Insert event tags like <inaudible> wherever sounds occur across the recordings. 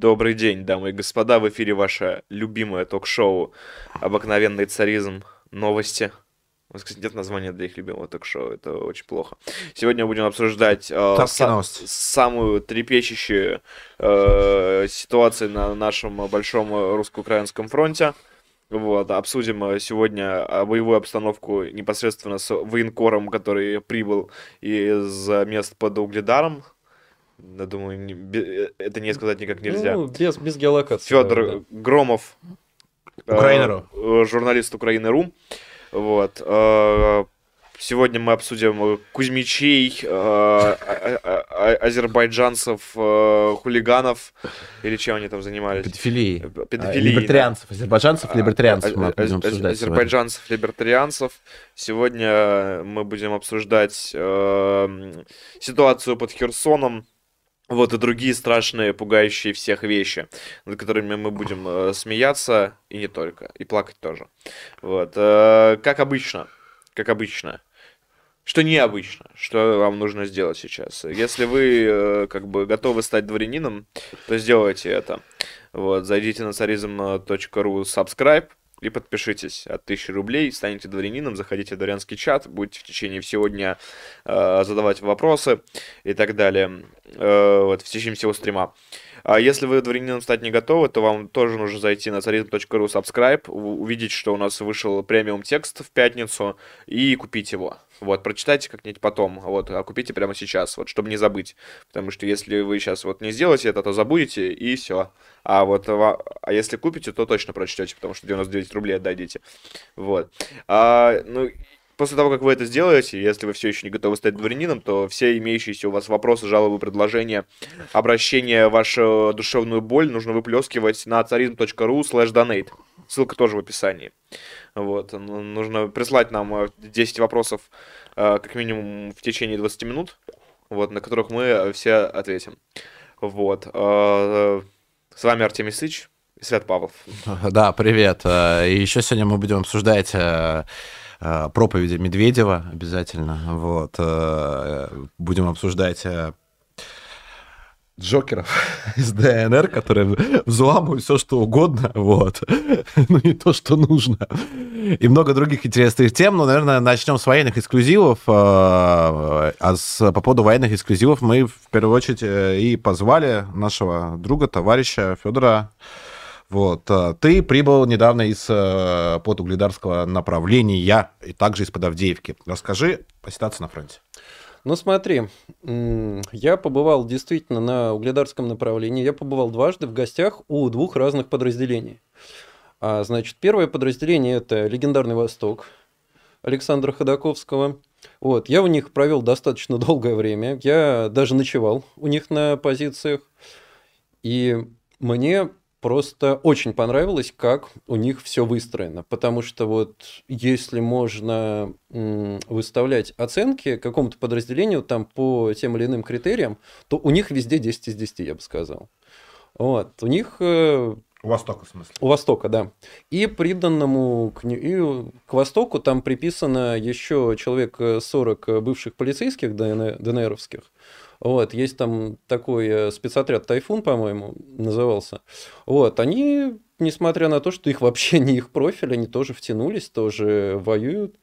Добрый день, дамы и господа. В эфире ваше любимое ток-шоу «Обыкновенный царизм. Новости». У нас, кстати, нет названия для их любимого ток-шоу. Это очень плохо. Сегодня будем обсуждать э, са- самую трепещущую э, ситуацию на нашем большом русско-украинском фронте. Вот, обсудим э, сегодня э, боевую обстановку непосредственно с военкором, который прибыл из мест под Угледаром. Я думаю, не- э, это не сказать никак нельзя. Ну, без, без геолокации. Федор наверное. Громов, э, Украина.ру. э, журналист Украины.ру. Вот. э, Сегодня мы обсудим э, Кузьмичей, э, а- а- а- азербайджанцев, э, хулиганов, или чем они там занимались? Педофилии. А, Педофилии. да. Либертарианцев, азербайджанцев, А- либертарианцев а- мы а- будем а- обсуждать сегодня. Азербайджанцев, либертарианцев. Сегодня мы будем обсуждать э, ситуацию под Херсоном. Вот и другие страшные, пугающие всех вещи, над которыми мы будем э, смеяться, и не только, и плакать тоже. Вот. э, как обычно, как обычно. Что необычно, что вам нужно сделать сейчас. Если вы э, как бы готовы стать дворянином, то сделайте это. Вот, зайдите на царизм.ру subscribe и подпишитесь от 1000 рублей, станете дворянином, заходите в дворянский чат, будете в течение всего дня э, задавать вопросы и так далее, э, вот, в течение всего стрима. А если вы дворянином стать не готовы, то вам тоже нужно зайти на царизм.ру subscribe, увидеть, что у нас вышел премиум текст в пятницу, и купить его. Вот, прочитайте как-нибудь потом, вот, а купите прямо сейчас, вот, чтобы не забыть. Потому что если вы сейчас вот не сделаете это, то забудете, и все. А вот, а если купите, то точно прочтете, потому что 99 рублей отдадите. Вот. А, ну, после того, как вы это сделаете, если вы все еще не готовы стать дворянином, то все имеющиеся у вас вопросы, жалобы, предложения, обращения, вашу душевную боль нужно выплескивать на царизм.ру slash donate. Ссылка тоже в описании. Вот. ну, Нужно прислать нам э, 10 вопросов э, как минимум в течение 20 минут, вот, на которых мы э, все ответим. Вот. э, С вами Артемий и Свят Павлов. <laughs> Да, привет. Э, И еще сегодня мы будем обсуждать э, э, проповеди Медведева обязательно. Вот. э, Будем обсуждать э, Джокеров <laughs> из ДНР, которые взламывают все, что угодно, вот. <laughs> Ну, не то, что нужно. И много других интересных тем. Но, наверное, начнем с военных эксклюзивов. э, А с, по поводу военных эксклюзивов мы в первую очередь э, и позвали нашего друга, товарища Федора вот. э, Ты прибыл недавно из э, под угледарского направления и также из-под Авдеевки. Расскажи о ситуации на фронте. Ну смотри, я побывал действительно на угледарском направлении. Я побывал дважды в гостях у двух разных подразделений. А, значит, первое подразделение это легендарный Восток Александра Ходаковского. Вот, я у них провел достаточно долгое время. Я даже ночевал у них на позициях. И мне просто очень понравилось, как у них все выстроено. Потому что вот если можно выставлять оценки какому-то подразделению там по тем или иным критериям, то у них везде 10 из 10, я бы сказал. Вот. У них э, У Востока, в смысле. у Востока, да. И приданному к, и к Востоку там приписано еще человек э, 40 бывших полицейских ДН ДНРовских. Вот, есть там такой э, спецотряд «Тайфун», по-моему, назывался. Вот, они, несмотря на то, что их вообще не их профиль, они тоже втянулись, тоже воюют.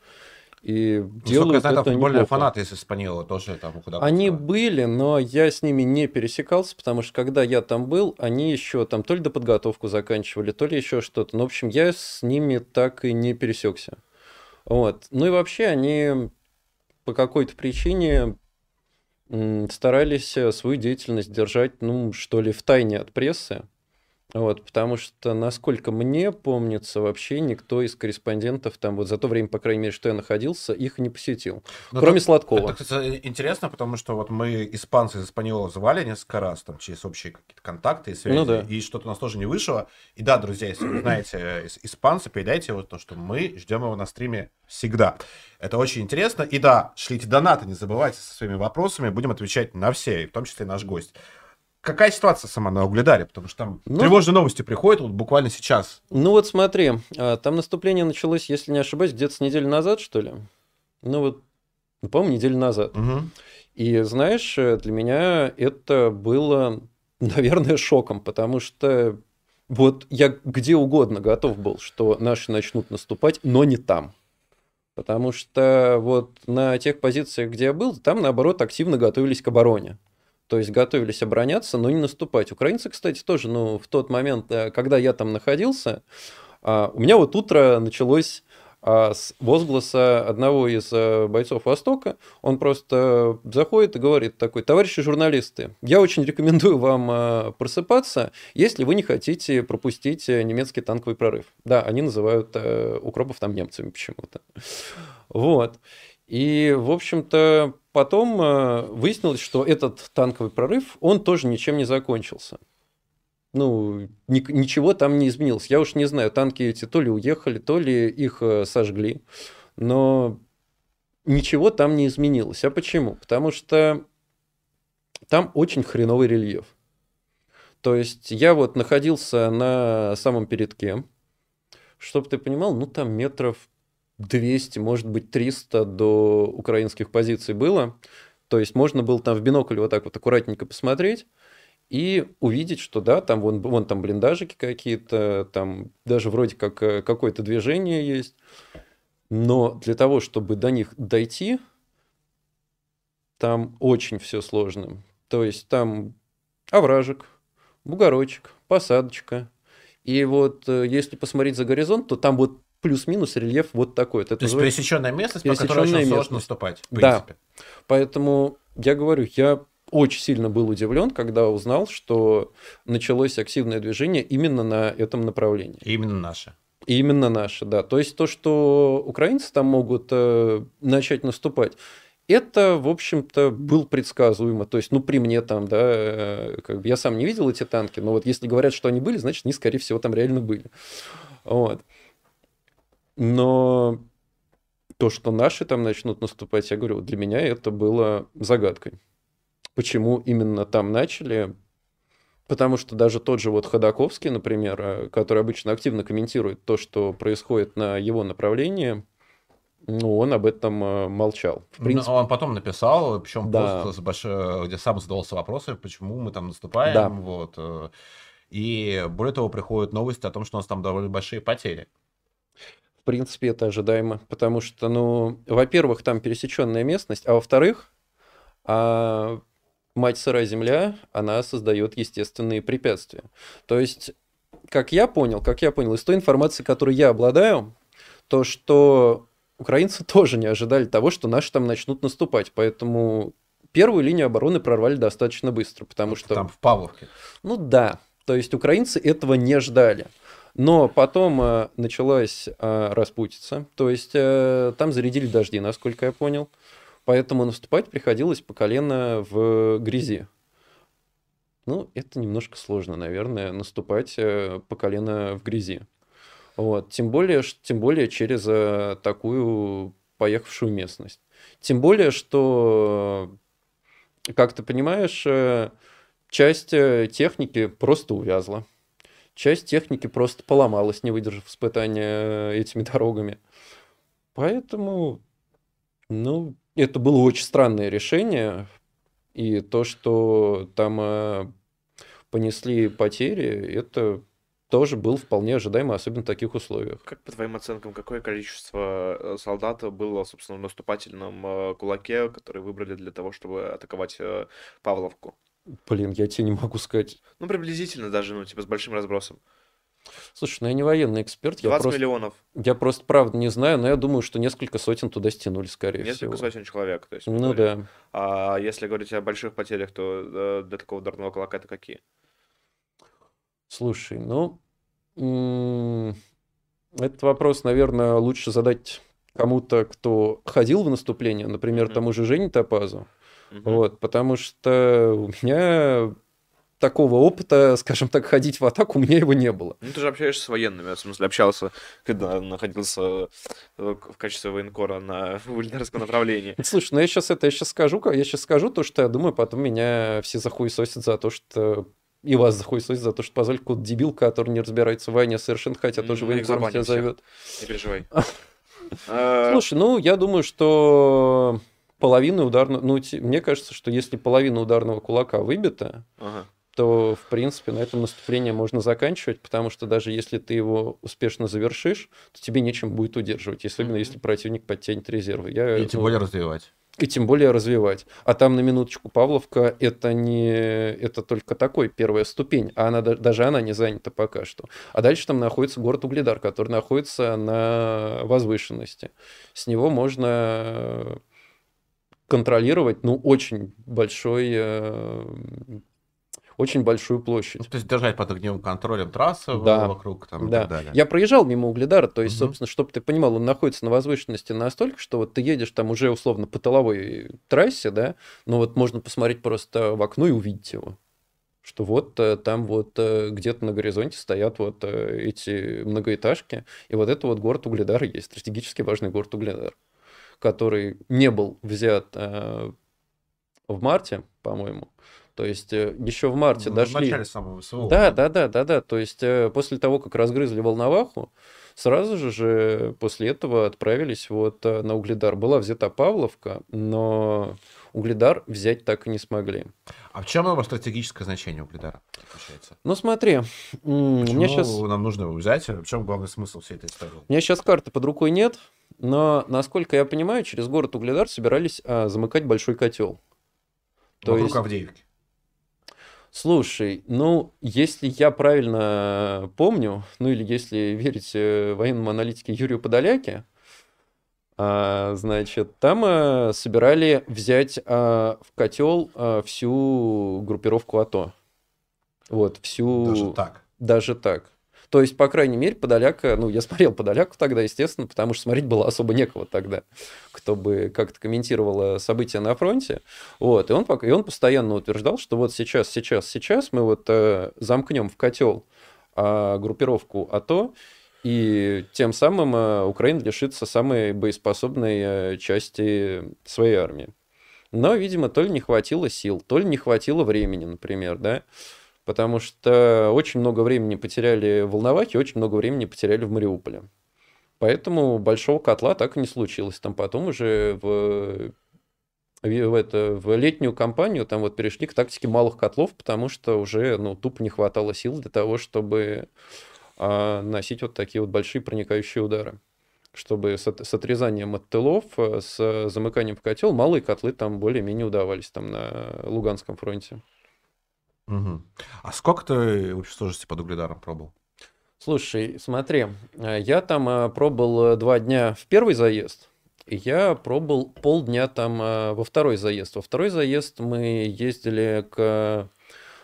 И я делают там это футбольные неплохо. фанаты из Испаньола тоже там Ходаковского. Они были, но я с ними не пересекался, потому что когда я там был, они еще там то ли до подготовку заканчивали, то ли еще что-то. Ну, в общем, я с ними так и не пересекся. Вот. Ну и вообще они по какой-то причине старались э, свою деятельность держать, ну, что ли, в тайне от прессы. Вот, потому что, насколько мне помнится, вообще никто из корреспондентов там вот за то время, по крайней мере, что я находился, их не посетил. Ну, кроме это- Сладкова. Это, кстати, интересно, потому что вот мы испанцы из Испаньола звали несколько раз, там, через общие какие-то контакты и связи, Ну да. и что-то у нас тоже не вышло. И да, друзья, если вы знаете э, ис- испанца, передайте вот то, что мы ждем его на стриме всегда. Это очень интересно. И да, шлите донаты, не забывайте со своими вопросами, будем отвечать на все, и в том числе и наш гость. Какая ситуация сама на Угледаре? Потому что там Ну- тревожные новости приходят вот буквально сейчас. Ну вот смотри, а, там наступление началось, если не ошибаюсь, где-то с недели назад, что ли? Ну вот, ну, по-моему, неделю назад. Мгм. И знаешь, э, для меня это было <laughs> наверное, шоком, потому что вот я где угодно готов был, что наши начнут наступать, но не там. Потому что вот на тех позициях, где я был, там, наоборот, активно готовились к обороне. То есть готовились обороняться, но не наступать. Украинцы, кстати, тоже, ну, в тот момент, э, когда я там находился, а, у меня вот утро началось а, с возгласа одного из э, бойцов Востока. Он просто заходит и говорит такой, товарищи журналисты, я очень рекомендую вам э, просыпаться, если вы не хотите пропустить немецкий танковый прорыв. Да, они называют укропов там немцами почему-то. Вот. И, в общем-то, потом э, выяснилось, что этот танковый прорыв, он тоже ничем не закончился. Ну, ни, ничего там не изменилось. Я уж не знаю, танки эти то ли уехали, то ли их э, сожгли. Но ничего там не изменилось. А почему? Потому что там очень хреновый рельеф. То есть я вот находился на самом передке, чтобы ты понимал, ну там метров 200, может быть, 300 до украинских позиций было. То есть можно было там в бинокль вот так вот аккуратненько посмотреть и увидеть, что да, там вон, вон там блиндажики какие-то, там даже вроде как э, какое-то движение есть. Но для того, чтобы до них дойти, там очень все сложно. То есть там овражек, бугорочек, посадочка. И вот э, если посмотреть за горизонт, то там вот плюс-минус рельеф вот такой. Это То есть пересеченная местность, пересеченная по которой очень сложно наступать, в принципе. Да. Поэтому я говорю, я очень сильно был удивлен, когда узнал, что началось активное движение именно на этом направлении. именно наше. именно наше, да. То есть то, что украинцы там могут э, начать наступать, это, в общем-то, был предсказуемо. То есть, ну, при мне там, да, э, как бы я сам не видел эти танки, но вот если говорят, что они были, значит, они, скорее всего, там реально были. Вот. Но то, что наши там начнут наступать, я говорю, для меня это было загадкой. Почему именно там начали? Потому что даже тот же вот Ходаковский, например, э, который обычно активно комментирует то, что происходит на его направлении, ну, он об этом э, молчал. В принципе... Но он потом написал, причем да. пост, большой, где сам задавался вопросами, почему мы там наступаем. Да. Вот. Э, и более того, приходят новости о том, что у нас там довольно большие потери принципе, это ожидаемо, потому что, ну, во-первых, там пересеченная местность, а во-вторых, а мать сырая земля, она создает естественные препятствия. То есть, как я понял, как я понял, из той информации, которой я обладаю, то, что украинцы <laughs> тоже не ожидали того, что наши там начнут наступать, поэтому первую линию обороны прорвали достаточно быстро, потому что... Там в Павловке. Ну да, то есть украинцы этого не ждали. Но потом э, началась э, распутица, то есть э, там зарядили дожди, насколько я понял. Поэтому наступать приходилось по колено в грязи. Ну, это немножко сложно, наверное, наступать э, по колено в грязи. Вот. Тем, более, тем более через э, такую поехавшую местность. Тем более, что, как ты понимаешь, э, часть техники просто увязла. Часть техники просто поломалась, не выдержав испытания э, этими дорогами. Поэтому, ну, это было очень странное решение. И то, что там э, понесли потери, это тоже был вполне ожидаемо, особенно в таких условиях. Как по твоим оценкам, какое количество э, солдат было, собственно, в наступательном э, кулаке, который выбрали для того, чтобы атаковать Павловку? Блин, я тебе не могу сказать. Ну, приблизительно даже, ну, типа, с большим разбросом. Слушай, ну я не военный эксперт. 20 я просто, миллионов. Я просто правда не знаю, но я думаю, что несколько сотен туда стянули, скорее несколько всего. Несколько сотен человек. То есть, ну да. А если говорить о больших потерях, то для такого ударного кулака это какие? Слушай, ну... Этот вопрос, наверное, лучше задать кому-то, кто ходил в наступление, например, mm-hmm. тому же Жене Топазу. Угу. Вот, потому что у меня такого опыта, скажем так, ходить в атаку, у меня его не было. Ну, ты же общаешься с военными, в смысле, общался, когда находился э, в качестве военкора на <laughs> вульнерском направлении. <laughs> Слушай, ну я сейчас это, я сейчас скажу, я сейчас скажу то, что я думаю, потом меня все захуесосят за то, что и вас захуесосят за то, что позволить какой-то дебил, который не разбирается в войне совершенно, хотя тоже военкором тебя зовет. Не переживай. <laughs> Слушай, ну, я думаю, что половина ударного... Ну, мне кажется, что если половина ударного кулака выбита, ага. то, в принципе, на этом наступление можно заканчивать, потому что даже если ты его успешно завершишь, то тебе нечем будет удерживать, особенно если противник подтянет резервы. Я, И тем ну, более развивать. и тем более развивать. А там на минуточку Павловка это не это только такой первая ступень, а она да- даже она не занята пока что. А дальше там находится город Угледар, который находится на возвышенности. С него можно контролировать, ну, очень большой, э, очень большую площадь. Ну, то есть держать под огневым контролем трассы Да. вокруг там, и Да. так далее. Я проезжал мимо Угледара, то есть, Мгм. собственно, чтобы ты понимал, он находится на возвышенности настолько, что вот ты едешь там уже условно по тыловой трассе, да, но вот можно посмотреть просто в окно и увидеть его. Что вот э, там вот э, где-то на горизонте стоят вот э, эти многоэтажки, и вот это вот город Угледар и есть, стратегически важный город Угледар, который не был взят э, в марте, по-моему. То есть еще в марте Ну, дошли... В начале самого СВО. Да, да, да, да, да. То есть э, после того, как разгрызли Волноваху, сразу же, же после этого отправились вот э, на Угледар. Была взята Павловка, но Угледар взять так и не смогли. А в чем его стратегическое значение угледара заключается? Ну смотри, Почему меня сейчас... нам нужно его взять? В чем главный смысл всей этой истории? У меня сейчас карты под рукой нет, но, насколько я понимаю, через город Угледар собирались а, замыкать большой котел. То Вокруг есть- Авдеевки. Слушай, ну, если я правильно помню, ну или если верить э, военному аналитике Юрию Подоляке, а, значит, там э, собирали взять а, в котел а, всю группировку АТО. Вот, всю... Даже так. Даже так. То есть, по крайней мере, Подоляка, ну, я смотрел Подоляку тогда, естественно, потому что смотреть было особо некого тогда, кто бы как-то комментировал э, события на фронте. Вот, и он, и он постоянно утверждал, что вот сейчас, сейчас, сейчас мы вот э, замкнем в котел а, группировку АТО, и тем самым э, Украина лишится самой боеспособной э, части своей армии. Но, видимо, то ли не хватило сил, то ли не хватило времени, например, да, потому что очень много времени потеряли в Волновахе, очень много времени потеряли в Мариуполе. Поэтому большого котла так и не случилось. Там потом уже в, в, это, в летнюю кампанию там вот перешли к тактике малых котлов, потому что уже ну, тупо не хватало сил для того, чтобы а, носить вот такие вот большие проникающие удары. Чтобы с, с отрезанием от тылов, э, с замыканием в котел, малые котлы там более-менее удавались там на Луганском фронте. Мгм. А сколько ты в общей сложности под угледаром пробовал? Слушай, смотри, э, я там э, пробыл э, два дня в первый заезд, и я пробыл полдня там во второй заезд. Во второй заезд мы ездили к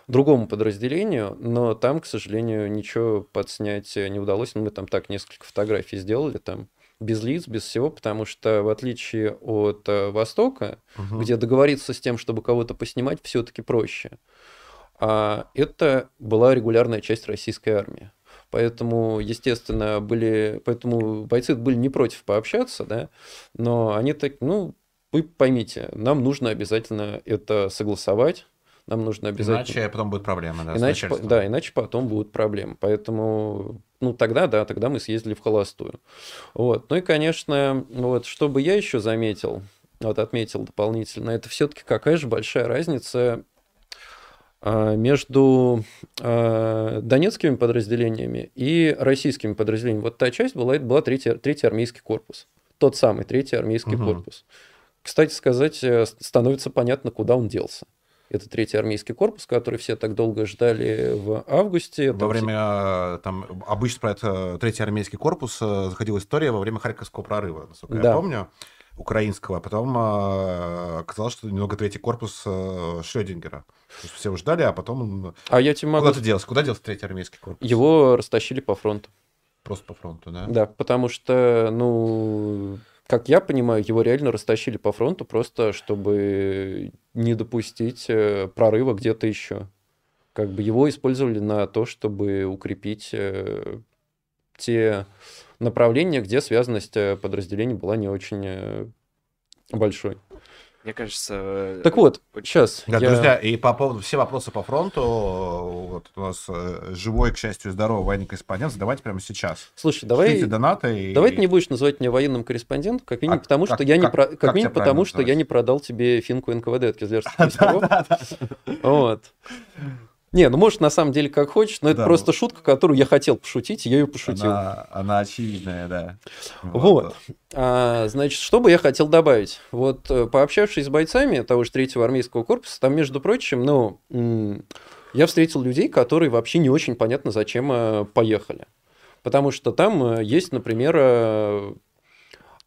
другому подразделению, но там, к сожалению, ничего подснять не удалось. Мы там так несколько фотографий сделали там без лиц, без всего, потому что в отличие от Востока, Мгм. где договориться с тем, чтобы кого-то поснимать, все-таки проще. А это была регулярная часть российской армии. Поэтому, естественно, были, поэтому бойцы были не против пообщаться, да, но они так, ну, вы поймите, нам нужно обязательно это согласовать, нам нужно обязательно... Иначе потом будет проблема, да, Иначе, по- да, иначе потом будут проблемы. Поэтому, ну, тогда, да, тогда мы съездили в холостую. Вот. Ну и, конечно, вот, что бы я еще заметил, вот отметил дополнительно, это все-таки какая же большая разница между а, донецкими подразделениями и российскими подразделениями. Вот та часть была, это была третий, третий армейский корпус. Тот самый третий армейский Мгм. корпус. Кстати сказать, э, становится понятно, куда он делся. Это третий армейский корпус, который все так долго ждали в августе. Во Там время, э, там, обычно про это Третий армейский корпус э, заходила история во время Харьковского прорыва, насколько я Да. помню, украинского. А потом э, оказалось, что немного Третий корпус э, Шрёдингера. Все ждали, а потом он... А я тебе могу... Куда ты делся? Куда делся Третий армейский корпус? Его растащили по фронту. Просто по фронту, да? Да, потому что, ну, как я понимаю, его реально растащили по фронту просто, чтобы не допустить э, прорыва где-то еще. Как бы его использовали на то, чтобы укрепить те направления, где связанность э, подразделений была не очень э, большой. Мне кажется... э, Так вот, очень- сейчас Да, я... друзья, и по поводу все вопросы по фронту, вот у нас живой, к счастью, здоровый военный корреспондент, задавайте прямо сейчас. Слушай, давай... Шлите донаты и... Давай ты не будешь называть меня военным корреспондентом, как минимум А потому, как- что я не как- про- как как минимум потому, что я не продал тебе финку НКВД от Кизлярских <laughs> островов. Вот. Не, ну может на самом деле как хочешь, но это Да. просто шутка, которую я хотел пошутить, я ее пошутил. Она, она очевидная, да. Вот. А, значит, что бы я хотел добавить? Вот э, пообщавшись с бойцами того же третьего армейского корпуса, там, между прочим, ну, я встретил людей, которые вообще не очень понятно, зачем э, поехали. Потому что там э, есть, например,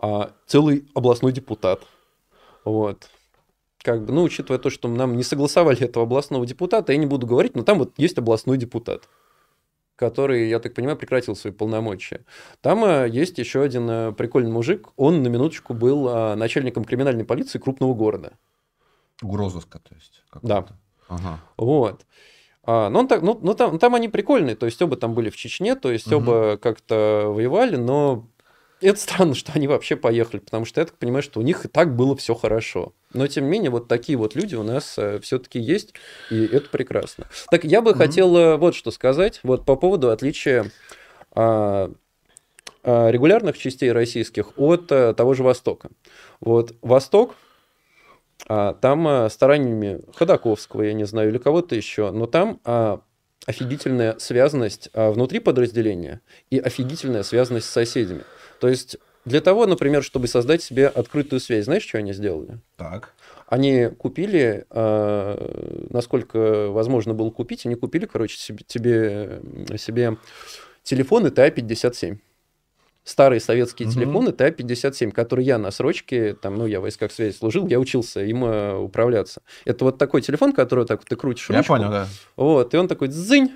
а, целый областной депутат. Вот. Как бы, ну, учитывая то, что нам не согласовали этого областного депутата, я не буду говорить, но там вот есть областной депутат, который, я так понимаю, прекратил свои полномочия. Там э, есть еще один э, прикольный мужик. Он на минуточку был э, начальником криминальной полиции крупного города. Угрозыска, то есть. Да. Ага. Вот. А, но он так, ну, ну, там, там они прикольные, то есть оба там были в Чечне, то есть Мгм. оба как-то воевали, но это странно, что они вообще поехали, потому что я так понимаю, что у них и так было все хорошо. Но тем не менее, вот такие вот люди у нас все-таки есть, и это прекрасно. Так я бы Мгм. хотел э, вот что сказать, вот по поводу отличия а, а, регулярных частей российских от а, того же Востока. Вот Восток, а, там а, стараниями Ходаковского, я не знаю, или кого-то еще, но там а, офигительная связанность а, внутри подразделения и офигительная связанность с соседями. То есть для того, например, чтобы создать себе открытую связь, знаешь, что они сделали? Так. Они купили, а, насколько возможно было купить, они купили, короче, себе, тебе, себе телефоны ТА-57. Старые советские Мгм. телефоны ТА-57, которые я на срочке, там, ну, я в войсках связи служил, я учился им э, управляться. Это вот такой телефон, который так ты крутишь Я ручку. понял, да. Вот, и он такой дзынь.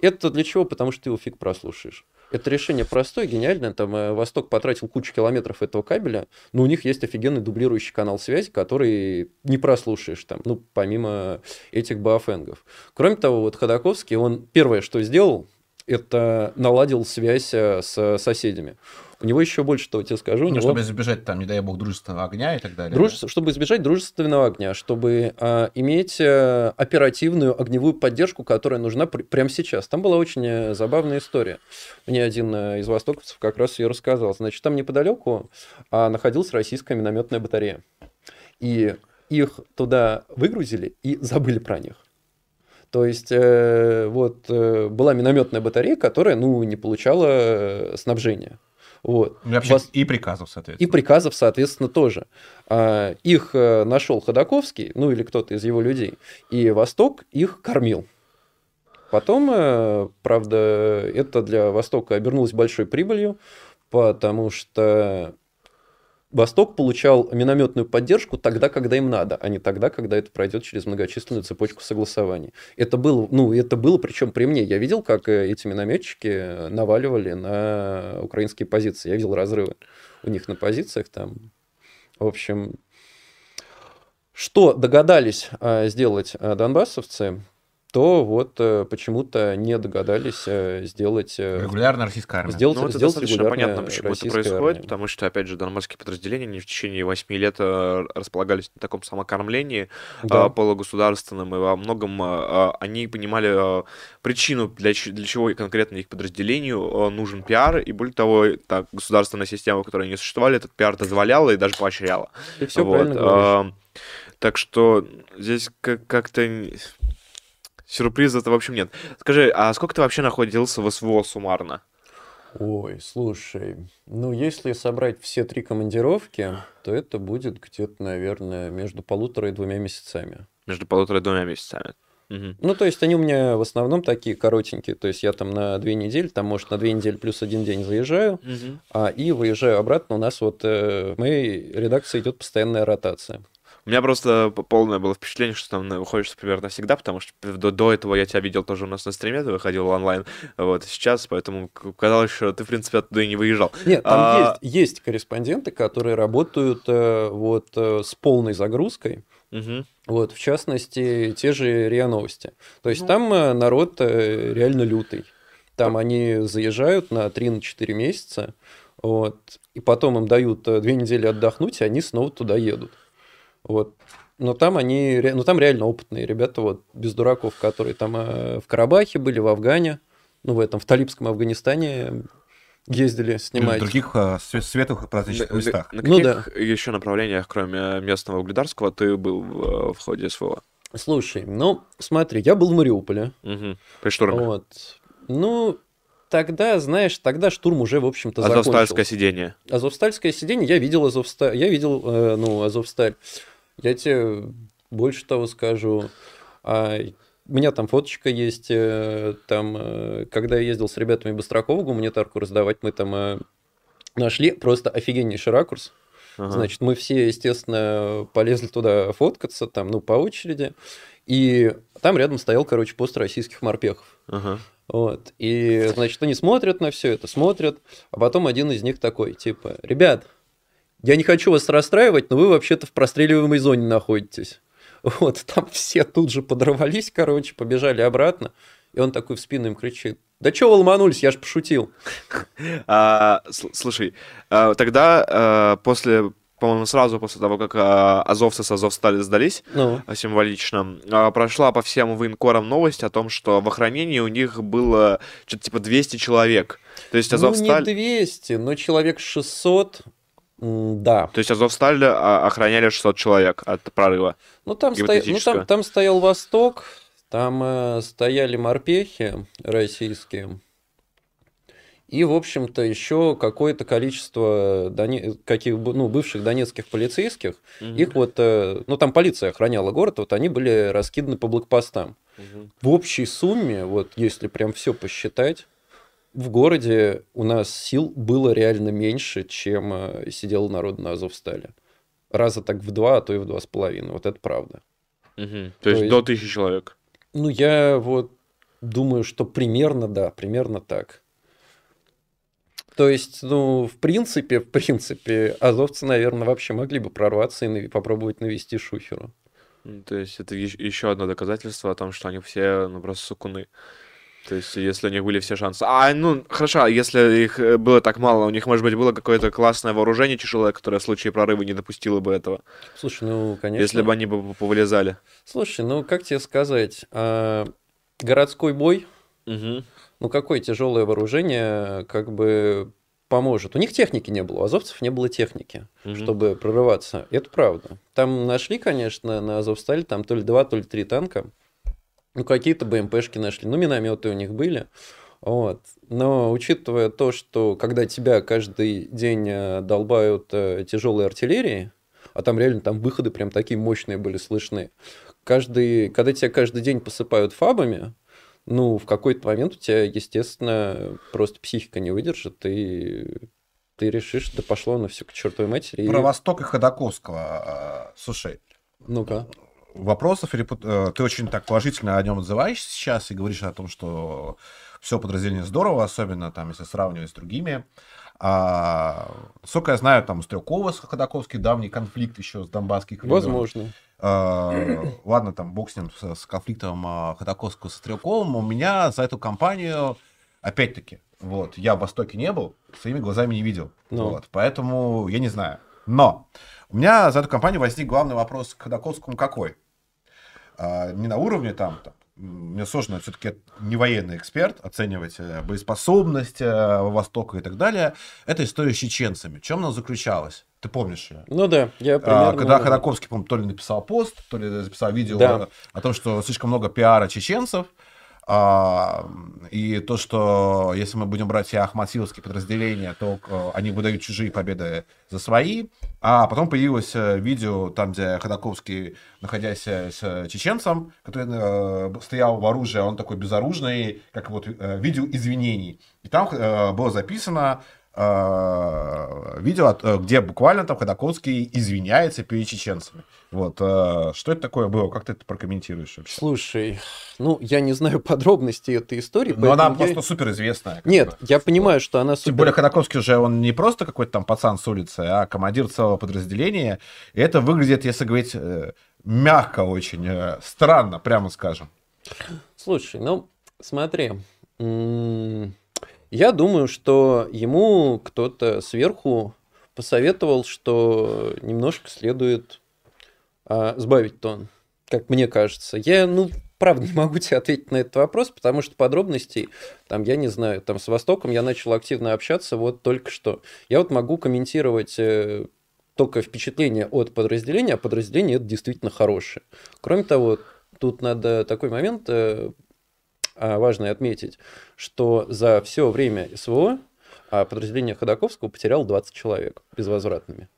Это для чего? Потому что ты его фиг прослушаешь. Это решение простое, гениальное. Там э, Восток потратил кучу километров этого кабеля, но у них есть офигенный дублирующий канал связи, который не прослушаешь там, ну, помимо этих баофенгов. Кроме того, вот Ходаковский, он первое, что сделал, это наладил связь э, с соседями. У него еще больше, я тебе скажу. Ну, него- чтобы избежать, там, не дай бог, дружественного огня и так далее. Дружество- чтобы избежать дружественного огня, чтобы а, иметь а, оперативную огневую поддержку, которая нужна пр- прямо сейчас. Там была очень э, забавная история. Мне один э, из востоковцев как раз ее рассказал. Значит, там неподалеку а, находилась российская минометная батарея. И их туда выгрузили и забыли про них. То есть, э, вот э, была минометная батарея, которая, ну, не получала снабжения. Вот. И вообще, Вас- И приказов, соответственно. и приказов, соответственно, тоже. А, Их э, нашел Ходаковский, ну или кто-то из его людей, и Восток их кормил. Потом, э, правда, это для Востока обернулось большой прибылью, потому что Восток получал минометную поддержку тогда, когда им надо, а не тогда, когда это пройдет через многочисленную цепочку согласований. Это было, ну, это было причем при мне. Я видел, как э, эти минометчики наваливали на украинские позиции. Я видел разрывы у них на позициях там. В общем, что догадались а, сделать донбассовцы, то вот э, почему-то не догадались э, сделать... э, Регулярная российская армия. сделать, Ну, это сделать достаточно понятно, почему это происходит, армия. потому что, опять же, донбасские подразделения не в течение 8 лет располагались на таком самокормлении Да. полугосударственном, и во многом они понимали причину, для, для чего конкретно их подразделению нужен пиар, и более того, та государственная система, в которой они существовали, этот пиар дозволяла и даже поощряла. Ты все Вот, правильно говоришь. Так что здесь как- как-то сюрприза-то в общем нет. Скажи, а сколько ты вообще находился в СВО суммарно? Ой, слушай, ну если собрать все три командировки, то это будет где-то, наверное, между полутора и двумя месяцами. Между полутора и двумя месяцами. Мгм. Ну, то есть они у меня в основном такие коротенькие. То есть я там на две недели, там, может, на две недели плюс один день заезжаю, а, и выезжаю обратно. У нас вот э, в моей редакции идет постоянная ротация. У меня просто полное было впечатление, что там выходишь примерно всегда, потому что до, до этого я тебя видел тоже у нас на стриме, ты выходил онлайн, вот, сейчас, поэтому казалось, что ты, в принципе, оттуда и не выезжал. Нет, там А- есть, есть корреспонденты, которые работают э, вот э, с полной загрузкой. Мгм. Вот, в частности, те же РИА Новости. То есть Ну. там э, народ реально лютый. Там они заезжают на 3-4 месяца, вот, и потом им дают две недели отдохнуть, и они снова туда едут. Вот. Но там они, ну там реально опытные ребята, вот, без дураков, которые там э, в Карабахе были, в Афгане, ну, в этом, в Талибском Афганистане ездили Или в снимать. других све- светлых праздничных На- местах. На Ну каких еще направлениях, кроме местного угледарского, ты был в, в ходе СВО? Слушай, ну, смотри, я был в Мариуполе. Угу. При штурме. Вот. Ну, тогда, знаешь, тогда штурм уже, в общем-то, Азовстальское закончился. сидение. Азовстальское сиденье, я видел Азовсталь, я видел, э, ну, Азовсталь. Я тебе больше того скажу. А, у меня там фоточка есть, э, там, э, когда я ездил с ребятами Быстракова гуманитарку раздавать, мы там э, нашли просто офигеннейший ракурс. Ага. Значит, мы все, естественно, полезли туда фоткаться, там, ну, по очереди. И там рядом стоял, короче, пост российских морпехов. Ага. Вот. И, значит, они смотрят на все это, смотрят, а потом один из них такой, типа, ребят, я не хочу вас расстраивать, но вы вообще-то в простреливаемой зоне находитесь. Вот, там все тут же подорвались, короче, побежали обратно. И он такой в спину им кричит, да чё вы ломанулись, я ж пошутил. <laughs> А, сл- слушай, а, тогда а, после, по-моему, сразу после того, как азовцы с Азовстали сдались, Ну, символично, прошла по всем военкорам новость о том, что в охранении у них было что-то типа 200 человек. То есть ну не Азовсталь... 200, но человек 600, м, да. То есть Азовсталь а, охраняли 600 человек от прорыва. Ну там, стоя- ну, там, там стоял Восток, там э, стояли морпехи российские. И, в общем-то, еще какое-то количество доне- каких, ну, бывших донецких полицейских. Мгм. Их вот, э, ну, там полиция охраняла город, вот они были раскиданы по блокпостам. Мгм. В общей сумме, вот если прям все посчитать, в городе у нас сил было реально меньше, чем э, сидело народ на Азовстале. Раза так в два, а то и в два с половиной. Вот это правда. Мгм. То То есть есть- до тысячи человек. Ну, я вот думаю, что примерно, да, примерно так. То есть, ну, в принципе, в принципе, азовцы, наверное, вообще могли бы прорваться и попробовать навести шухеру. То есть это еще одно доказательство о том, что они все, ну, просто сукуны. То есть, если у них были все шансы. А, ну, хорошо, а если их э, было так мало, у них, может быть, было какое-то классное вооружение тяжелое, которое в случае прорыва не допустило бы этого. Слушай, ну, конечно. Если бы они бы повылезали. Слушай, ну, как тебе сказать, а, городской бой, Мгм. ну, какое тяжелое вооружение как бы поможет. У них техники не было, у азовцев не было техники. Мгм. чтобы прорываться. Это правда. Там нашли, конечно, на Азовстале там то ли два, то ли три танка. Ну, какие-то БМПшки нашли. Ну, минометы у них были. Вот. Но учитывая то, что когда тебя каждый день э, долбают тяжелой артиллерией, а там реально там выходы прям такие мощные были слышны, каждый, когда тебя каждый день посыпают фабами, ну, в какой-то момент у тебя, естественно, просто психика не выдержит, и ты решишь, да пошло на все к чертовой матери. и- Про Восток и Ходаковского. э, Слушай, Ну-ка. Вопросов, э, ты очень так положительно о нем отзываешься сейчас и говоришь о том, что все подразделение здорово, особенно там, если сравнивать с другими. А, насколько я знаю, там Стрелкова с Ходаковский давний конфликт еще с Донбасских времен. Возможно. А, <coughs> ладно, там бог с ним, с, с конфликтом а, Ходаковского со Стрелковым. У меня за эту компанию, опять-таки, вот, я в Востоке не был, своими глазами не видел. Ну. Вот, поэтому я не знаю. Но у меня за эту компанию возник главный вопрос к Ходаковскому какой? А, не на уровне там, там мне сложно, все-таки не военный эксперт, оценивать э, боеспособность э, Востока и так далее. Это история с чеченцами. В чем она заключалась? Ты помнишь ее? Ну да, я А, примерно... Когда Ходаковский, по то ли написал пост, то ли записал видео Да. о том, что слишком много пиара чеченцев, и то, что если мы будем брать все ахматиловские подразделения, то э, они выдают чужие победы за свои. А потом появилось э, видео, там, где Ходаковский, находясь э, с чеченцем, который стоял в оружии, а он такой безоружный, как вот видео извинений. И там было записано видео, от- э, где буквально там Ходаковский извиняется перед чеченцами. Вот. э, Что это такое было? Как ты это прокомментируешь вообще? Слушай, ну, я не знаю <laughs> подробностей этой истории, Ну, она я- просто супер известная. Нет, я понимаю, что она Тем супер... более Ходаковский уже он не просто какой-то там пацан с улицы, а командир целого подразделения. И это выглядит, если говорить э, мягко очень, э, странно, прямо скажем. Слушай, ну, смотри. м, Я думаю, что ему кто-то сверху посоветовал, что немножко следует а, сбавить тон, как мне кажется. Я, ну, правда, не могу тебе ответить на этот вопрос, потому что подробностей, там, я не знаю, там, с Востоком я начал активно общаться вот только что. Я вот могу комментировать э, только впечатление от подразделения, а подразделение это действительно хорошее. Кроме того, тут надо такой момент а, важный отметить, что за все время СВО а, подразделение Ходаковского потеряло 20 человек безвозвратными.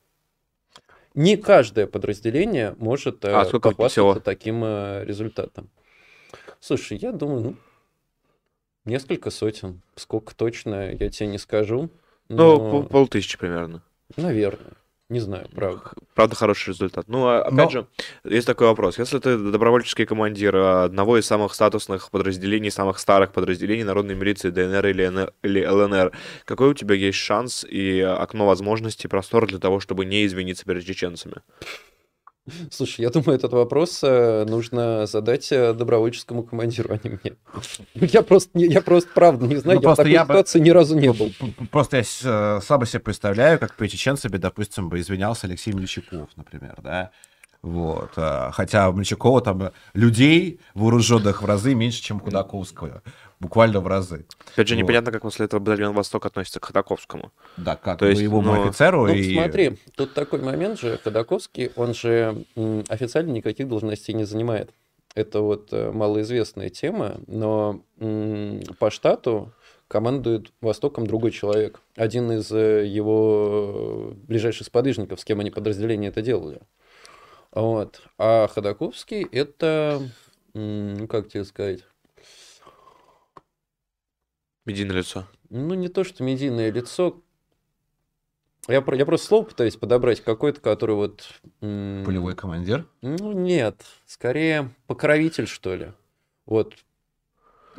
Не каждое подразделение может А э, сколько похвастаться таким э, результатом. Слушай, я думаю, ну, несколько сотен. Сколько точно, я тебе не скажу. Ну, но, пол- полтысячи примерно. наверное. Не знаю, правда. Правда, хороший результат. Ну, а, опять Но- же, есть такой вопрос. Если ты добровольческий командир а, одного из самых статусных подразделений, самых старых подразделений народной милиции ДНР или, или ЛНР, какой у тебя есть шанс и окно возможностей, простор для того, чтобы не извиниться перед чеченцами? <laughs> Слушай, я думаю, этот вопрос э, нужно задать э, добровольческому командиру, а не мне. <laughs> Я просто, я просто правда не знаю, Ну, я в такой я бы- ситуации ни разу не был. Просто я э, слабо себе представляю, как перед чеченцами, допустим, бы извинялся Алексей Мельчаков, например, да? Вот. э, Хотя у Мельчакова там людей вооруженных в разы меньше, чем у Худаковского. Буквально в разы. Опять же, Вот. непонятно, как после этого батальон Восток относится к Ходаковскому. Да, как То есть, боевому ну, офицеру. Ну, и... смотри, тут такой момент же, Ходаковский, он же официально никаких должностей не занимает. Это вот э, малоизвестная тема, но по штату командует Востоком другой человек. Один из э, его ближайших сподвижников, с кем они подразделения это делали. Вот. А Ходаковский это, ну, как тебе сказать, Медийное лицо. ну, не то, что медийное лицо. Я, про- я просто слово пытаюсь подобрать какое-то, которое вот... Полевой командир. Ну, нет. Скорее, покровитель, что ли. Вот.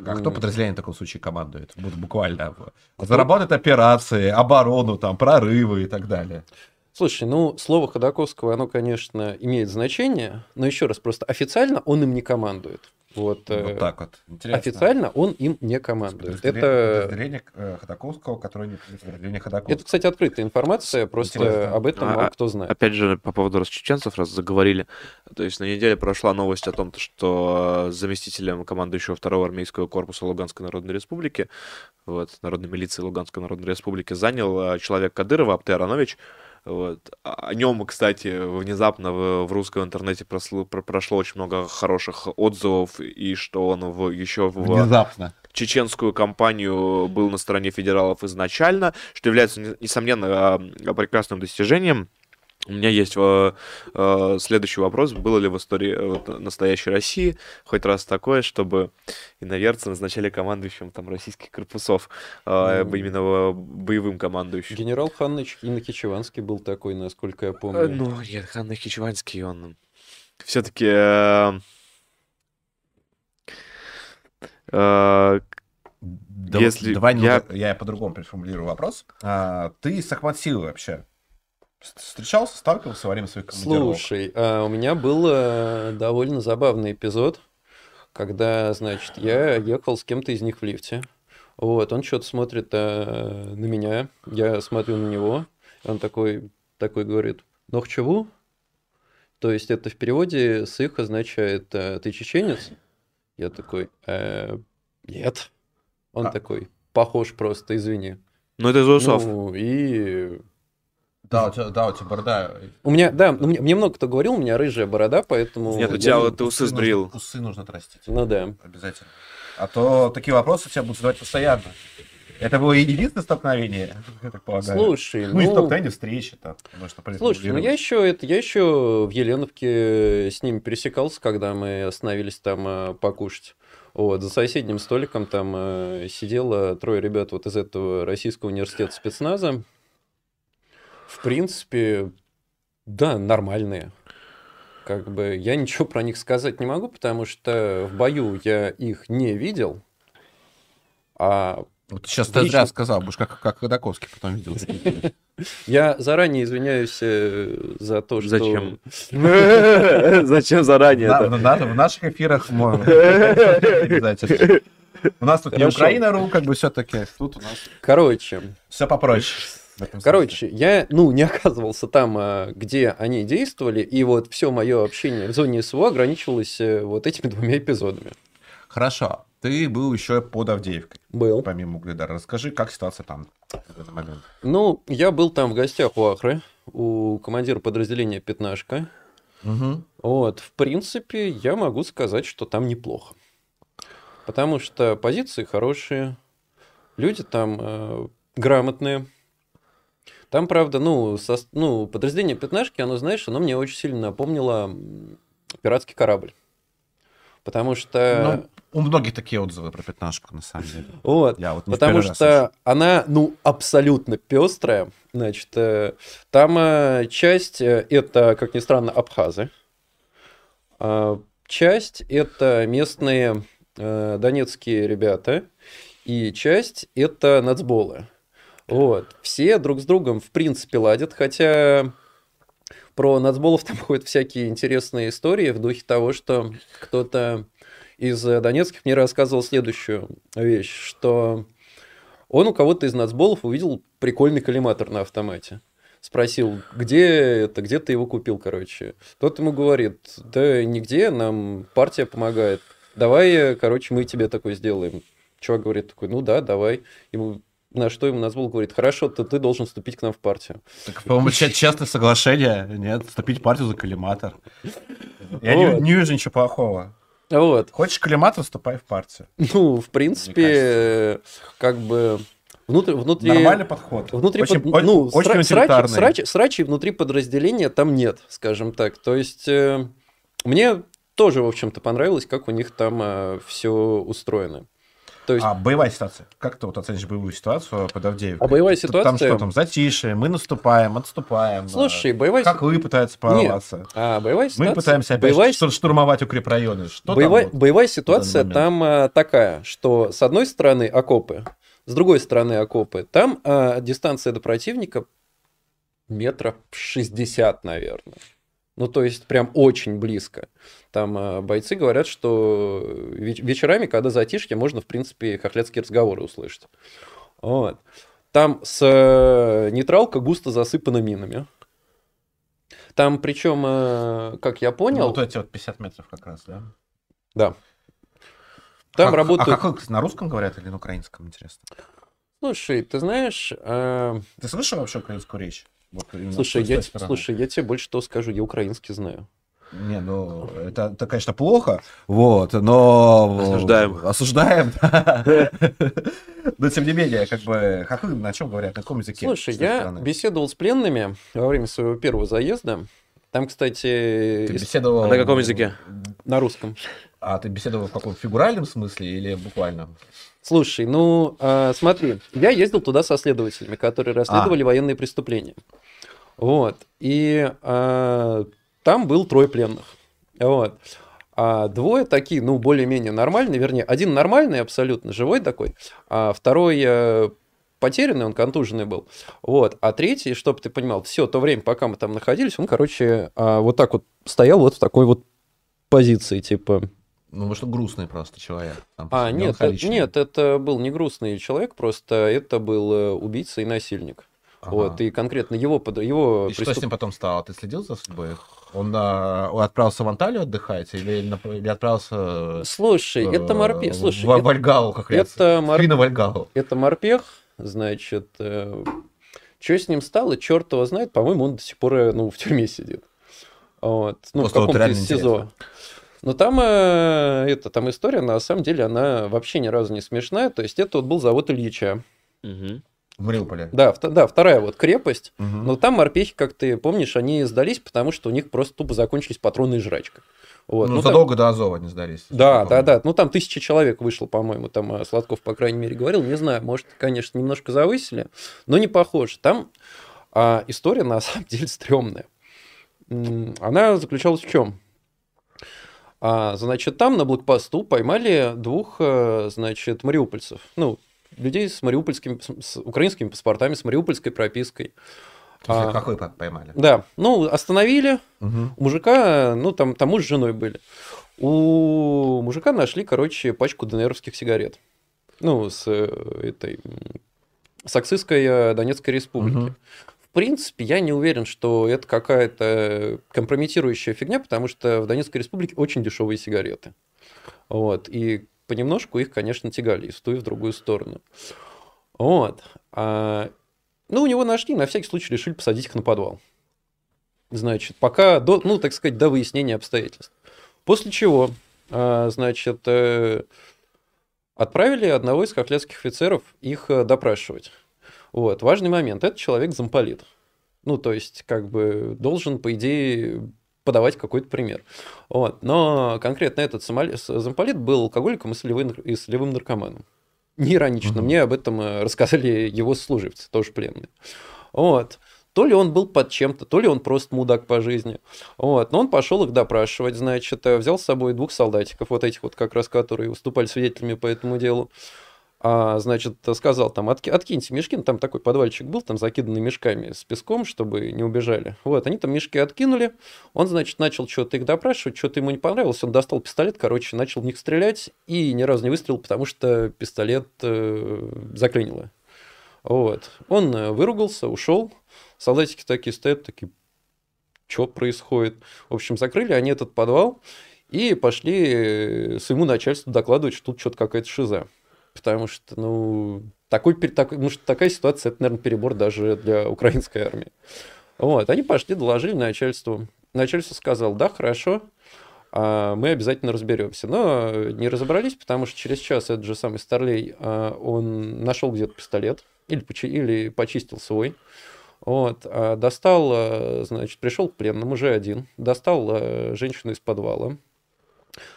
А кто подразделение в таком случае командует? Буквально. Заработает операции, оборону, там, прорывы и так далее. Слушай, ну, слово Ходаковского, оно, конечно, имеет значение, но еще раз, просто официально он им не командует. Вот, э, Вот так вот. Интересно. официально он им не командует. Это, подразделение э, Ходаковского, которое не подразделение Ходаковского. это, кстати, открытая информация, просто Интересно. об этом А, мало кто знает. Опять же, по поводу раз чеченцев, раз заговорили. То есть на неделе прошла новость о том, то, что э, заместителем командующего второго армейского корпуса Луганской Народной Республики, вот, Народной милиции Луганской Народной Республики, занял э, человек Кадырова, Апте Аронович. Вот. А- О нем, кстати, внезапно в, в русском интернете прослу- про- прошло очень много хороших отзывов, и что он в, еще в, Внезапно. чеченскую кампанию был на стороне федералов изначально, что является, не- несомненно, а, прекрасным достижением. У меня есть э, э, следующий вопрос. Было ли в истории э, вот, настоящей России хоть раз такое, чтобы иноверцы назначали командующим там российских корпусов, э, Ну. именно э, боевым командующим? Генерал Ханныч Иннокичеванский был такой, насколько я Э, помню. Ну, нет, Ханна Хичеванский, он все-таки... э, э, Да Если давай я- я по-другому переформулирую вопрос. А, ты с Ахматсилой вообще с- встречался, сталкивался во время своих командировок? Слушай, а, у меня был э, довольно забавный эпизод, когда, значит, я ехал с кем-то из них в лифте. Вот, он что-то смотрит э, на меня, я смотрю на него, он такой, такой говорит, ну чего? То есть это в переводе с их означает э, «ты чеченец?» Я такой «Э, «нет». Он А. такой «похож просто, извини». Ну, это из усов. Ну, и Да, у тебя, да, у тебя борода. у меня, да, ну, мне, мне много кто говорил, у меня рыжая борода, поэтому... Нет, у тебя вот ты усы нужно- сбрил. Усы нужно отрастить. Ну да. Обязательно. А то такие вопросы тебя будут задавать постоянно. Это было единственное столкновение, <laughs> я так полагаю. Слушай, ну, и ну, столкновение встречи там. Может, слушай, ну я еще это, я еще в Еленовке с ними пересекался, когда мы остановились там э, покушать. Вот, за соседним столиком там э, сидело трое ребят вот из этого Российского университета спецназа. В принципе, да, нормальные. Как бы я ничего про них сказать не могу, потому что в бою я их не видел. А Вот сейчас ты Лично- зря сказал, будешь как, как Ходаковский потом видел. <laughs> я заранее извиняюсь э, за то, что... Зачем? <laughs> Зачем заранее в на- В наших эфирах можно. <laughs> У нас тут не. Украина.ру, как бы все-таки. Тут у нас Короче, все попроще. Короче, я, ну, не <laughs> оказывался там, а, где они действовали, и вот все мое общение в зоне СВО ограничивалось э, вот этими двумя эпизодами. Хорошо. Ты был еще под Авдеевкой, Был. помимо Угледара. Расскажи, как ситуация там в данный момент. Ну, я был там в гостях у Ахры, у командира подразделения «Пятнашка». Мгм. Вот, в принципе, я могу сказать, что там неплохо. Потому что позиции хорошие, люди там э, грамотные. Там, правда, ну, сос- ну, подразделение пятнашки, оно, знаешь, оно мне очень сильно напомнило пиратский корабль. Потому что... Ну, у многих такие отзывы про пятнашку, на самом деле. вот. Я вот Потому что она, ну, абсолютно пестрая. Значит, э, там э, часть э, это, как ни странно, абхазы. А часть это местные донецкие ребята. И часть это нацболы. Вот. Все друг с другом, в принципе, ладят, хотя про нацболов там <laughs> ходят всякие интересные истории в духе того, что кто-то из э, донецких мне рассказывал следующую вещь, что он у кого-то из нацболов увидел прикольный коллиматор на автомате. Спросил, где это, где ты его купил, короче. Тот ему говорит, да нигде, нам партия помогает. Давай, э, короче, мы тебе такой сделаем. Чувак говорит такой, ну да, давай. Ему, на что ему назвал, говорит, хорошо, то ты должен вступить к нам в партию. Так, по-моему, че- <laughs> честное соглашение, нет, вступить в партию за коллиматор. Я не, Вот. не вижу ничего плохого. Вот. Хочешь коллиматор, вступай в партию. Ну, в принципе, э, как бы внутри... внутри... Нормальный подход. Внутри очень, под- ну, очень сра- срачи, утилитарный. срачи- срачей внутри подразделения там нет, скажем так. То есть э, мне тоже, в общем-то, понравилось, как у них там все устроено. То есть, А боевая ситуация. Как ты вот оценишь боевую ситуацию под Авдеевкой? А боевая Там ситуация- что там, затишье, мы наступаем, отступаем. слушай, боевая, Как вы пытаетесь прорваться? а, боевая Мы ситуация... пытаемся опять боевая, штур- штурмовать укрепрайоны. Что боевая, там? вот? боевая ситуация там а, такая, что с одной стороны окопы, с другой стороны окопы. Там а, дистанция до противника метров 60, наверное. Ну, то есть, прям очень близко. Там а, бойцы говорят, что веч- вечерами, когда затишье, можно, в принципе, хохлядские разговоры услышать. Вот. Там с э, нейтралка густо засыпана минами. Там, причем, э, как я Ну, понял, вот эти вот 50 метров как раз, да? да. Там Как- работают... А как на русском говорят или на украинском, интересно? Слушай, ты знаешь, э, Ты слышал вообще украинскую речь? Вот слушай, я, стороны. слушай, я тебе больше того скажу, я украинский знаю. Не, ну, это, это, конечно, плохо, вот, но... Осуждаем. Осуждаем, да. Но, тем не менее, как бы, как вы, на чем говорят, на каком языке? Слушай, я беседовал с пленными во время своего первого заезда. Там, кстати, Ты беседовал... А на каком языке? на русском. А ты беседовал в каком фигуральном смысле или буквально? Слушай, ну а, смотри, я ездил туда со следователями, которые расследовали военные преступления. Вот. И а, там был трое пленных. Вот. А двое такие, ну, более-менее нормальные, вернее, один нормальный, абсолютно живой такой, а второй э, потерянный, он контуженный был. Вот. А третий, чтобы ты понимал, все то время, пока мы там находились, он, короче, а, вот так вот стоял вот в такой вот позиции, типа, Ну, может, грустный просто человек. там, а, нет, э, меланхоличный. нет, это был не грустный человек, просто это был э, убийца и насильник. Ага. Вот, и конкретно его, его И что преступ- с ним потом стало? Ты следил за судьбой? Он, а, отправился в Анталию отдыхать или, или отправился Слушай, это э, морпех. в- Слушай, в это, Вальгалу, как раз. это, мор- Вальгалу. это морпех, значит, что с ним стало, черт его знает, по-моему, он до сих пор э, ну, в тюрьме сидит. Вот, ну, Просто в вот каком-то из СИЗО. Но там, э, это, там история, на самом деле, она вообще ни разу не смешная. То есть, это вот был завод Ильича. Мгм. В Мариуполе. Да, вт- да, вторая вот крепость. Мгм. Но там морпехи, как ты помнишь, они сдались, потому что у них просто тупо закончились патроны и жрачка. Вот. Ну, ну, там- задолго до Азова не сдались. Да, да, да. Ну, там тысяча человек вышло, по-моему. Там а, Сладков, по крайней мере, говорил. Не знаю, может, конечно, немножко завысили, но не похоже. Там а, история, на самом деле, стрёмная. Она заключалась в чем? А, значит, там на блокпосту поймали двух, э, значит, мариупольцев. Ну, людей с мариупольскими, с- с украинскими паспортами, с мариупольской пропиской. То есть, А. Какой по- поймали? Да, ну, остановили, Мгм. у мужика, ну, там, там муж с женой были. У мужика нашли, короче, пачку ДНРовских сигарет. Ну, с э, этой... Саксистской э, Донецкой республики. Мгм. Принципе, я не уверен, что это какая-то компрометирующая фигня, потому что в Донецкой республике очень дешевые сигареты. Вот. И понемножку их, конечно, тягали из ту и в другую сторону. Вот. А, Ну, у него нашли, на всякий случай решили посадить их на подвал. Значит, пока, до, ну, так сказать, до выяснения обстоятельств. После чего, а, значит, э, отправили одного из хохлядских офицеров их э, допрашивать. Вот, важный момент. Этот человек замполит. Ну, то есть, как бы, должен, по идее, подавать какой-то пример. Вот. Но конкретно этот замполит был алкоголиком и солевым, и солевым наркоманом. Не иронично. Угу. Мне об этом э, рассказали его служивцы, тоже пленные. Вот. То ли он был под чем-то, то ли он просто мудак по жизни. Вот. Но он пошел их допрашивать, значит, э, взял с собой двух солдатиков, вот этих вот как раз, которые выступали свидетелями по этому делу а, значит, сказал там, Отки, откиньте мешки, ну, там такой подвальчик был, там закиданный мешками с песком, чтобы не убежали. Вот, они там мешки откинули, он, значит, начал что-то их допрашивать, что-то ему не понравилось, он достал пистолет, короче, начал в них стрелять и ни разу не выстрелил, потому что пистолет э, заклинило. Вот, он э, выругался, ушел, солдатики такие стоят, такие, что происходит? В общем, закрыли они этот подвал и пошли э, своему начальству докладывать, что тут что-то какая-то шиза потому что, ну, такой, такой, ну, такая ситуация, это, наверное, перебор даже для украинской армии. Вот, они пошли, доложили начальству. Начальство сказал, да, хорошо, а мы обязательно разберемся. Но не разобрались, потому что через час этот же самый Старлей, а, он нашел где-то пистолет или, или почистил свой. Вот, а достал, значит, пришел к пленному уже один, достал женщину из подвала,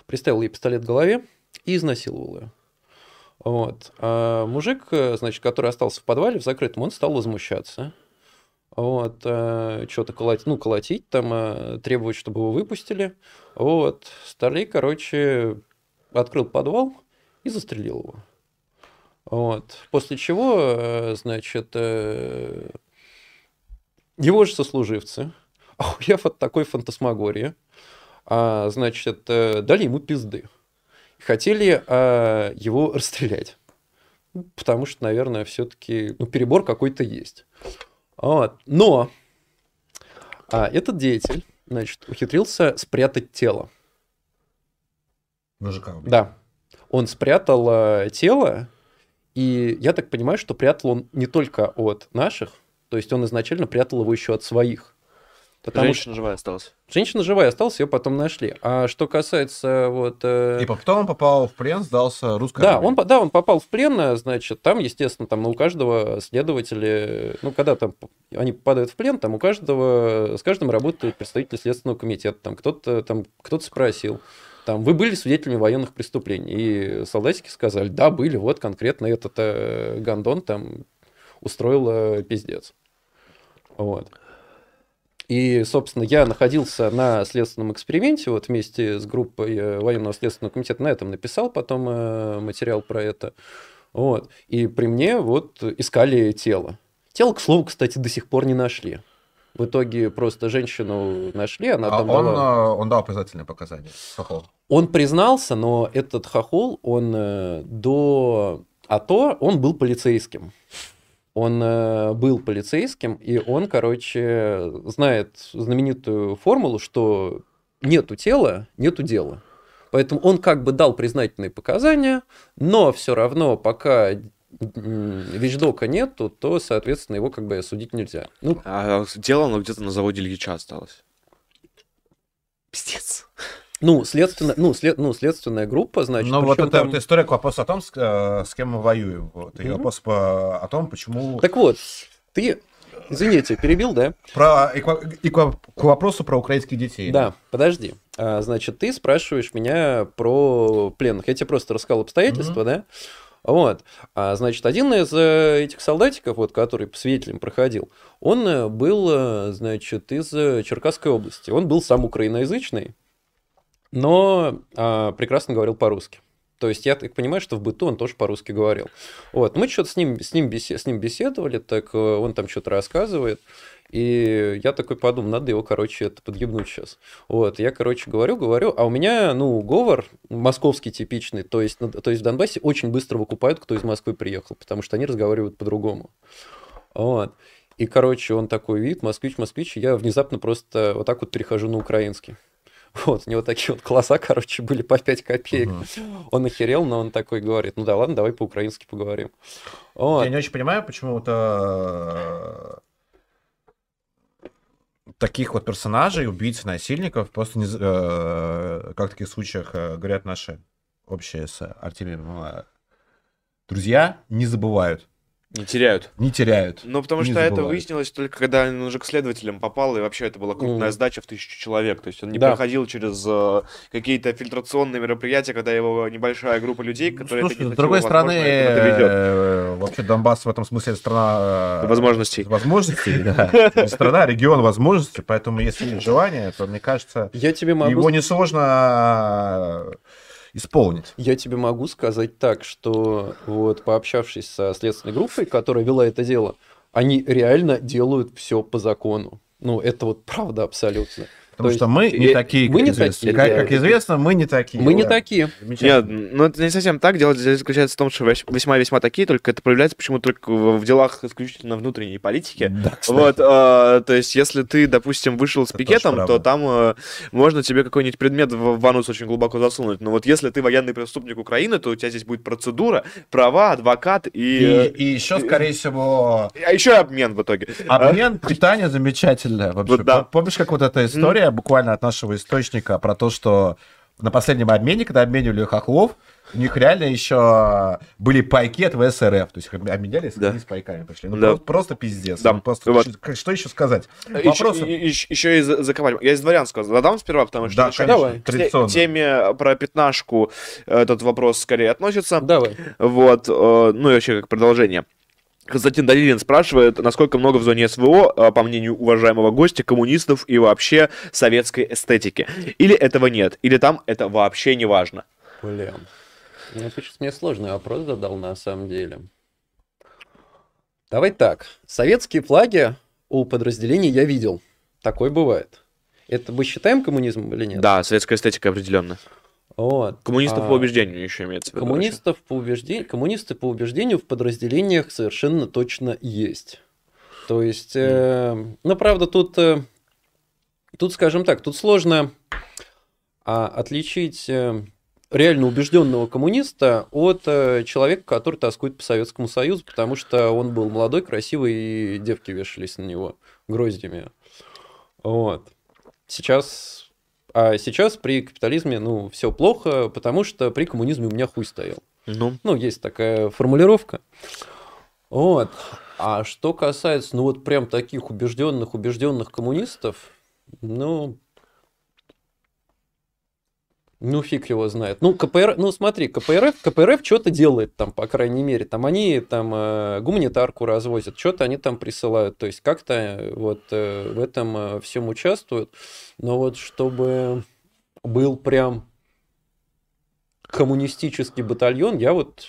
приставил ей пистолет к голове и изнасиловал ее. Вот. А мужик, э, значит, который остался в подвале, в закрытом, он стал возмущаться. Вот, э, что-то колотить, ну, колотить, там, э, требовать, чтобы его выпустили. Вот, Старлей, короче, открыл подвал и застрелил его. Вот. После чего, значит, его же сослуживцы, <laughs> охуев от такой фантасмагории, а, значит, дали ему пизды хотели э, его <laughs> расстрелять. Ну, потому что, наверное, все-таки ну, перебор какой-то есть. Вот. Но а, этот деятель, значит, ухитрился спрятать тело. Мужика. Да. Он спрятал э, тело, и я так понимаю, что прятал он не только от наших, то есть он изначально прятал его еще от своих. Потому Женщина что... живая осталась. Женщина живая осталась, ее потом нашли. А что касается вот... Э... И потом он попал в плен, сдался русской да, он, да, он попал в плен, значит, там, естественно, там у каждого следователя, ну, когда там они попадают в плен, там у каждого, с каждым работает представитель Следственного комитета, там кто-то там кто-то спросил, там, вы были свидетелями военных преступлений? И солдатики сказали, да, были, вот конкретно этот э, Гондон там устроил э, пиздец. Вот. И, собственно, я находился на следственном эксперименте, вот вместе с группой э, военного следственного комитета на этом написал потом э, материал про это. Вот. И при мне вот искали тело. Тело, к слову, кстати, до сих пор не нашли. В итоге просто женщину нашли, она а там он. Э, он дал признательные показания, хохол. Он признался, но этот хохол, он до АТО, он был полицейским он э, был полицейским, и он, короче, знает знаменитую формулу, что нету тела, нету дела. Поэтому он как бы дал признательные показания, но все равно, пока вещдока нету, то, соответственно, его как бы осудить нельзя. Ну, а дело оно где-то на заводе Ильича осталось. Пиздец. Ну, следственно, ну, след, ну, следственная группа, значит. Ну, вот это там... вот история к вопросу о том, с, э, с кем мы воюем. Вот, и mm-hmm. вопрос по, о том, почему. Так вот, ты Извините, перебил, да? Про, и, к, и к, к вопросу про украинских детей. Да, да? подожди. А, значит, ты спрашиваешь меня про пленных. Я тебе просто рассказал обстоятельства, mm-hmm. да? Вот. А, значит, один из э, этих солдатиков, вот, который по свидетелям проходил, он э, был, значит, из Черкасской области. Он был сам украиноязычный, но а, прекрасно говорил по-русски. То есть я так понимаю, что в быту он тоже по-русски говорил. Вот. Мы что-то с ним, с, ним бесед, с ним беседовали, так э, он там что-то рассказывает. И я такой подумал, надо его, короче, это подъебнуть сейчас. Вот, я, короче, говорю, говорю, а у меня, ну, говор московский типичный, то есть, то есть в Донбассе очень быстро выкупают, кто из Москвы приехал, потому что они разговаривают по-другому. Вот. И, короче, он такой вид, москвич, москвич, и я внезапно просто вот так вот перехожу на украинский. Вот, у него такие вот класса, короче, были по 5 копеек. Угу. Он охерел, но он такой говорит, ну да ладно, давай по-украински поговорим. Вот. Я не очень понимаю, почему это таких вот персонажей, убийц, насильников, просто не, э, как в таких случаях э, говорят наши общие с Артемием э, друзья, не забывают, Не теряют. не теряют. Ну, потому Не что это забывают. выяснилось только когда он уже к следователям попал, и вообще это была крупная Мгм. сдача в тысячу человек. То есть он не Да. проходил через э, какие-то фильтрационные мероприятия, когда его небольшая группа людей, которые... Ну, Слушай, это с другой стороны, это э, вообще Донбасс в этом смысле страна э, Возможностей. возможностей, <laughs> да. Не страна, а регион возможностей, поэтому если есть желание, то мне кажется, Я тебе могу его несложно исполнить. Я тебе могу сказать так, что вот пообщавшись со следственной группой, которая вела это дело, они реально делают все по закону. Ну, это вот правда абсолютно. Потому То что есть, мы не э, такие, мы как не известно. такие, Как, да. как известно, мы не такие. Мы не да. такие. Замечательно. Нет, ну это не совсем так. Дело здесь заключается в том, что весь- весьма-весьма такие, только это проявляется почему-то только в в делах исключительно внутренней политики. Да, кстати. Вот, э, то есть, если ты, допустим, вышел с Это пикетом, то там э, можно тебе какой-нибудь предмет в в анус очень глубоко засунуть. Но вот если ты военный преступник Украины, то у тебя здесь будет процедура, права, адвокат И, и... и еще, скорее всего, А еще и обмен в итоге. обмен питания замечательное вообще. Вот да. Пом- Помнишь, как вот эта история буквально от нашего источника про то, что на последнем обмене, когда обменивали хохлов, у них реально еще были пайки от ВСРФ. То есть обменялись, Да. они с пайками пришли. Ну, Да. просто, просто пиздец. Да. Ну, просто, Вот. что, что еще сказать? Еще, Вопросы? еще и за- заковать. Я из дворянского задам сперва, потому что Да, еще конечно, Давай. к теме про пятнашку этот вопрос скорее относится. Давай. Вот, э, ну и вообще как продолжение. Константин Данилин спрашивает, насколько много в зоне СВО, э, по мнению уважаемого гостя, коммунистов и вообще советской эстетики. Или этого нет, или там это вообще не важно. Блин. Ну, ты сейчас мне сложный вопрос задал на самом деле. Давай так. Советские флаги у подразделений я видел. Такое бывает. Это мы считаем коммунизмом или нет? Да, советская эстетика определенно. Вот. Коммунистов А, по убеждению еще имеется в виду. Коммунистов по убеждению, коммунисты по убеждению в подразделениях совершенно точно есть. То есть, э, ну, правда, тут, э, тут, скажем так, тут сложно а, отличить э, реально убежденного коммуниста от э, человека, который тоскует по Советскому Союзу, потому что он был молодой, красивый, и девки вешались на него гроздями. Вот. Сейчас а сейчас при капитализме, ну, все плохо, потому что при коммунизме у меня хуй стоял. Ну, Ну, есть такая формулировка. Вот. А что касается, ну, вот прям таких убежденных, убежденных коммунистов, ну, ну, фиг его знает. Ну, КПР, ну, смотри, КПРФ, КПРФ что-то делает там, по крайней мере. Там они там э, гуманитарку развозят, что-то они там присылают. То есть как-то э, вот э, в этом э, всем участвуют. Но вот чтобы был прям коммунистический батальон, я вот,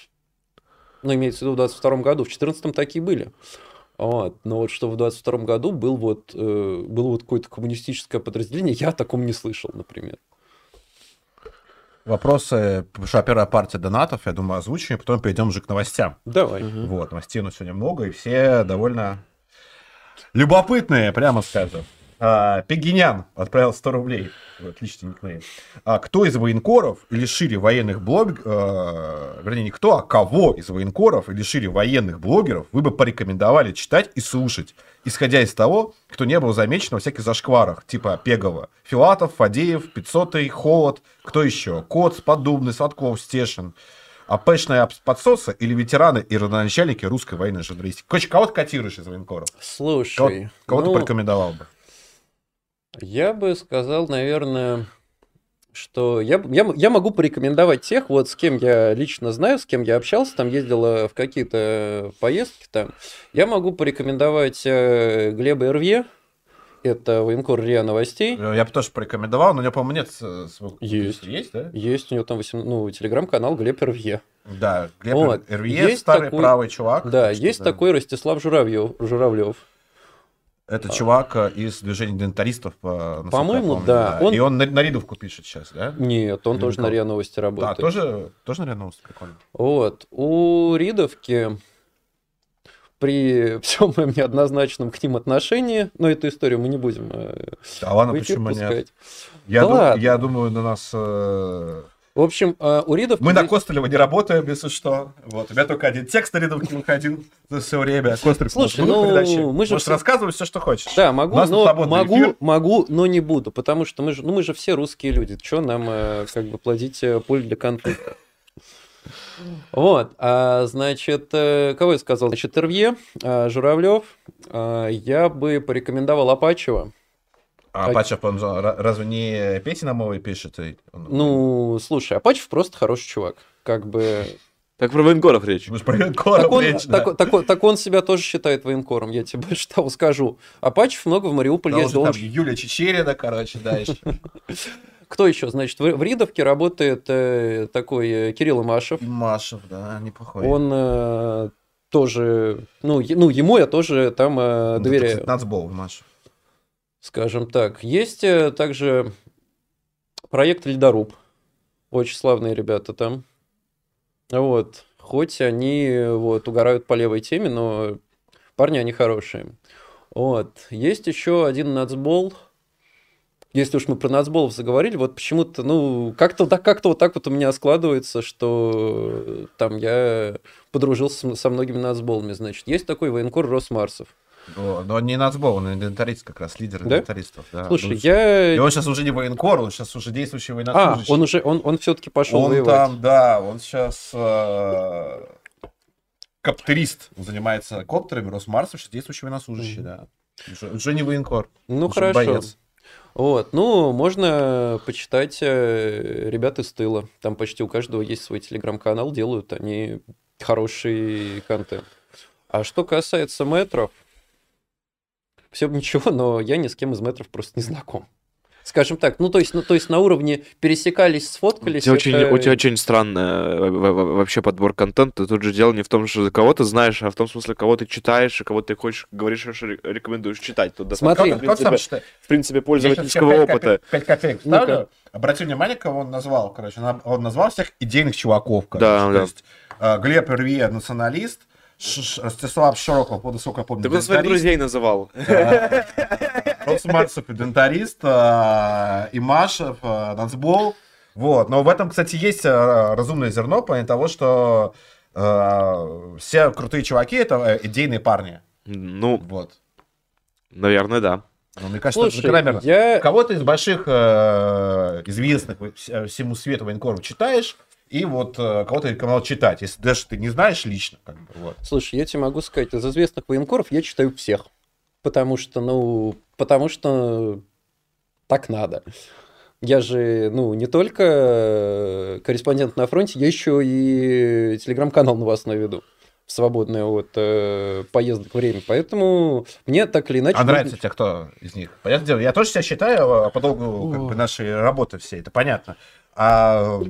ну, имеется в виду в 22 году, в 14 такие были. Вот. Но вот что в 22 году был вот, э, было вот какое-то коммунистическое подразделение, я о таком не слышал, например. Вопросы, потому что первая партия донатов, я думаю, озвучим, и потом перейдем уже к новостям. Давай. мгм. Вот, новостей у нас сегодня много, и все довольно любопытные, прямо скажем. А, Пегинян отправил 100 рублей. Отличный никнейм. А кто из военкоров или шире военных блог... э, вернее, не кто, а кого из военкоров или шире военных блогеров вы бы порекомендовали читать и слушать, исходя из того, кто не был замечен во всяких зашкварах, типа Пегова, Филатов, Фадеев, 500 Холод, кто еще? Коц, Поддубный, Сладков, Стешин. АПшные подсосы или ветераны и родоначальники русской военной журналистики? Короче, кого ты котируешь из военкоров? Кого, Слушай, кого ты ну, порекомендовал бы? Я бы сказал, наверное, что я, я, я могу порекомендовать тех, вот с кем я лично знаю, с кем я общался, там ездил э, в какие-то поездки там. Я могу порекомендовать э, Глеба Эрвье, это военкор РИА Новостей. Я бы тоже порекомендовал, но у него, по-моему, нет... э, своего- Есть. Есть, да? Есть у него там 18, ну, телеграм-канал Глеб Эрвье. Да, Глеб Вот. Эрвье, Есть старый такой- правый чувак. Да, есть да. такой Ростислав Журавлев. Журавлев. Это чувак э, из движения дентаристов. э, По-моему, помню, да. Он- И он на, на Ридовку пишет сейчас, да? Нет, он тоже на. РИА Новости Да, работает. тоже, тоже на Ридовку, прикольно. Вот. У Ридовки при всем <laughs> моем неоднозначном к ним отношении, но эту историю мы не будем Да ладно, почему нет? пускать. Я, Да ду- ладно. я думаю, на нас В общем, а, у Ридов... Мы на Костылева не работаем, если что. Вот. У меня только один текст на Ридовке выходил за все время. Костылев Слушай, ну, мы же... Можешь рассказывать все, что хочешь. Да, могу, но, могу, могу, но не буду, потому что мы же, ну, мы же все русские люди. Что нам э, как бы плодить э, поле для конфликта? Вот, а, значит, э, кого я сказал? Значит, Тервье, Журавлев, я бы порекомендовал Апачева. А Апачев, он разве не Петя на мове пишет? Ну, слушай, Апачев просто хороший чувак. Как бы... Так про военкоров речь. Ну, про военкоров так он, речь, так, да. так, так, так он себя тоже считает военкором, я тебе <laughs> больше того скажу. Апачев много в Мариуполь да, ездил. Там Юлия Чечерина, короче, да, еще. <laughs> Кто еще? Значит, в, Ридовке работает э, такой э, Кирилл Имашев. Имашев, да, неплохой. Он э, тоже, ну, е, ну, ему я тоже там э, доверяю. Это, нацбол Имашев. Скажем так. Есть э, также проект Ледоруб. Очень славные ребята там. Вот. Хоть они вот, угорают по левой теме, но парни они хорошие. Вот. Есть еще один нацбол – если уж мы про нацболов заговорили, вот почему-то, ну, как-то так, как-то вот так вот у меня складывается, что там я подружился со многими нацболами, значит. Есть такой военкор Росмарсов. О, но не нацбол, он инвентарист как раз, лидер да? инвентаристов. Да. Слушай, он, я... И он сейчас уже не военкор, он сейчас уже действующий военнослужащий. А, он уже, он, он все-таки пошел он воевать. там, да, он сейчас э, коптерист, он занимается коптерами, Росмарсов, сейчас действующий военнослужащий, mm-hmm. да. Уже, уже не военкор. Ну, хорошо. Боец. Вот, ну, можно почитать э, ребят из тыла. Там почти у каждого есть свой телеграм-канал, делают они хороший контент. А что касается метров, все бы ничего, но я ни с кем из метров просто не знаком. Скажем так, ну то есть, ну то есть на уровне пересекались, сфоткались. У тебя, это... очень, у тебя очень странный э, вообще подбор контента. Тут же дело не в том, что кого ты знаешь, а в том смысле, кого ты читаешь, и кого ты хочешь, говоришь, рекомендуешь читать. Тут Смотри, в принципе, в принципе пользовательского опыта. 5 копеек ставлю. Обрати внимание, кого он назвал. Короче, он назвал всех идейных чуваков. Короче. Да, то да. есть э, Глеб Рвье националист, Ростислав Широков, насколько я помню, Так он своих друзей называл. Росмарцев, дентарист, э, Имашев, э, Нацбол. Вот. Но в этом, кстати, есть э, разумное зерно, по того, что все крутые чуваки это идейные парни. Ну, вот. Наверное, да. Ну, мне кажется, Слушай, это закономерно. Я... Кого-то из больших э, известных всему свету военкоров читаешь, и вот э, кого-то рекомендовал читать, если даже ты не знаешь лично. Как бы, вот. Слушай, я тебе могу сказать, из известных военкоров я читаю всех. Потому что, ну, потому что так надо. Я же, ну, не только корреспондент на фронте, я еще и телеграм-канал новостной веду в свободное от э, поездок время. Поэтому мне так или иначе... А нравится тебе кто из них? Понятное дело, я тоже себя считаю а по долгу как бы, нашей работы всей, это понятно. А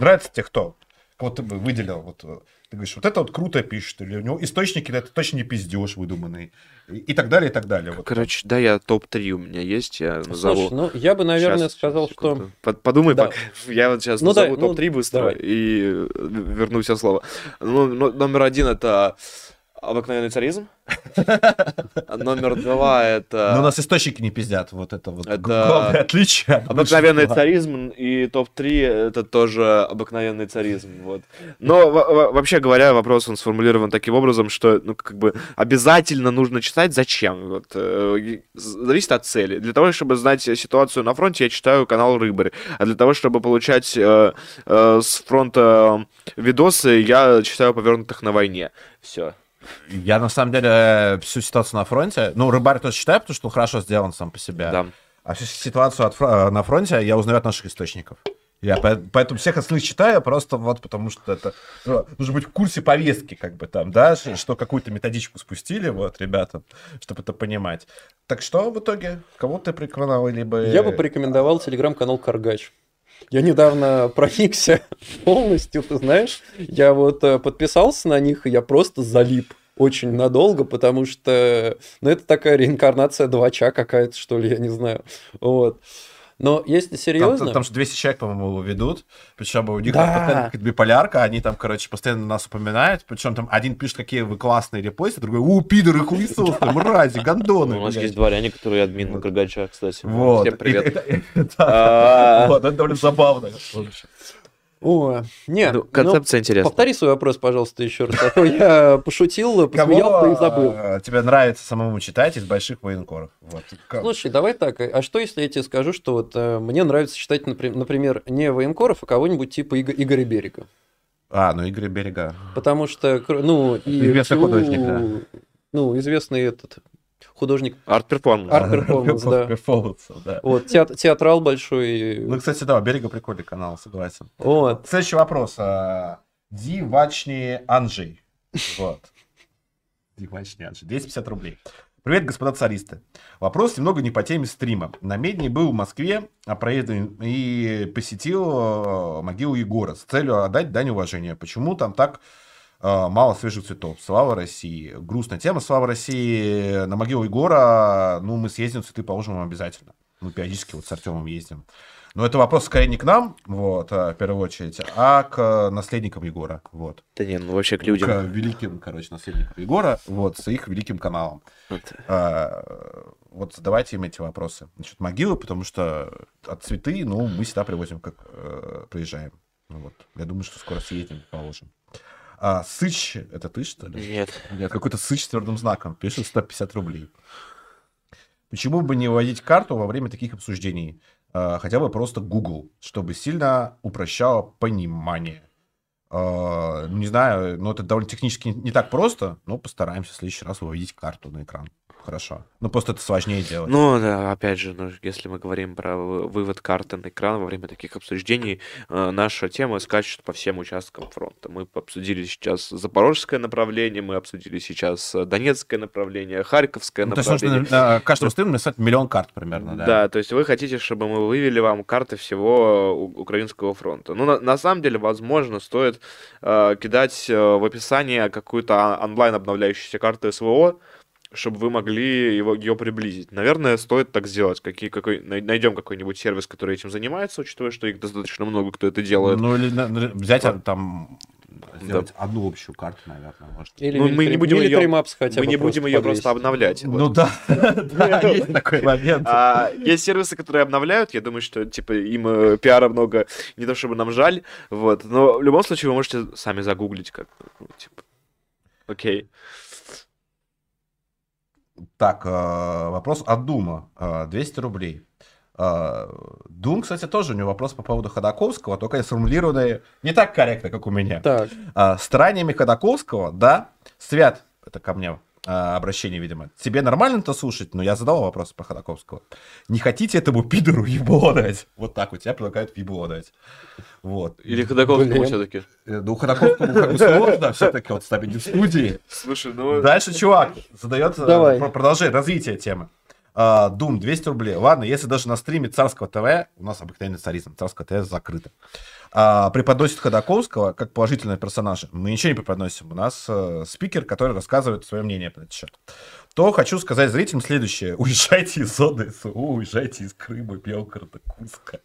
Нравится тебе кто? Кого ты бы выделил? Вот, э, ты говоришь, вот это вот круто пишет, или у него источники, это точно не пиздеж выдуманный, и, и так далее, и так далее. Вот. Короче, да, я топ-3 у меня есть, я назову. Слушай, ну, я бы, наверное, сейчас, сказал, что... Подумай, да. пока. <laughs> я вот сейчас ну, назову да, топ-3 ну, быстро давай. и э, верну все слово. Ну, номер один это обыкновенный царизм. <laughs> Номер два это... Но у нас источники не пиздят, вот это вот это... главное отличие. Обыкновенный царизм и топ-3 это тоже обыкновенный царизм. Вот. Но вообще говоря, вопрос он сформулирован таким образом, что ну, как бы обязательно нужно читать. Зачем? Вот, э, зависит от цели. Для того, чтобы знать ситуацию на фронте, я читаю канал Рыбарь. А для того, чтобы получать э, э, с фронта видосы, я читаю повернутых на войне. Все. Я, на самом деле, всю ситуацию на фронте... Ну, рыбарь тоже считаю, потому что он хорошо сделан сам по себе. Да. А всю ситуацию от, э, на фронте я узнаю от наших источников. Я поэтому всех остальных читаю просто вот потому что это ну, нужно быть в курсе повестки, как бы там, да, что какую-то методичку спустили, вот, ребята, чтобы это понимать. Так что в итоге, кого ты порекомендовал, либо... Я бы порекомендовал телеграм-канал Каргач. Я недавно <laughs> проникся полностью, ты знаешь. Я вот э, подписался на них, и я просто залип очень надолго, потому что, ну, это такая реинкарнация двача какая-то, что ли, я не знаю. Вот. Но если Там, серьезно... там, там же 200 человек, по-моему, ведут. Причем у них Да. постоянно какая-то биполярка. Они там, короче, постоянно нас упоминают. Причем там один пишет, какие вы классные репосты, другой, у, пидоры, <laughs> хуесосы, мрази, гондоны. У нас блядь». есть дворяне, которые админ на Вот. Крыгача, кстати. Вот. Всем привет. <laughs> А, Вот, это довольно забавно. О, нет, ну, ну, Концепция интересная. повтори свой вопрос, пожалуйста, еще раз. А то я <laughs> пошутил, посмеялся и забыл. э, тебе нравится самому читать из больших военкоров? Вот. Слушай, давай так. А что если я тебе скажу, что вот э, мне нравится читать, напри- например, не военкоров, а кого-нибудь типа Иго- Игоря Берега? А, ну Игорь Берега. Потому что, ну, и Известный художник, да. Ну, известный этот художник. Арт-перформанс. Арт- перформанс, да. Перформанс, да. Вот, теат- театрал большой. Ну, кстати, да, Берега прикольный канал, согласен. Вот. Следующий вопрос. а, Дивачни Анджей. Вот. Дивачни Анджей. 250 рублей. Привет, господа царисты. Вопрос немного не по теме стрима. На Медне был в Москве а проездом и посетил э, могилу Егора с целью отдать дань уважения. Почему там так мало свежих цветов? Слава России. Грустная тема. Слава России. На могилу Егора, ну, мы съездим, цветы положим вам обязательно. Мы периодически вот с Артемом ездим. Но это вопрос скорее не к нам, вот, а, в первую очередь, а к э, наследникам Егора, вот. Да не, ну вообще к людям. К великим, короче, наследникам Егора, вот, с их великим каналом. Вот. А, вот задавайте им эти вопросы. Насчет могилы, потому что от цветы, ну, мы всегда привозим, как э, приезжаем. Ну Вот. Я думаю, что скоро съедем, положим. А, Сыч, это ты, что ли? Нет. Нет, какой-то сыч с твердым знаком. Пишет 150 рублей. Почему бы не вводить карту во время таких обсуждений? А, Хотя бы просто Google, чтобы сильно упрощало понимание. А, ну, Не знаю, но это довольно технически не так просто, но постараемся в следующий раз выводить карту на экран. Хорошо. Ну, просто это сложнее делать. Ну, да, опять же, ну, если мы говорим про вы- вывод карты на экран во время таких обсуждений, э, наша тема скачет по всем участкам фронта. Мы обсудили сейчас запорожское направление, мы обсудили сейчас э, донецкое направление, харьковское Ну, то есть нужно направление. на каждому стриму написать миллион карт примерно, да? Да, то есть вы хотите, чтобы мы вывели вам карты всего у- украинского фронта. Ну, на, на самом деле, возможно, стоит э, кидать э, в описание какую-то а- онлайн обновляющуюся карту СВО, чтобы вы могли его, ее приблизить. Наверное, стоит так сделать. Какие, какой, най- найдем какой-нибудь сервис, который этим занимается, учитывая, что их достаточно много, кто это делает. Ну, или на- на- взять Да. там, сделать одну общую карту, наверное, может. Или Ну, мы не будем Maps хотя мы не будем ее просто обновлять. Вот. Ну да, <laughs> да, <laughs> есть такой момент. А, есть сервисы, которые обновляют. Я думаю, что типа им э, пиара много, не то чтобы нам жаль. Вот. Но в любом случае вы можете сами загуглить, как ну, типа. Окей. Так, э, вопрос от Дума. Э, 200 рублей. Э, Дум, кстати, тоже у него вопрос по поводу Ходаковского, только сформулированный не так корректно, как у меня. Так, Стараниями Ходаковского, да, Свят, это ко мне а, обращение, видимо. Тебе нормально-то слушать? Но я задал вопрос про Ходаковского. Не хотите этому пидору ебло дать? Вот так вот, тебя предлагают ебло дать. Вот. Или Ходаковскому Блин. все-таки. Э, Ну, Ходаковскому как бы сложно все-таки вот ставить в студии. Слушай, ну. Дальше чувак задает э, Давай. про- продолжение, развитие темы. А, Дум, 200 рублей. Ладно, если даже на стриме Царского ТВ, у нас обыкновенный царизм, Царское ТВ закрыто, а, преподносит Ходаковского как положительного персонажа, мы ничего не преподносим. У нас э, спикер, который рассказывает свое мнение по этому счет. То хочу сказать зрителям следующее. <laughs> Уезжайте из зоны СУ, уезжайте из Крыма, Белгорода, Куска.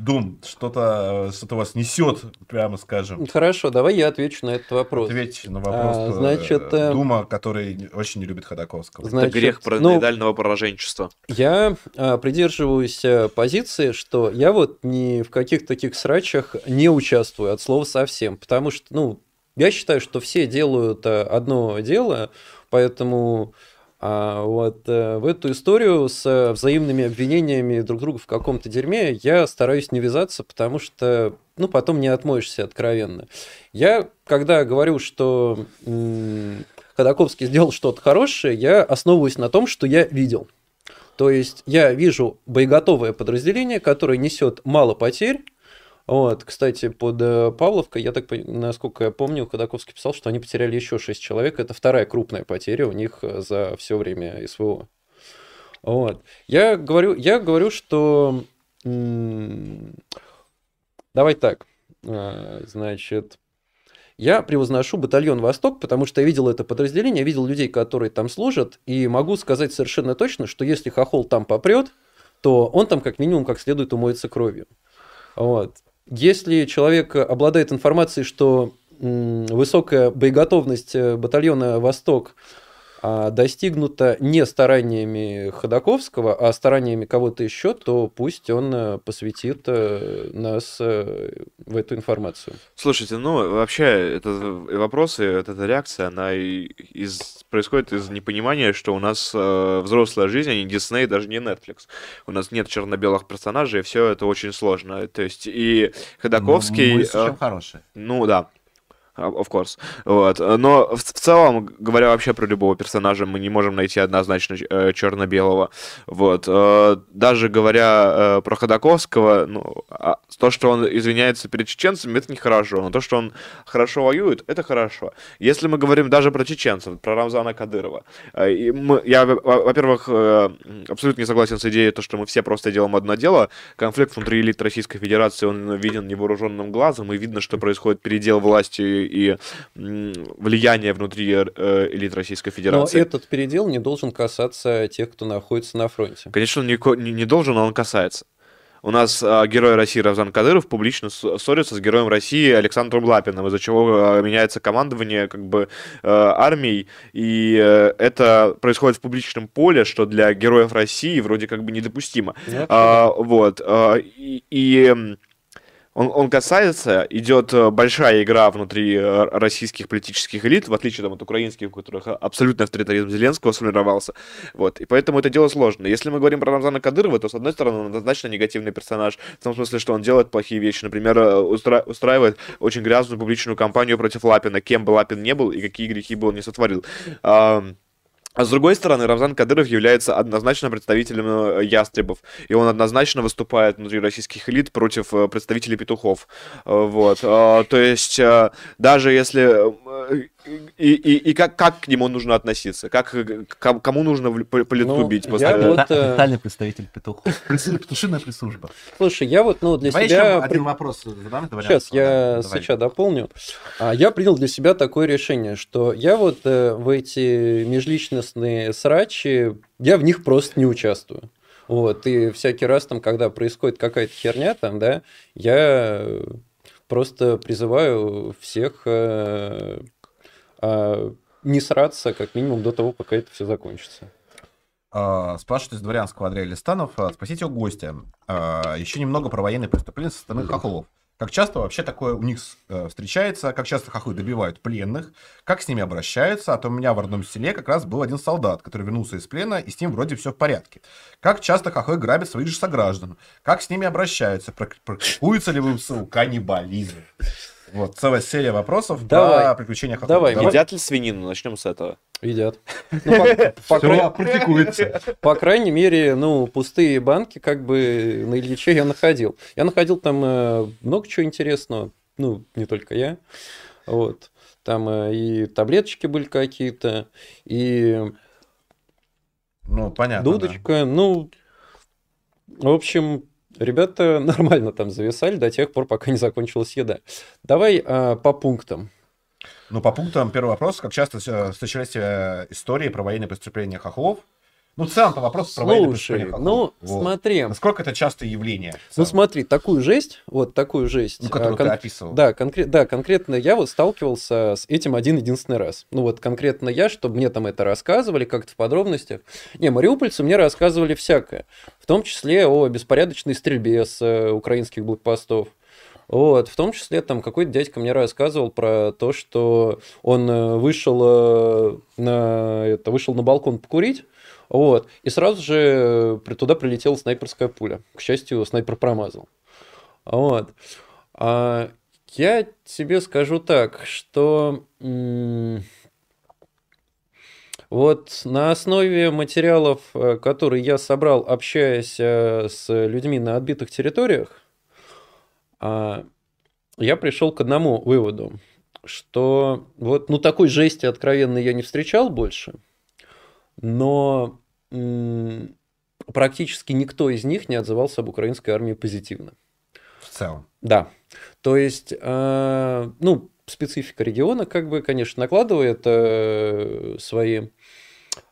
Дум, что-то что вас несет, прямо скажем. хорошо, давай я отвечу на этот вопрос. Ответьте на вопрос А, э, значит, э, Дума, который очень не любит Ходаковского. Это Значит, грех ну, параноидального пораженчества. Я а, придерживаюсь а, позиции, что я вот ни в каких таких срачах не участвую от слова совсем, потому что, ну, я считаю, что все делают а, одно дело, поэтому а, вот а, в эту историю с а, взаимными обвинениями друг друга в каком-то дерьме я стараюсь не вязаться, потому что, ну, потом не отмоешься откровенно. Я, когда говорю, что м, Ходаковский сделал что-то хорошее, я основываюсь на том, что я видел. То есть я вижу боеготовое подразделение, которое несет мало потерь. Вот, кстати, под э, Павловкой, я так, насколько я помню, Ходаковский писал, что они потеряли еще 6 человек. Это вторая крупная потеря у них э, за все время СВО. Вот. Я говорю, я говорю, что... Давай так. А, Значит, я превозношу батальон «Восток», потому что я видел это подразделение, я видел людей, которые там служат, и могу сказать совершенно точно, что если Хохол там попрет, то он там как минимум как следует умоется кровью. Вот. Если человек обладает информацией, что высокая боеготовность э, батальона «Восток» а, достигнута не стараниями Ходаковского, а стараниями кого-то еще, то пусть он э, посвятит э, нас в эту информацию. Слушайте, ну вообще это вопросы, эта реакция, она из, происходит из непонимания, что у нас взрослая жизнь, а не Дисней, даже не Netflix. У нас нет черно-белых персонажей, и все это очень сложно. То есть и Ходаковский... Ну, мы хорошие. Ну да, of course. Вот. Но в, в целом, говоря вообще про любого персонажа, мы не можем найти однозначно э, черно-белого. Вот. Э, даже говоря э, про Ходаковского, ну, а, то, что он извиняется перед чеченцами, это нехорошо. Но то, что он хорошо воюет, это хорошо. Если мы говорим даже про чеченцев, про Рамзана Кадырова, э, и мы, я, во-первых, э, абсолютно не согласен с идеей, то, что мы все просто делаем одно дело. Конфликт внутри элит Российской Федерации, он виден невооруженным глазом, и видно, что происходит передел власти и влияние внутри э, элит Российской Федерации. Но этот передел не должен касаться тех, кто находится на фронте. Конечно, он не, не должен, но он касается. У нас э, герой России Равзан Кадыров публично ссорится с героем России Александром Лапиным, из-за чего э, меняется командование как бы э, армией, и э, это происходит в публичном поле, что для героев России вроде как бы недопустимо. А, вот. А, и, и он, он касается, идет э, большая игра внутри э, российских политических элит, в отличие там, от украинских, у которых абсолютно авторитаризм Зеленского сформировался. Вот. И поэтому это дело сложно. Если мы говорим про Рамзана Кадырова, то, с одной стороны, он однозначно негативный персонаж, в том смысле, что он делает плохие вещи. Например, э, устра... устраивает очень грязную публичную кампанию против Лапина, кем бы Лапин не был и какие грехи бы он не сотворил. А с другой стороны, Рамзан Кадыров является однозначно представителем э, ястребов, и он однозначно выступает внутри российских элит против э, представителей петухов. Э, вот. То есть, даже если и, и, и как, как к нему нужно относиться? Как, кому нужно по, лицу ну, бить? После... Я вот, Детальный представитель петухов. Петушиная прислужба. Слушай, я вот ну, для Давай себя... еще один вопрос задам. Сейчас, я Давай. сейчас дополню. А, я принял для себя такое решение, что я вот в эти межличностные срачи, я в них просто не участвую. Вот, и всякий раз там, когда происходит какая-то херня там, да, я просто призываю всех э, а, не сраться как минимум до того, пока это все закончится. Uh, спрашивает из дворянского Андрея Листанов. Uh, спросите у гостя. Uh, еще немного про военные преступления со стороны хохлов. Как часто вообще такое у них э, встречается? Как часто хохлы добивают пленных? Как с ними обращаются? А то у меня в родном селе как раз был один солдат, который вернулся из плена, и с ним вроде все в порядке. Как часто хохлы грабят своих же сограждан? Как с ними обращаются? Практикуется ли в МСУ каннибализм? Вот, целая серия вопросов Давай. про приключения хохлов. Давай, Давай. Едят ли свинину? Начнем с этого. Едят. Ну, практикуется. По крайней мере, ну, пустые банки как бы на Ильиче я находил. Я находил там э, много чего интересного. Ну, не только я. Вот. Там э, и таблеточки были какие-то, и... Ну, понятно. Дудочка. Ну, в общем, Ребята <laughs> нормально там зависали до тех пор, пока не закончилась еда. Давай а, по пунктам. Ну, по пунктам первый вопрос. Как часто встречались э, истории про военные преступления хохлов? Ну, в целом-то вопрос про Слушай, ну, вот. смотри. Насколько это частое явление? Ну, смотри, такую жесть, вот такую жесть. Ну, которую а, кон... ты описывал. Да, конкрет... да, конкретно я вот сталкивался с этим один-единственный раз. Ну, вот конкретно я, чтобы мне там это рассказывали как-то в подробностях. Не, мариупольцы мне рассказывали всякое. В том числе о беспорядочной стрельбе с э, украинских блокпостов. Вот, в том числе там какой-то дядька мне рассказывал про то, что он э, вышел э, на, это, вышел на балкон покурить, вот. И сразу же э, туда прилетела снайперская пуля. К счастью, снайпер промазал. Вот. А я тебе скажу так, что вот на основе материалов, э, которые я собрал, общаясь э, с людьми на отбитых территориях, а, я пришел к одному выводу, что вот ну такой жести откровенной я не встречал больше – но практически никто из них не отзывался об украинской армии позитивно. В целом. Да. То есть, э, ну, специфика региона, как бы, конечно, накладывает э, свои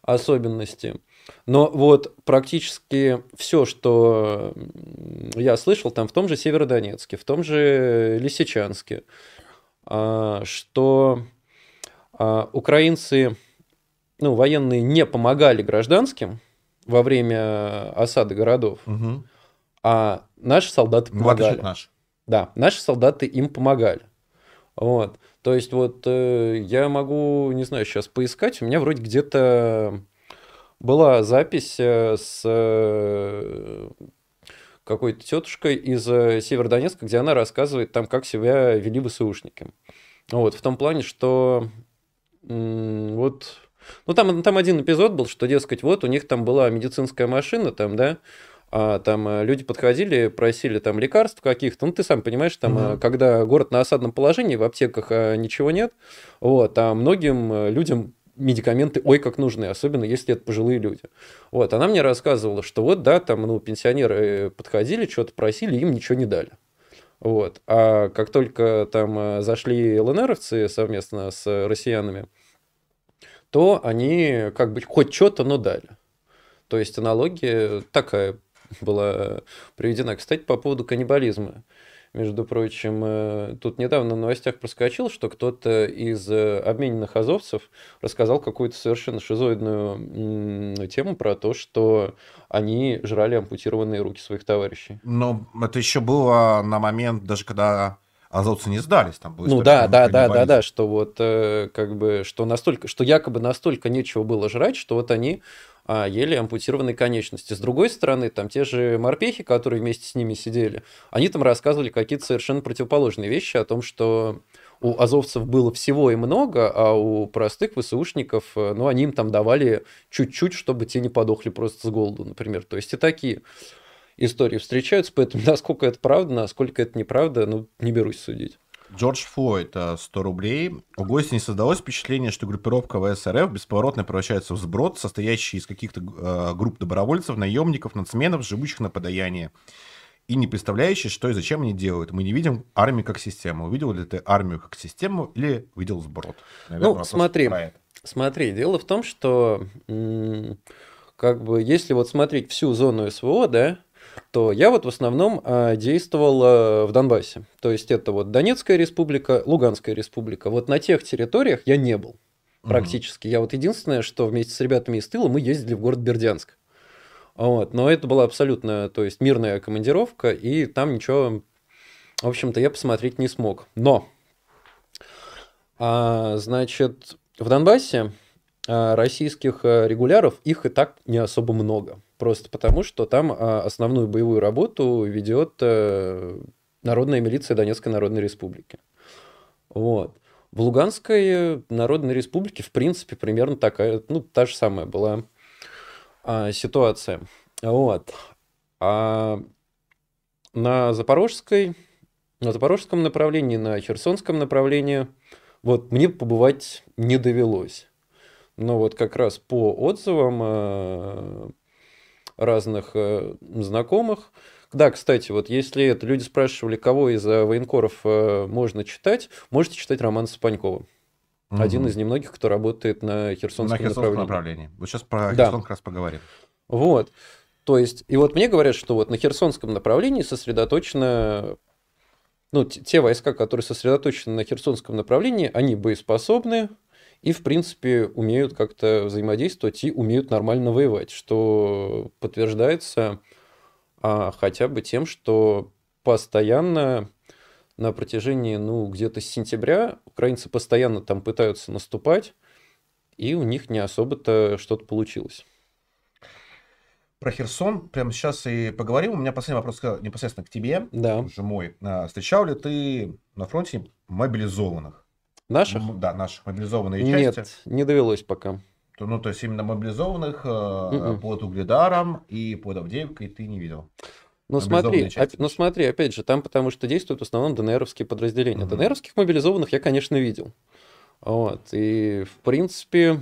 особенности. Но вот практически все, что я слышал, там в том же Северодонецке, в том же Лисичанске, а, что а, украинцы, ну, военные не помогали гражданским во время осады городов, Угу. а наши солдаты помогали. наших. Да, наши солдаты им помогали. Вот. То есть вот э, я могу, не знаю, сейчас поискать. У меня вроде где-то была запись э, с э, какой-то тетушкой из э, Северодонецка, где она рассказывает там, как себя вели ВСУшники. Вот, в том плане, что вот... Ну, там, там один эпизод был, что, дескать, вот у них там была медицинская машина, там, да, а, там э, люди подходили, просили там лекарств каких-то. Ну, ты сам понимаешь, там, э, когда город на осадном положении, в аптеках э, ничего нет, вот, а многим людям медикаменты ой как нужны, особенно если это пожилые люди. Вот, она мне рассказывала, что вот, да, там, ну, пенсионеры подходили, что-то просили, им ничего не дали. Вот. А как только там зашли ЛНРовцы совместно с россиянами, то они как бы хоть что-то, но дали. То есть аналогия такая была приведена. Кстати, по поводу каннибализма. Между прочим, э, тут недавно в новостях проскочил, что кто-то из э, обмененных азовцев рассказал какую-то совершенно шизоидную тему про то, что они жрали ампутированные руки своих товарищей. Но это еще было на момент, даже когда азовцы не сдались. Там Ну да, да, да, да, да, что вот э, как бы, что настолько, что якобы настолько нечего было жрать, что вот они а, ели ампутированные конечности. С другой стороны, там те же морпехи, которые вместе с ними сидели, они там рассказывали какие-то совершенно противоположные вещи о том, что у азовцев было всего и много, а у простых ВСУшников, э, ну, они им там давали чуть-чуть, чтобы те не подохли просто с голоду, например. То есть и такие истории встречаются, поэтому <laughs> насколько это правда, насколько это неправда, ну, не берусь судить. Джордж Флойд, э, 100 рублей. У гостя не создалось впечатление, что группировка ВСРФ бесповоротно превращается в сброд, состоящий из каких-то э, групп добровольцев, наемников, нацменов, живущих на подаяние. И не представляющий, что и зачем они делают. Мы не видим армию как систему. Увидел ли ты армию как систему или видел сброд? Наверное, Ну, смотри. Смотри, дело в том, что как бы если вот смотреть всю зону СВО, да, то я вот в основном а, действовал а, в Донбассе. То есть это вот Донецкая республика, Луганская республика. Вот на тех территориях я не был практически. Я вот единственное, что вместе с ребятами из тыла мы ездили в город Бердянск. Вот. Но это была абсолютно, то есть мирная командировка, и там ничего, в общем-то, я посмотреть не смог. Но, а, значит, в Донбассе а, российских а, регуляров их и так не особо много. Просто потому, что там а, основную боевую работу ведет э, Народная милиция Донецкой Народной Республики. Вот. В Луганской Народной Республике, в принципе, примерно такая, ну, та же самая была а, ситуация. Вот. А на Запорожской, на Запорожском направлении, на Херсонском направлении, вот мне побывать не довелось. Но вот как раз по отзывам э, разных э, знакомых, да, кстати, вот если это люди спрашивали, кого из э, военкоров э, можно читать, можете читать роман Спанькова. Один Мгм. из немногих, кто работает на на Херсонском Херсонском направлении. направлении. Вот сейчас про Да. Херсон как раз поговорим. Вот. То есть, и вот мне говорят, что вот на Херсонском направлении сосредоточено, ну, те войска, которые сосредоточены на Херсонском направлении, они боеспособны и, в принципе, умеют как-то взаимодействовать и умеют нормально воевать, что подтверждается а, хотя бы тем, что постоянно на протяжении, ну, где-то с сентября украинцы постоянно там пытаются наступать, и у них не особо-то что-то получилось. Про Херсон прямо сейчас и поговорим. У меня последний вопрос непосредственно к тебе. Да. Уже мой. А, Встречал ли ты на фронте мобилизованных? Наших? Да, наших мобилизованные Нет, части. не довелось пока. То- Ну, то есть именно мобилизованных э, Мгм. под Угледаром и под Авдеевкой ты не видел. Ну смотри, части оп- ну смотри, опять же, там потому что действуют в основном ДНРовские подразделения. Мгм. ДНРовских мобилизованных я, конечно, видел. Вот. И, в принципе,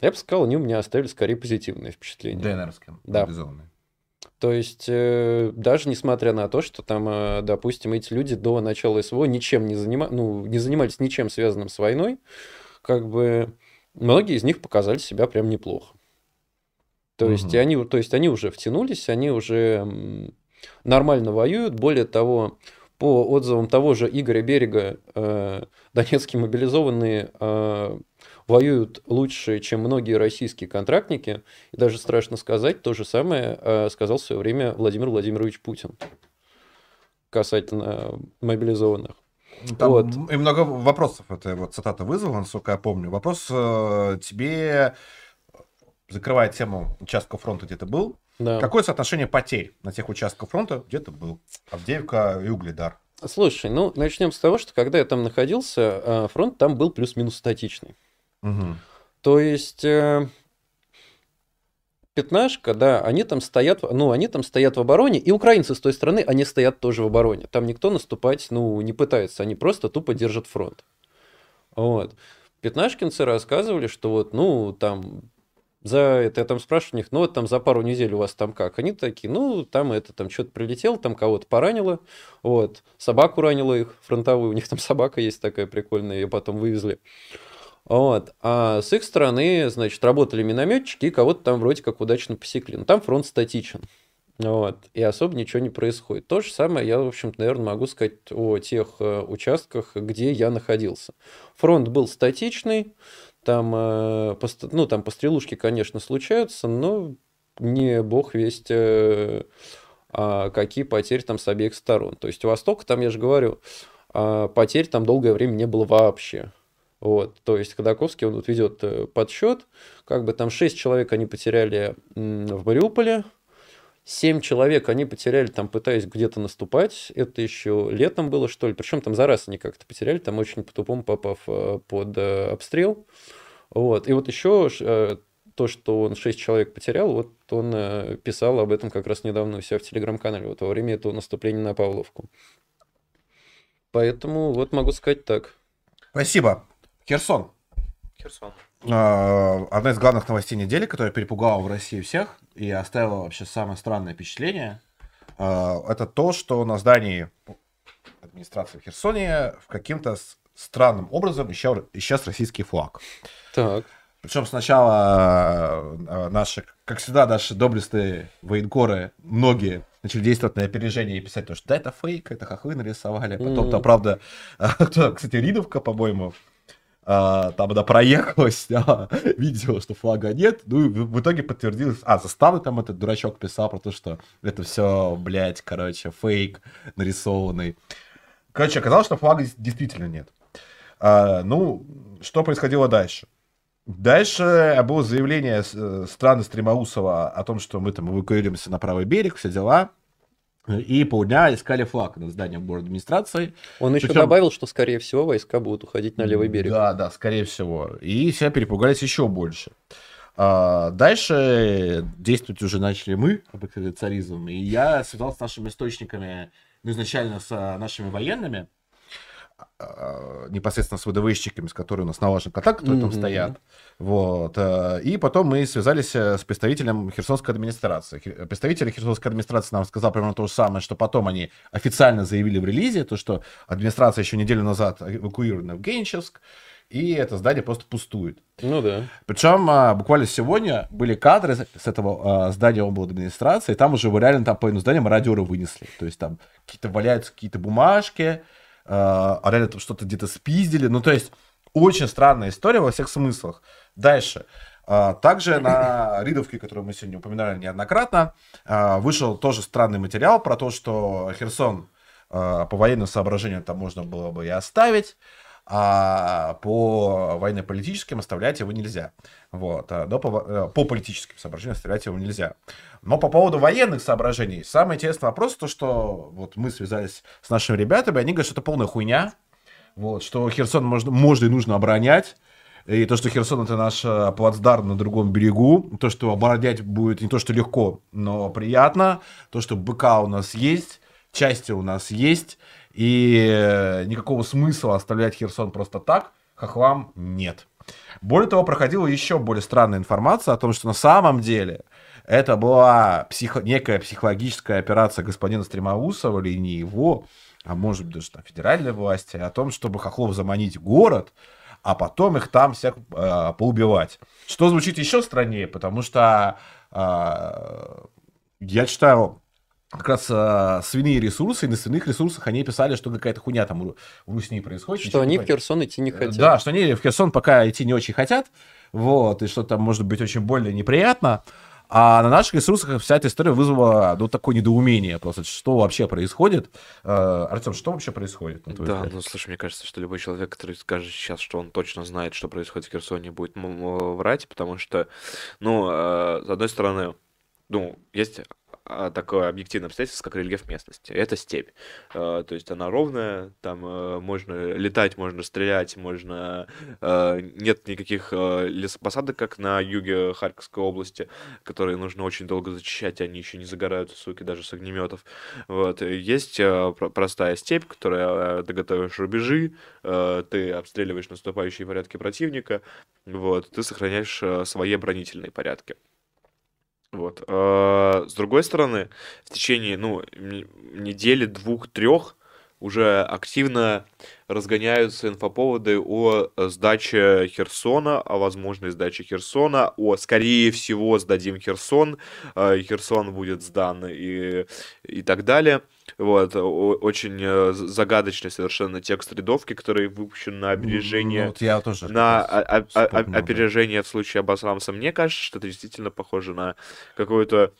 я бы сказал, они у меня оставили скорее позитивное впечатление. ДНРским Да. мобилизованные. То есть, э, даже несмотря на то, что там, э, допустим, эти люди до начала СВО ничем не, занима... ну, не занимались ничем связанным с войной, как бы многие из них показали себя прям неплохо. То есть, Мгм. они, то есть они уже втянулись, они уже нормально воюют. Более того, по отзывам того же Игоря Берега, э, донецкие мобилизованные э, воюют лучше, чем многие российские контрактники. И даже страшно сказать, то же самое э, сказал в свое время Владимир Владимирович Путин касательно мобилизованных. Там Вот. и много вопросов эта вот цитата вызвала, насколько я помню. Вопрос э, тебе, закрывая тему участка фронта, где ты был, Да. какое соотношение потерь на тех участках фронта, где ты был? Авдеевка и Угледар. Слушай, ну начнем с того, что когда я там находился, э, фронт там был плюс-минус статичный. Мгм. То есть э, пятнашка, да, они там стоят, ну, они там стоят в обороне, и украинцы с той стороны, они стоят тоже в обороне. Там никто наступать, ну, не пытается, они просто тупо держат фронт. Вот. Пятнашкинцы рассказывали, что вот, ну, там, за это я там спрашиваю у них, ну, вот там за пару недель у вас там как? Они такие, ну, там это, там что-то прилетело, там кого-то поранило, вот, собаку ранило их, фронтовую, у них там собака есть такая прикольная, ее потом вывезли. Вот. А с их стороны, значит, работали минометчики и кого-то там вроде как удачно посекли. Но там фронт статичен. Вот. И особо ничего не происходит. То же самое я, в общем-то, наверное, могу сказать о тех э, участках, где я находился. Фронт был статичный, там, э, ну, там пострелушки, конечно, случаются, но не бог весть, э, а какие потери там с обеих сторон. То есть у Востока, там, я же говорю, а, потерь там долгое время не было вообще. Вот, то есть Ходаковский, он вот ведет э, подсчет, как бы там 6 человек они потеряли в Мариуполе, 7 человек они потеряли там, пытаясь где-то наступать, это еще летом было, что ли, причем там за раз они как-то потеряли, там очень по-тупому попав э, под э, обстрел, вот, и вот еще то, что он 6 человек потерял, вот он писал об этом как раз недавно у себя в телеграм-канале, вот во время этого наступления на Павловку. Поэтому вот могу сказать так. Спасибо. Херсон. Херсон. А, Одна из главных новостей недели, которая перепугала в России всех и оставила вообще самое странное впечатление, а, это то, что на здании администрации в Херсоне в каким-то странным образом исчез, исчез российский флаг. Так. Причем сначала э, наши, как всегда, наши доблестные военкоры, многие начали действовать на опережение и писать, то, что да, это фейк, это хохлы нарисовали. Потом-то, правда, <laughs> кто, кстати, Ридовка, по-моему, а, там она проехалась, <laughs> а, видела, что флага нет, ну и в итоге подтвердилось, а, заставы там этот дурачок писал про то, что это все, блядь, короче, фейк нарисованный. Короче, оказалось, что флага действительно нет. А, ну, что происходило дальше? Дальше было заявление э, страны Стремоусова о том, что мы там эвакуируемся на правый берег, все дела. И полдня искали флаг над зданием город администрации. Он еще Причем- добавил, что, скорее всего, войска будут уходить на левый берег. Да, да, скорее всего. И все перепугались еще больше. А, дальше действовать уже начали мы, царизм. И я связался с нашими источниками, ну, изначально с а, нашими военными, непосредственно с ВДВщиками, с которыми у нас налажен контакт, которые там Мгм. стоят. Вот. а, И потом мы связались э, с представителем Херсонской администрации. Хе- Представитель Херсонской администрации нам сказал примерно то же самое, что потом они официально заявили в релизе, то, что администрация еще неделю назад эвакуирована в Генчевск, и это здание просто пустует. Ну да. Причем а, буквально сегодня были кадры с этого а, здания администрации, и там уже реально там половину здания мародеры вынесли. То есть там какие-то валяются какие-то бумажки, а а реально там что-то где-то спиздили. Ну, то есть очень странная история во всех смыслах. Дальше. А, Также на <coughs> Ридовке, которую мы сегодня упоминали неоднократно, а, вышел тоже странный материал про то, что Херсон а, по военным соображениям там можно было бы и оставить, а по военно-политическим оставлять его нельзя. Вот. а, Но по, э, по политическим соображениям оставлять его нельзя. Но по поводу военных соображений, самый интересный вопрос, то, что вот мы связались с нашими ребятами, они говорят, что это полная хуйня, вот, что Херсон можно, можно и нужно оборонять, и то, что Херсон это наш э, плацдарм на другом берегу, то, что оборонять будет не то, что легко, но приятно, то, что БК у нас есть, части у нас есть, и э, никакого смысла оставлять Херсон просто так хохлам нет. Более того, проходила еще более странная информация о том, что на самом деле это была психо- некая психологическая операция господина Стремоусова или не его, а может быть даже там федеральной власти, о том, чтобы хохлов заманить в город, а потом их там всех э, поубивать. Что звучит еще страннее, потому что А, я читаю как раз а, свиные ресурсы, и на свиных ресурсах они писали, что какая-то хуйня там у, у Руснии происходит. Что они в. Херсон идти не хотят. Да, что они в Херсон пока идти не очень хотят, вот, и что там может быть очень больно и неприятно. А на наших ресурсах вся эта история вызвала, ну, такое недоумение просто, что вообще происходит. Э, Артем, что вообще происходит? Да, взгляд? ну слушай, мне кажется, что любой человек, который скажет сейчас, что он точно знает, что происходит в Херсоне, будет врать, потому что, ну, э, с одной стороны, ну, есть такое объективное обстоятельство, как рельеф местности. Это степь. Э, То есть она ровная, там э, можно летать, можно стрелять, можно... э, Нет никаких э, лесопосадок, как на юге Харьковской области, которые нужно очень долго зачищать, они еще не загорают, суки, даже с огнеметов. Вот. Есть про- простая степь, которая ты готовишь рубежи, ты обстреливаешь наступающие порядки противника, вот, ты сохраняешь свои оборонительные порядки. Вот. э, С другой стороны, в течение, ну, недели, двух-трех уже активно разгоняются инфоповоды о э, сдаче Херсона, о возможной сдаче Херсона, о, скорее всего, сдадим Херсон, э, Херсон будет сдан и, и так далее. Вот, очень э, загадочный совершенно текст рядовки, который выпущен на Ну, опережение вот я тоже на о- о- опережение в случае Абасрамса, мне кажется, что это действительно похоже на какую-то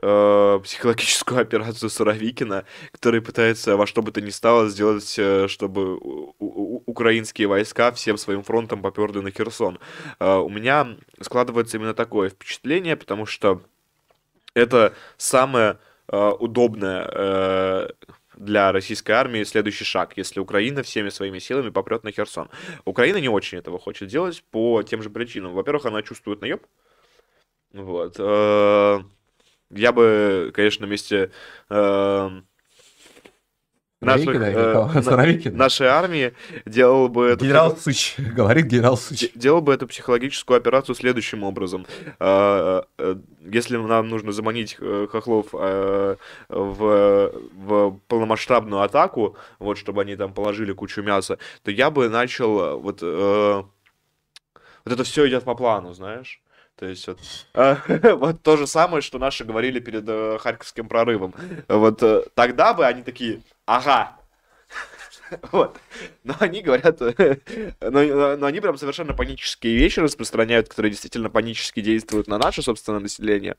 э, психологическую <laughs> операцию Суровикина, который пытается во что бы то ни стало сделать, э, чтобы у- у- украинские войска всем своим фронтом поперли на Херсон. Э, у меня складывается именно такое впечатление, потому что это самое удобное э, для российской армии следующий шаг, если Украина всеми своими силами попрет на Херсон. Украина не очень этого хочет делать по тем же причинам. Во-первых, она чувствует наеб. Вот. э, Я бы, конечно, на месте э, наших, э, на- нашей армии делал бы это Генерал Сыч, <laughs> говорит генерал Сыч. Де- Делал бы эту психологическую операцию следующим образом. А, э, Если нам нужно заманить э, хохлов э, в, в полномасштабную атаку, вот, чтобы они там положили кучу мяса, то я бы начал э, вот... э, Вот это все идет по плану, знаешь? То есть вот, э, <laughs> вот то же самое, что наши говорили перед э, Харьковским прорывом. Вот э, тогда бы они такие, ага, <laughs> вот. Но они говорят, но, но они прям совершенно панические вещи распространяют, которые действительно панически действуют на наше собственное население.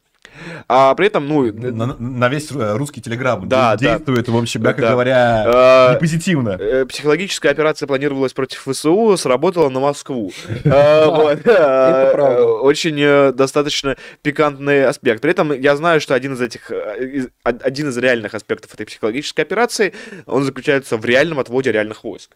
А при этом, ну, На, на весь э, русский телеграм Да, де- да. действует, в общем, мягко Да. говоря, э, не позитивно. э, психологическая операция планировалась против ВСУ, сработала на Москву. Э, <laughs> вот, э. Очень э, достаточно пикантный аспект. При этом я знаю, что один из этих, э, один из реальных аспектов этой психологической операции, он заключается в реальном отводе реальных войск.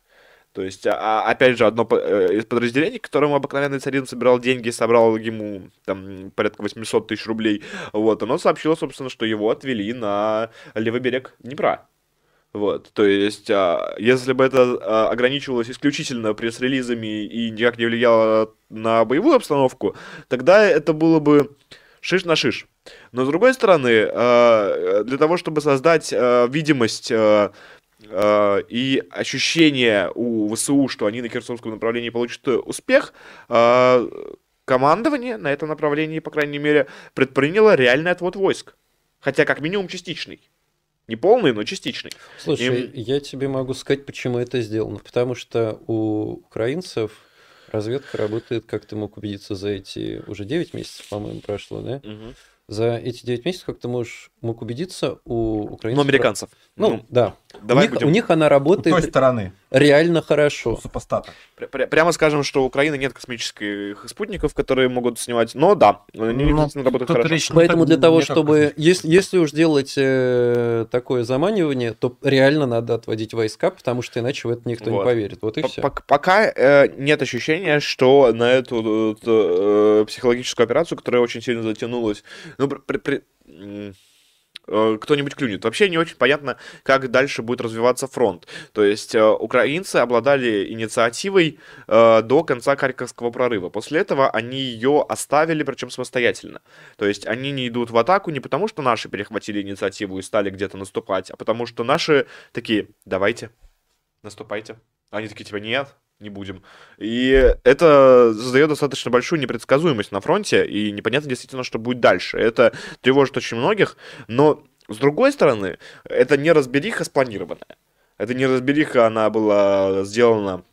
То есть, а- а, опять же, одно э, из подразделений, которому обыкновенный царин собирал деньги, собрал ему там порядка 800 тысяч рублей, вот, оно сообщило, собственно, что его отвели на левый берег Днепра. Вот, то есть, а, если бы это а, ограничивалось исключительно пресс-релизами и никак не влияло на боевую обстановку, тогда это было бы шиш на шиш. Но с другой стороны, для того, чтобы создать видимость и ощущение у ВСУ, что они на Херсонском направлении получат э, успех, а, командование на этом направлении, по крайней мере, предприняло реальный отвод войск. Хотя как минимум частичный. Не полный, но частичный. Слушай, Им- я тебе могу сказать, почему это сделано. Потому что у украинцев разведка работает, как ты мог убедиться, за эти уже 9 месяцев, по-моему, прошло, да? Мгм. За эти 9 месяцев, как ты можешь, мог убедиться, у Ну, украинцев... американцев. Ну, да. давай у, них, будем- у них она С той работает стороны, реально хорошо. супостата. Пря- пря- Прямо скажем, что у Украины нет космических спутников, которые могут снимать, но да, они Ну, действительно работают хорошо. речь не Поэтому для того, не чтобы... Если, если уж делать э, такое заманивание, то реально надо отводить войска, потому что иначе в это никто не Вот. поверит. Вот и П- все. пок- Пока э, нет ощущения, что на эту э, психологическую операцию, которая очень сильно затянулась, ну, при- при- э, кто-нибудь клюнет. Вообще не очень понятно, как дальше будет развиваться фронт. То есть э, украинцы обладали инициативой э, до конца Харьковского прорыва. После этого они ее оставили, причем самостоятельно. То есть они не идут в атаку не потому, что наши перехватили инициативу и стали где-то наступать, а потому что наши такие, давайте, наступайте. Они такие, типа, нет, не будем. И это создает достаточно большую непредсказуемость на фронте, и непонятно действительно, что будет дальше. Это тревожит очень многих, но с другой стороны, это не разбериха спланированная. Это не разбериха, она была сделана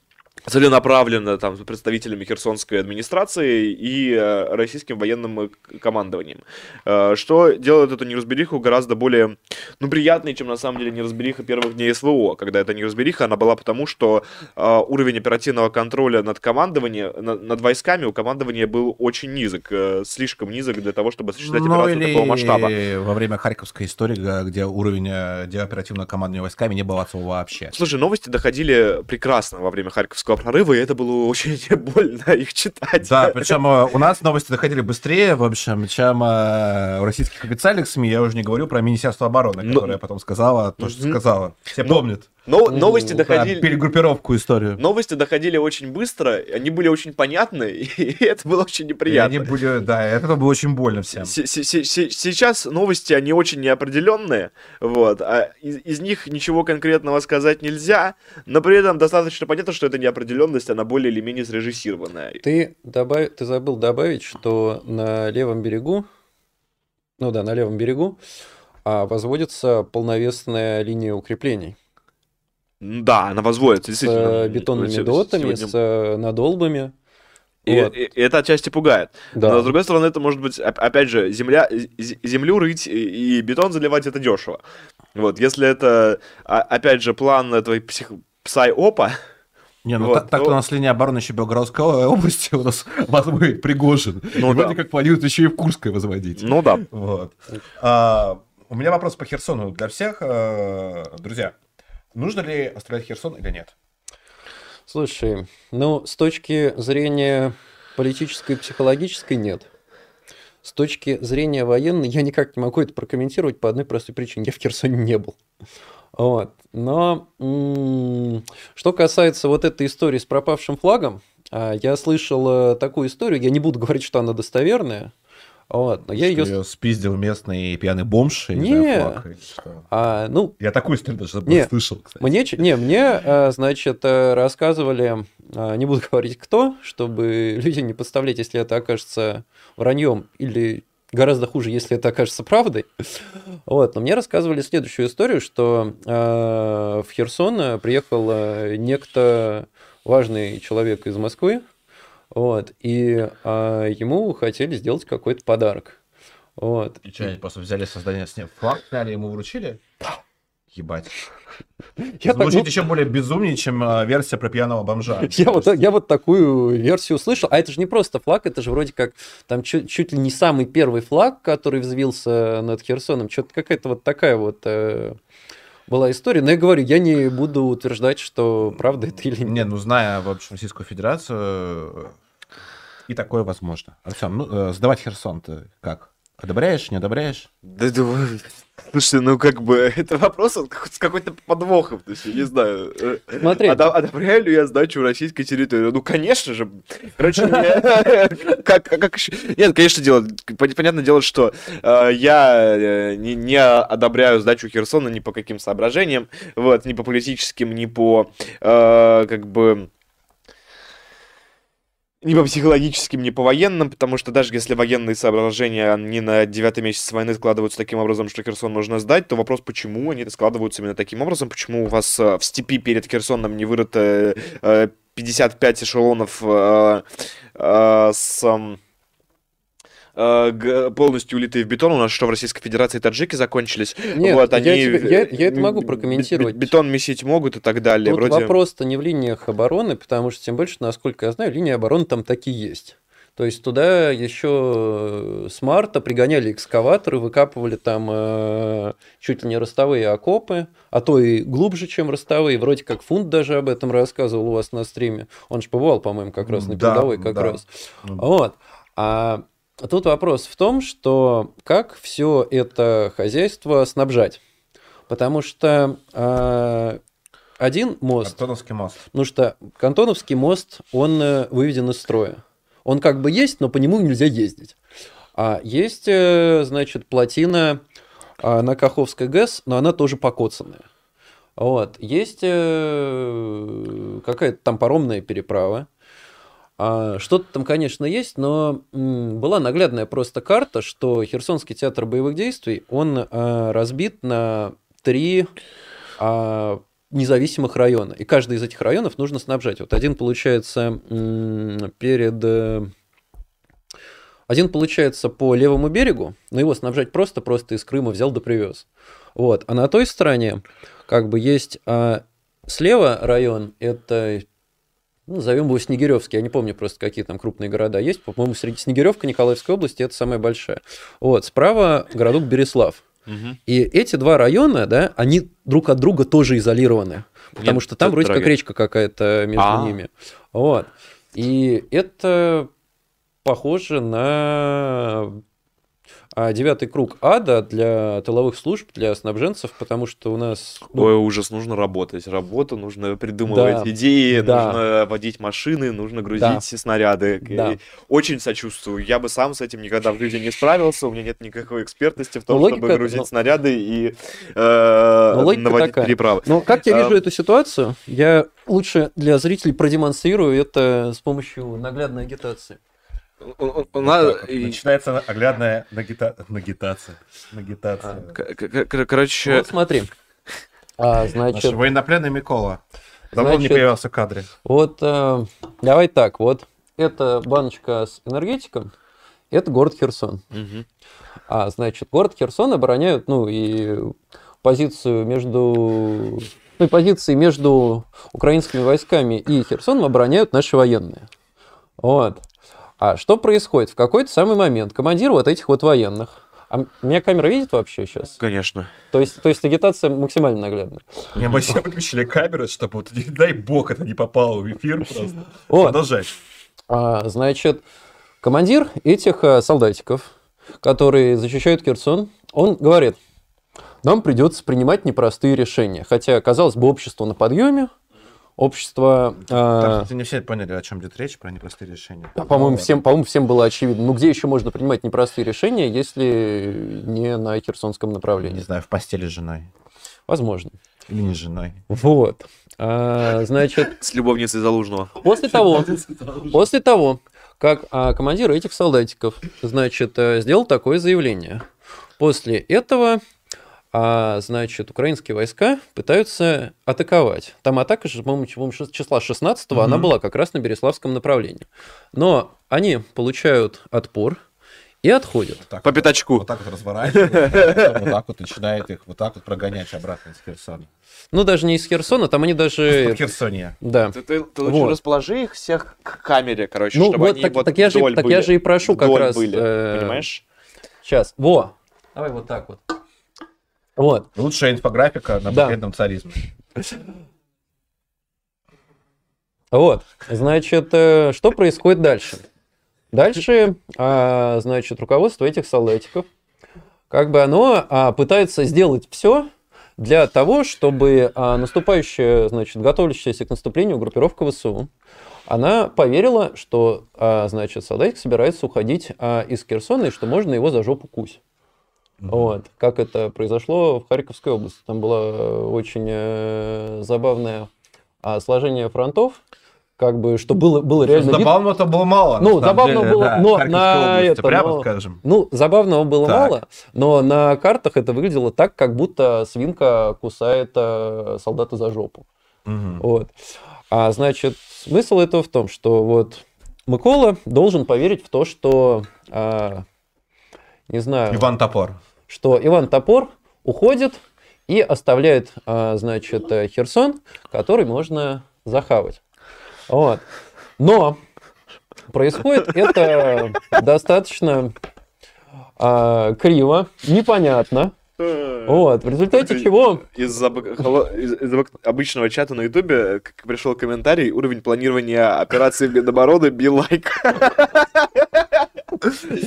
целенаправленно там представителями Херсонской администрации и э, российским военным командованием. Э, что делает эту неразбериху гораздо более, ну, приятной, чем на самом деле неразбериха первых дней СВО, когда эта неразбериха, она была потому, что э, уровень оперативного контроля над командованием, над, над войсками у командования был очень низок, э, слишком низок для того, чтобы осуществлять ну, операцию такого масштаба. во время Харьковской истории, где уровень э, оперативного командования войсками не был от вообще. Слушай, новости доходили прекрасно во время Харьковской русского прорыва, и это было очень <laughs> больно их читать. Да, причем э, у нас новости доходили быстрее, в общем, чем э, у российских официальных СМИ. Я уже не говорю про Министерство обороны, которое Но... потом сказала то, что сказала. Все Но... помнят. Но новости доходили... Перегруппировку историю. Новости доходили очень быстро, они были очень понятны, <laughs> и это было очень неприятно. И они были, да, это было очень больно всем. Сейчас новости, они очень неопределенные, вот, а из, из них ничего конкретного сказать нельзя, но при этом достаточно понятно, что эта неопределенность, она более или менее срежиссированная. Ты, добав... Ты забыл добавить, что на левом берегу, ну да, на левом берегу, а, возводится полновесная линия укреплений. Да, она возводится, действительно. С бетонными дотами, сегодня... с э, надолбами. И, вот. и, и это отчасти пугает. Да. Но с другой стороны, это может быть, опять же, земля, землю рыть и, бетон заливать это дешево. Вот, если это, а, опять же, план этого псих... псай-опа, не, ну вот, так, так у нас линия обороны еще Белгородской области у нас <laughs> возводит Пригожин. Ну, и да. вроде как планируют еще и в Курской возводить. Ну да. Вот. А, у меня вопрос по Херсону для всех. А, друзья, Нужно ли оставлять Херсон или нет? Слушай, ну, с точки зрения политической и психологической нет. С точки зрения военной я никак не могу это прокомментировать по одной простой причине. Я в Херсоне не был. Вот. Но что касается вот этой истории с пропавшим флагом, а, я слышал э, такую историю, я не буду говорить, что она достоверная, вот, но я ее... ее спиздил местный пьяный бомж, не, не знаю, а, ну... Я такую историю даже не, слышал, кстати. Мне, не, мне, а, значит, э, рассказывали, а, не буду <laughs> говорить кто, чтобы люди не подставлять, если это окажется враньем или гораздо хуже, если это окажется правдой. Вот. Но мне рассказывали следующую историю, что э, в Херсон приехал некто важный человек из Москвы, вот, и а, ему хотели сделать какой-то подарок. Вот. И что, они просто взяли создание с ним флаг, сняли, ему вручили? Ебать. <laughs> Я Звучит так, еще более безумнее, чем а, версия про пьяного бомжа. <laughs> Я вот, я вот такую версию услышал. А это же не просто флаг, это же вроде как там чуть, чуть ли не самый первый флаг, который взвился над Херсоном. Что-то какая-то вот такая вот... Э была история. Но я говорю, я не буду утверждать, что правда это или нет. Не, ну зная, в общем, Российскую Федерацию, и такое возможно. Артем, ну, э, сдавать Херсон ты как? Одобряешь, не одобряешь? Да, да, слушай, ну как бы <laughs> это вопрос с какой-то подвохом, то есть я не знаю. Э, Смотри. Одо- одобряю ли я сдачу российской территории? Ну, конечно же. Короче, <laughs> как, как Нет, конечно, дело, понятное дело, что э, я не, не одобряю сдачу Херсона ни по каким соображениям, вот, ни по политическим, ни по, как бы, ни по психологическим, ни по военным, потому что даже если военные соображения не на девятый месяц войны складываются таким образом, что Херсон нужно сдать, то вопрос, почему они складываются именно таким образом, почему у вас э, в степи перед Херсоном не вырыто 55 э, эшелонов э, с Э, полностью улитые в бетон. У нас что, в Российской Федерации таджики закончились? Нет, вот, они... я, тебе, я, я это могу прокомментировать. Бетон месить могут и так далее. Тут Вроде... вопрос-то не в линиях обороны, потому что, тем больше, насколько я знаю, линии обороны там такие есть. То есть туда еще с марта пригоняли экскаваторы, выкапывали там э, чуть ли не ростовые окопы, а то и глубже, чем ростовые. Вроде как фунт даже об этом рассказывал у вас на стриме. Он же побывал, по-моему, как раз на передовой как да. раз. Вот. А тут вопрос в том, что как все это хозяйство снабжать. Потому что э, один мост... Кантоновский мост. Ну что Кантоновский мост, он э, выведен из строя. Он как бы есть, но по нему нельзя ездить. А есть, э, значит, плотина э, на Каховской ГЭС, но она тоже покоцанная. Вот. Есть э, какая-то там паромная переправа. А, Что-то там, конечно, есть, но была наглядная просто карта, что Херсонский театр боевых действий, он а, разбит на три а, независимых района. И каждый из этих районов нужно снабжать. Вот один, получается, перед... э, Один, получается, по левому берегу, но его снабжать просто, просто из Крыма взял да привез. Вот. А на той стороне как бы есть а, слева район, это ну, назовем его Снегиревский, я не помню просто, какие там крупные города есть. По-моему, среди Снегиревка Николаевской области это самая большая. Вот, справа городок Береслав. И эти два района, да, они друг от друга тоже изолированы. Потому Нет, что там вроде как трагедия. речка какая-то между А. ними. Вот. И это похоже на а, девятый круг ада для тыловых служб, для снабженцев, потому что у нас... ну, Ой, ужас, нужно работать. Работа, нужно придумывать Да, идеи, да. нужно водить машины, нужно грузить Да. снаряды. Да. И Очень сочувствую. Я бы сам с этим никогда в жизни не справился. У меня нет никакой экспертности в том, Ну, логика чтобы грузить ну- снаряды и э, Ну, наводить такая. переправы. Но как я А, вижу эту ситуацию, я лучше для зрителей продемонстрирую это с помощью наглядной агитации. У- у- нас- Начинается оглядная нагита... нагитация. Нагитация. к- Короче, Вот смотри. <laughs> А, Наш значит, военнопленный Микола. Давно не Значит- появился в кадре. вот э, давай так, вот это баночка с энергетиком, это город Херсон. мгм. А, значит, город Херсон обороняют, ну, и позицию между... Ну, и позиции между украинскими войсками и Херсоном обороняют наши военные. Вот. А что происходит? В какой-то самый момент командир вот этих вот военных... А меня камера видит вообще сейчас? конечно. То есть, то есть агитация максимально наглядная. Мне мы все выключили камеры, чтобы, вот, дай бог, это не попало в эфир просто. Вот. Продолжай. А, значит, командир этих а, солдатиков, которые защищают Херсон, он говорит, нам придется принимать непростые решения. Хотя, казалось бы, общество на подъеме, общество... Так, кстати, не все поняли, о чем идет речь, про непростые решения. а, по-моему, всем, по-моему, всем было очевидно. Ну, где еще можно принимать непростые решения, если не на Херсонском Не направлении? знаю, в постели с женой. Возможно. Или не с женой. Вот. А, значит, <laughs> С любовницей Залужного. После того, после того, как а, командир этих солдатиков, значит, э, сделал такое заявление, после этого, а, значит, украинские войска пытаются атаковать. Там атака, же, по-моему, числа 16 она Мгм. была как раз на Береславском направлении. Но они получают отпор и отходят. Вот так По вот- пятачку. Вот так вот разворачивают, вот так вот начинает их вот так вот прогонять обратно из Херсона. Ну, даже не из Херсона, там они даже... Под Херсония. Да. Ты, ты- ты лучше Вот. расположи их всех к камере, короче, Ну, чтобы вот они так- вот так я же- вдоль так я были. же и прошу как раз, были, э, понимаешь? Сейчас. Во! Давай вот так вот. Вот. Лучшая инфографика на Да. победном царизме. Вот, значит, э, что происходит дальше? Дальше, а, значит, руководство этих солдатиков, как бы оно а, пытается сделать все для того, чтобы а, наступающая, значит, готовящаяся к наступлению группировка ВСУ, она поверила, что, значит, солдатик собирается уходить из Херсона и что можно его за жопу кусь. Вот, как это произошло в Харьковской области. Там было э, очень э, забавное а, сложение фронтов, как бы, что было, было реально видно. Забавного-то было мало. Ну, забавного деле, было, да, но на области, это, прямо но- скажем. Ну, забавного было Так. мало, но на картах это выглядело так, как будто свинка кусает э, солдата за жопу. Мгм. Вот. А значит, смысл этого в том, что вот Микола должен поверить в то, что, а, не знаю, Иван Топор. Что Иван Топор уходит и оставляет, а, значит, э, Херсон, который можно захавать. Вот. Но происходит это достаточно а, криво, непонятно. Вот. В результате чего Из, обычного чата на Ютубе к- пришел комментарий, уровень планирования операции Минобороны билайк.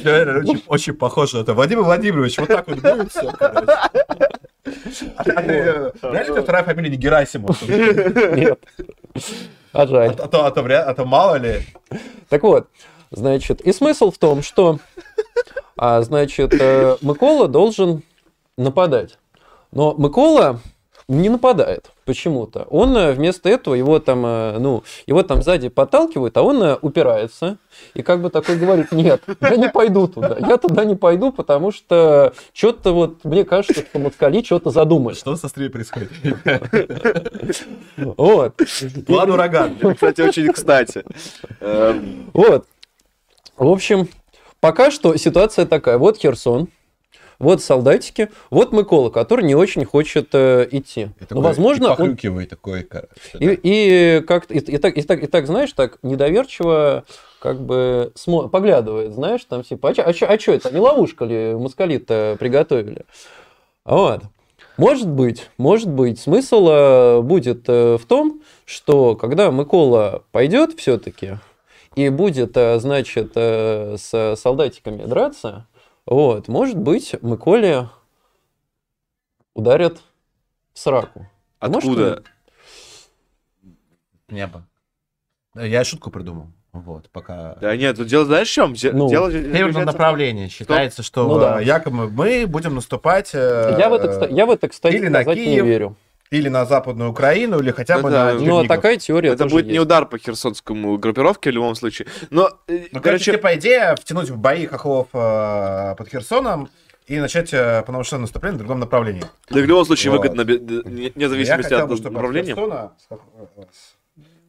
Реально очень, очень похоже на это. Владимир Владимирович, вот так вот будет все, короче. А а э, реально вторая фамилия не Герасимов? нет. А жаль. то, а то, а то а то мало ли. Так вот, значит, и смысл в том, что, а, значит, э, Микола должен нападать. Но Микола не нападает почему-то. Он э, вместо этого его там, э, ну, его там сзади подталкивают, а он э, упирается и как бы такой говорит, нет, я не пойду туда, я туда не пойду, потому что что-то вот, мне кажется, что москали что-то задумали. Что со стриме происходит? <laughs> Вот. План ураган. Кстати, очень кстати. Вот. В общем, пока что ситуация такая. Вот Херсон, вот солдатики, вот Микола, который не очень хочет э, идти. Но, возможно, он... похрюкивает такой, короче, И, да. и как и, и так, и, так, и так, знаешь, так недоверчиво как бы смо- поглядывает, знаешь, там типа, а чё, а чё- а чё это, не ловушка ли москали-то приготовили? Вот. Может быть, может быть, смысл э, будет э, в том, что когда Микола пойдет все-таки и будет, э, значит, э, с солдатиками драться, вот, может быть, Миколе ударят в сраку. Может, Откуда? Небо. Я шутку придумал. Вот, пока... Да нет, тут дело знаешь в чем? Ну, дело Северное заключается- направление. Считается, что Ну да. э, якобы мы будем наступать э, Я в это, я в это, кстати, или на сказать не Киев, верю. Или на Западную Украину, или хотя бы Да-да. на Ну, Но Чернигов. такая теория Это тоже будет не есть. удар по херсонскому группировке в любом случае. Но, э, Ну, короче, короче, типа идея втянуть в бои хохлов э, под Херсоном и начать э, полномасштабное наступление в другом направлении. да, в любом случае Вот. выгодно, не- вне Я зависимости хотел от бы, чтобы от направления. Хох- э, с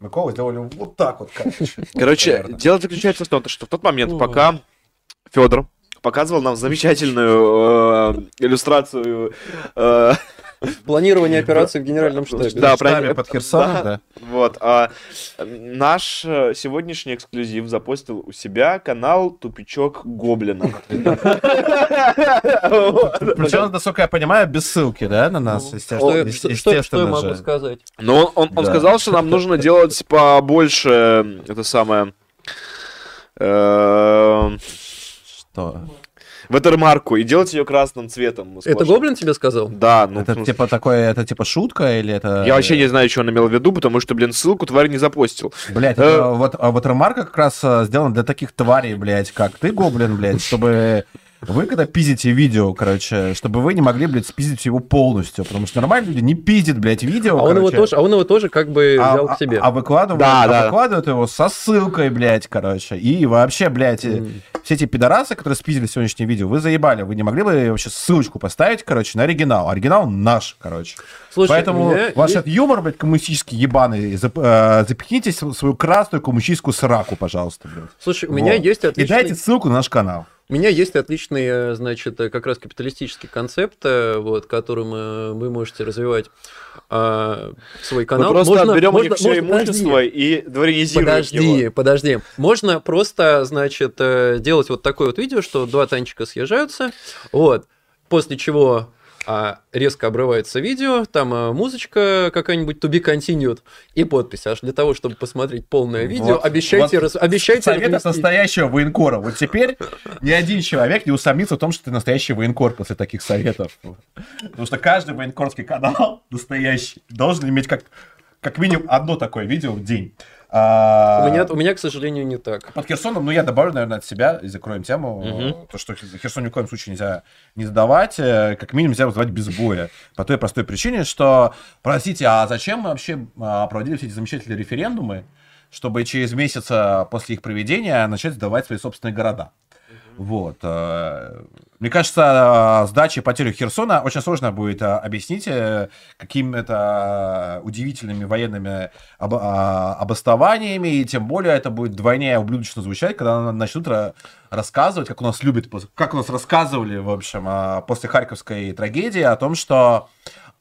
Миколой сделали вот так вот, короче. <laughs> Короче, Наверное. дело заключается в том, что в тот момент, пока Федор показывал нам замечательную э, иллюстрацию э, Планирование операции в генеральном штабе. Да, правильно. под Херсоном, Да. Вот, а наш э, сегодняшний эксклюзив запостил у себя канал Тупичок Гоблина. Причем, насколько я понимаю, без ссылки, да, на нас, Ну, естественно. Что, я могу сказать? Но он, сказал, что нам нужно делать побольше это самое э, Что? Ватермарку и делать ее красным цветом. Это сплошным. Гоблин тебе сказал? Да, ну Это смысле, типа такое, это типа шутка или это... я вообще не знаю, что он имел в виду, потому что, блин, ссылку тварь не запостил. Блять, Э. это вот а Watermark как раз а, сделан для таких тварей, блядь, как ты, гоблин, блядь, чтобы вы когда пиздите видео, короче, чтобы вы не могли, блядь, спиздить его полностью, потому что нормальные люди не пиздят, блядь, видео, А он, его короче, тоже, а он его тоже как бы а, взял а- к себе. а выкладывают, Да, а да. выкладывают его со ссылкой, блядь, короче. И вообще, блядь, М. все эти пидорасы, которые спиздили сегодняшнее видео, вы заебали. Вы не могли бы вообще ссылочку поставить, короче, на оригинал. Оригинал наш, короче. Слушай, Поэтому меня ваш есть- юмор, блядь, коммунистический ебаный, зап- э, запихните св- свою красную коммунистическую сраку, пожалуйста, блядь. Слушай, у меня Вот. есть И отличный... дайте ссылку на наш канал. У меня есть отличный, э, значит, э, как раз капиталистический концепт, э, вот, которым вы можете развивать а, свой Мы канал. просто Можно- берем у можно- них все можно- имущество и дворянизируем Подожди, его. подожди. Можно просто, значит, делать вот такое вот видео, что два танчика съезжаются, вот, после чего а, резко обрывается видео, там а, музычка какая-нибудь to be continued и подпись. Аж для того, чтобы посмотреть полное видео, Вот. обещайте, Вот раз- обещайте Совет от настоящего военкора. Вот теперь ни один человек не усомнится в том, что ты настоящий военкор после таких советов. Потому что каждый военкорский канал <laughs> настоящий должен иметь как, как минимум одно такое видео в день. А, У меня, у меня, к сожалению, не так. Под Херсоном, ну, я добавлю, наверное, от себя и закроем тему. Мгм. То, что Херсон ни в коем случае нельзя не сдавать, э, как минимум нельзя вызывать без боя. По той простой причине, что, простите, а зачем мы вообще а, проводили все эти замечательные референдумы, чтобы через месяц а, после их проведения начать сдавать свои собственные города? Вот. Э, Мне кажется, сдача и потерю Херсона очень сложно будет а, объяснить э, какими-то удивительными военными об- обоснованиями, и тем более это будет двойнее ублюдочно звучать, когда начнут ра- рассказывать, как у нас любят, как у нас рассказывали, в общем, после Харьковской трагедии о том, что,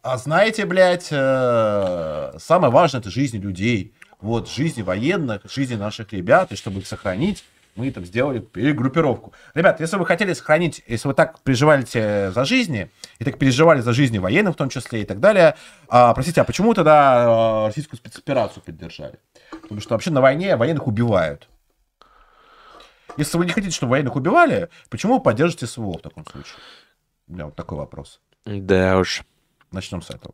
а знаете, блядь, э, самое важное это жизни людей, вот, жизни военных, жизни наших ребят, и чтобы их сохранить, мы там сделали перегруппировку. Ребят, если вы хотели сохранить, если вы так переживаете за жизни, и так переживали за жизни военных в том числе и так далее, а, простите, а почему тогда а, российскую спецоперацию поддержали? Потому что вообще на войне военных убивают. Если вы не хотите, чтобы военных убивали, почему вы поддержите СВО в таком случае? У меня вот такой вопрос. Да уж. Начнем с этого.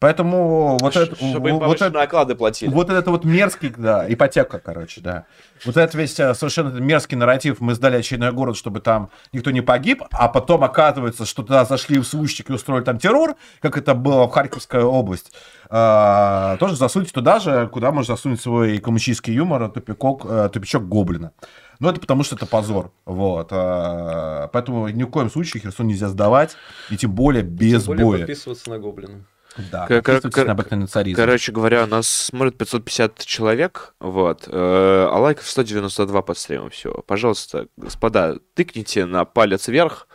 Поэтому вот это... Чтобы им вот это- платили. Вот это вот мерзкий, да, ипотека, короче, да. Вот этот весь э, совершенно мерзкий нарратив. Мы сдали очередной город, чтобы там никто не погиб, а потом оказывается, что туда зашли в случай и устроили там террор, как это было в Харьковской область. А, тоже засуньте туда же, куда можно засунуть свой коммунистический юмор, тупикок, э, тупичок гоблина. Ну, это потому что это позор. Вот. а, Поэтому ни в коем случае Херсон нельзя сдавать, и тем более без Тем более боя. подписываться на гоблина. Да, Как- как- подписывайтесь на как- обыкновенный царизм. Короче говоря, нас смотрит 550 человек, вот, э, а лайков 192 под стримом всего. Пожалуйста, господа, тыкните на палец вверх,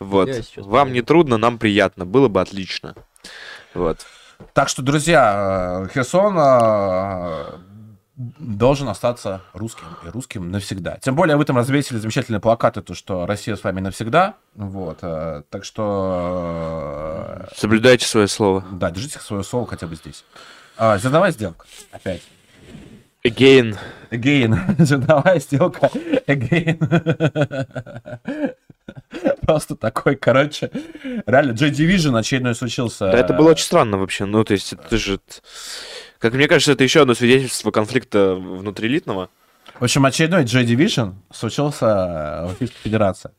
вот. Вам не трудно, нам приятно, было бы отлично. Вот. Так что, друзья, э, Херсон э, должен остаться русским и русским навсегда. Тем более вы там развесили замечательные плакаты, то что Россия с вами навсегда. Вот, э, так что, Соблюдайте свое слово. э, да, держите свое слово хотя бы здесь. А, зерновая сделка. Опять. Again. <laughs> Again. Зерновая сделка. Again. Просто такой, короче, реально, Joy Division очередной случился. Да, это было очень странно вообще. Ну, то есть, это же... Как мне кажется, это еще одно свидетельство конфликта внутриэлитного. В общем, очередной Joy Division случился в Российской Федерации.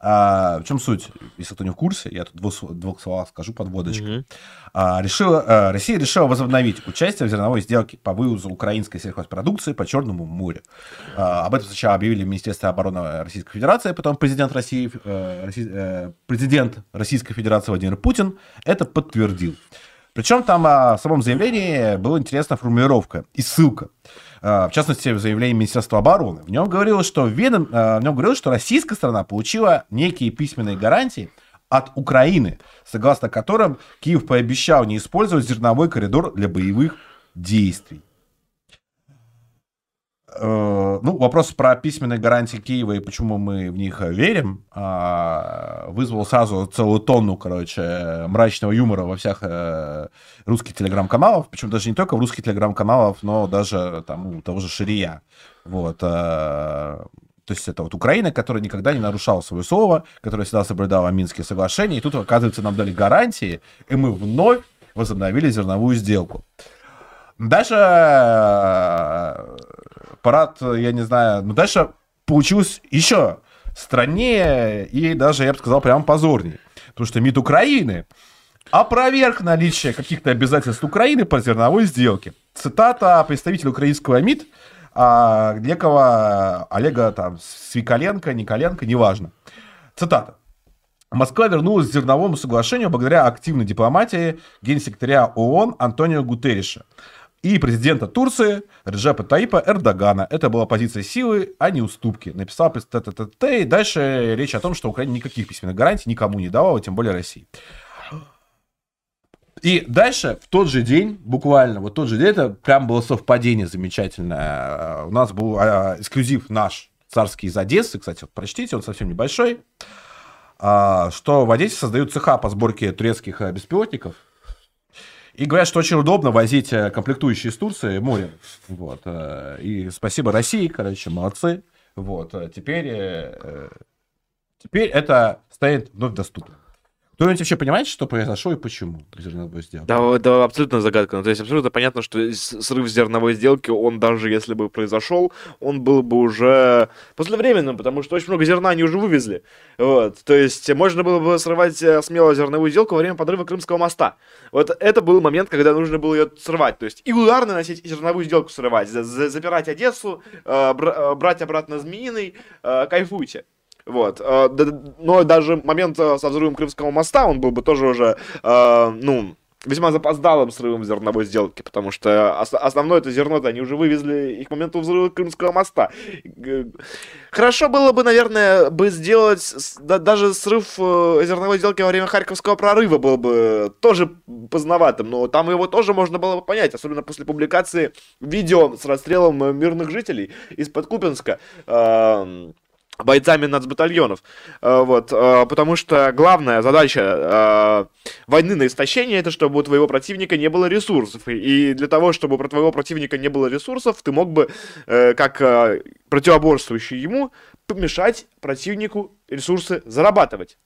А, в чем суть? Если кто не в курсе, я тут двух, двух словах скажу подводочку. Мгм. А, решила, а, Россия решила возобновить участие в зерновой сделке по вывозу украинской сельхозпродукции по Черному морю. А, об этом сначала объявили в Министерстве обороны Российской Федерации, а потом президент России, э, Росси- э, президент Российской Федерации Владимир Путин это подтвердил. Причем там а, в самом заявлении была интересная формулировка и ссылка. А, В частности, в заявлении Министерства обороны. В нем говорилось, что, ведом, а, в нем говорилось, что российская страна получила некие письменные гарантии от Украины, согласно которым Киев пообещал не использовать зерновой коридор для боевых действий. Э, Ну, вопрос про письменные гарантии Киева и почему мы в них верим, а, вызвал сразу целую тонну, короче, мрачного юмора во всех э, русских телеграм-каналов, причем даже не только в русских телеграм-каналов, но даже там у того же Ширия. Вот. э, То есть это вот Украина, которая никогда не нарушала свое слово, которая всегда соблюдала Минские соглашения, и тут, оказывается, нам дали гарантии, и мы вновь возобновили зерновую сделку. Дальше э, парад, я не знаю, ну дальше получилось еще страннее и даже, я бы сказал, прям позорнее. Потому что МИД Украины опроверг наличие каких-то обязательств Украины по зерновой сделке. Цитата представителя украинского МИД, а, некого Олега там Свиколенко, Николенко, неважно. Цитата. Москва вернулась к зерновому соглашению благодаря активной дипломатии генсекретаря ООН Антонио Гутерриша и президента Турции Реджепа Таипа Эрдогана. Это была позиция силы, а не уступки. Написал ТТТ, и дальше речь о том, что Украина никаких письменных гарантий никому не давала, тем более России. И дальше, в тот же день, буквально, вот тот же день, это прям было совпадение замечательное. У нас был э, эксклюзив наш, царский из Одессы, кстати, вот прочтите, он совсем небольшой, а, что в Одессе создают цеха по сборке турецких э, беспилотников. И говорят, что очень удобно возить э, комплектующие из Турции морем. Вот. э, И спасибо России, короче, молодцы. Вот. э, Теперь, теперь это станет вновь доступным. Кто-нибудь вообще понимает, что произошло и почему зерновой сделки? Да, да, абсолютно загадка. Ну, то есть абсолютно понятно, что срыв зерновой сделки, он даже если бы произошел, он был бы уже послевременным, потому что очень много зерна они уже вывезли. Вот. То есть можно было бы срывать э, смело зерновую сделку во время подрыва Крымского моста. Вот это был момент, когда нужно было ее срывать. То есть и удар наносить, и зерновую сделку срывать. За- за- запирать Одессу, э, э, брать обратно Змеиный, кайфуйте. Вот. э, Но даже момент э, со взрывом Крымского моста, он был бы тоже уже, э, ну, весьма запоздалым срывом зерновой сделки, потому что ос- основное это зерно-то они уже вывезли и к моменту взрыва Крымского моста. Хорошо было бы, наверное, бы сделать да- даже срыв зерновой сделки во время Харьковского прорыва был бы тоже поздноватым, но там его тоже можно было бы понять, особенно после публикации видео с расстрелом мирных жителей из-под Купинска. Бойцами нацбатальонов. Э, Вот, э, потому что главная задача э, войны на истощение это чтобы у твоего противника не было ресурсов. И для того, чтобы у твоего противника не было ресурсов, ты мог бы, как противоборствующий ему, помешать противнику ресурсы зарабатывать.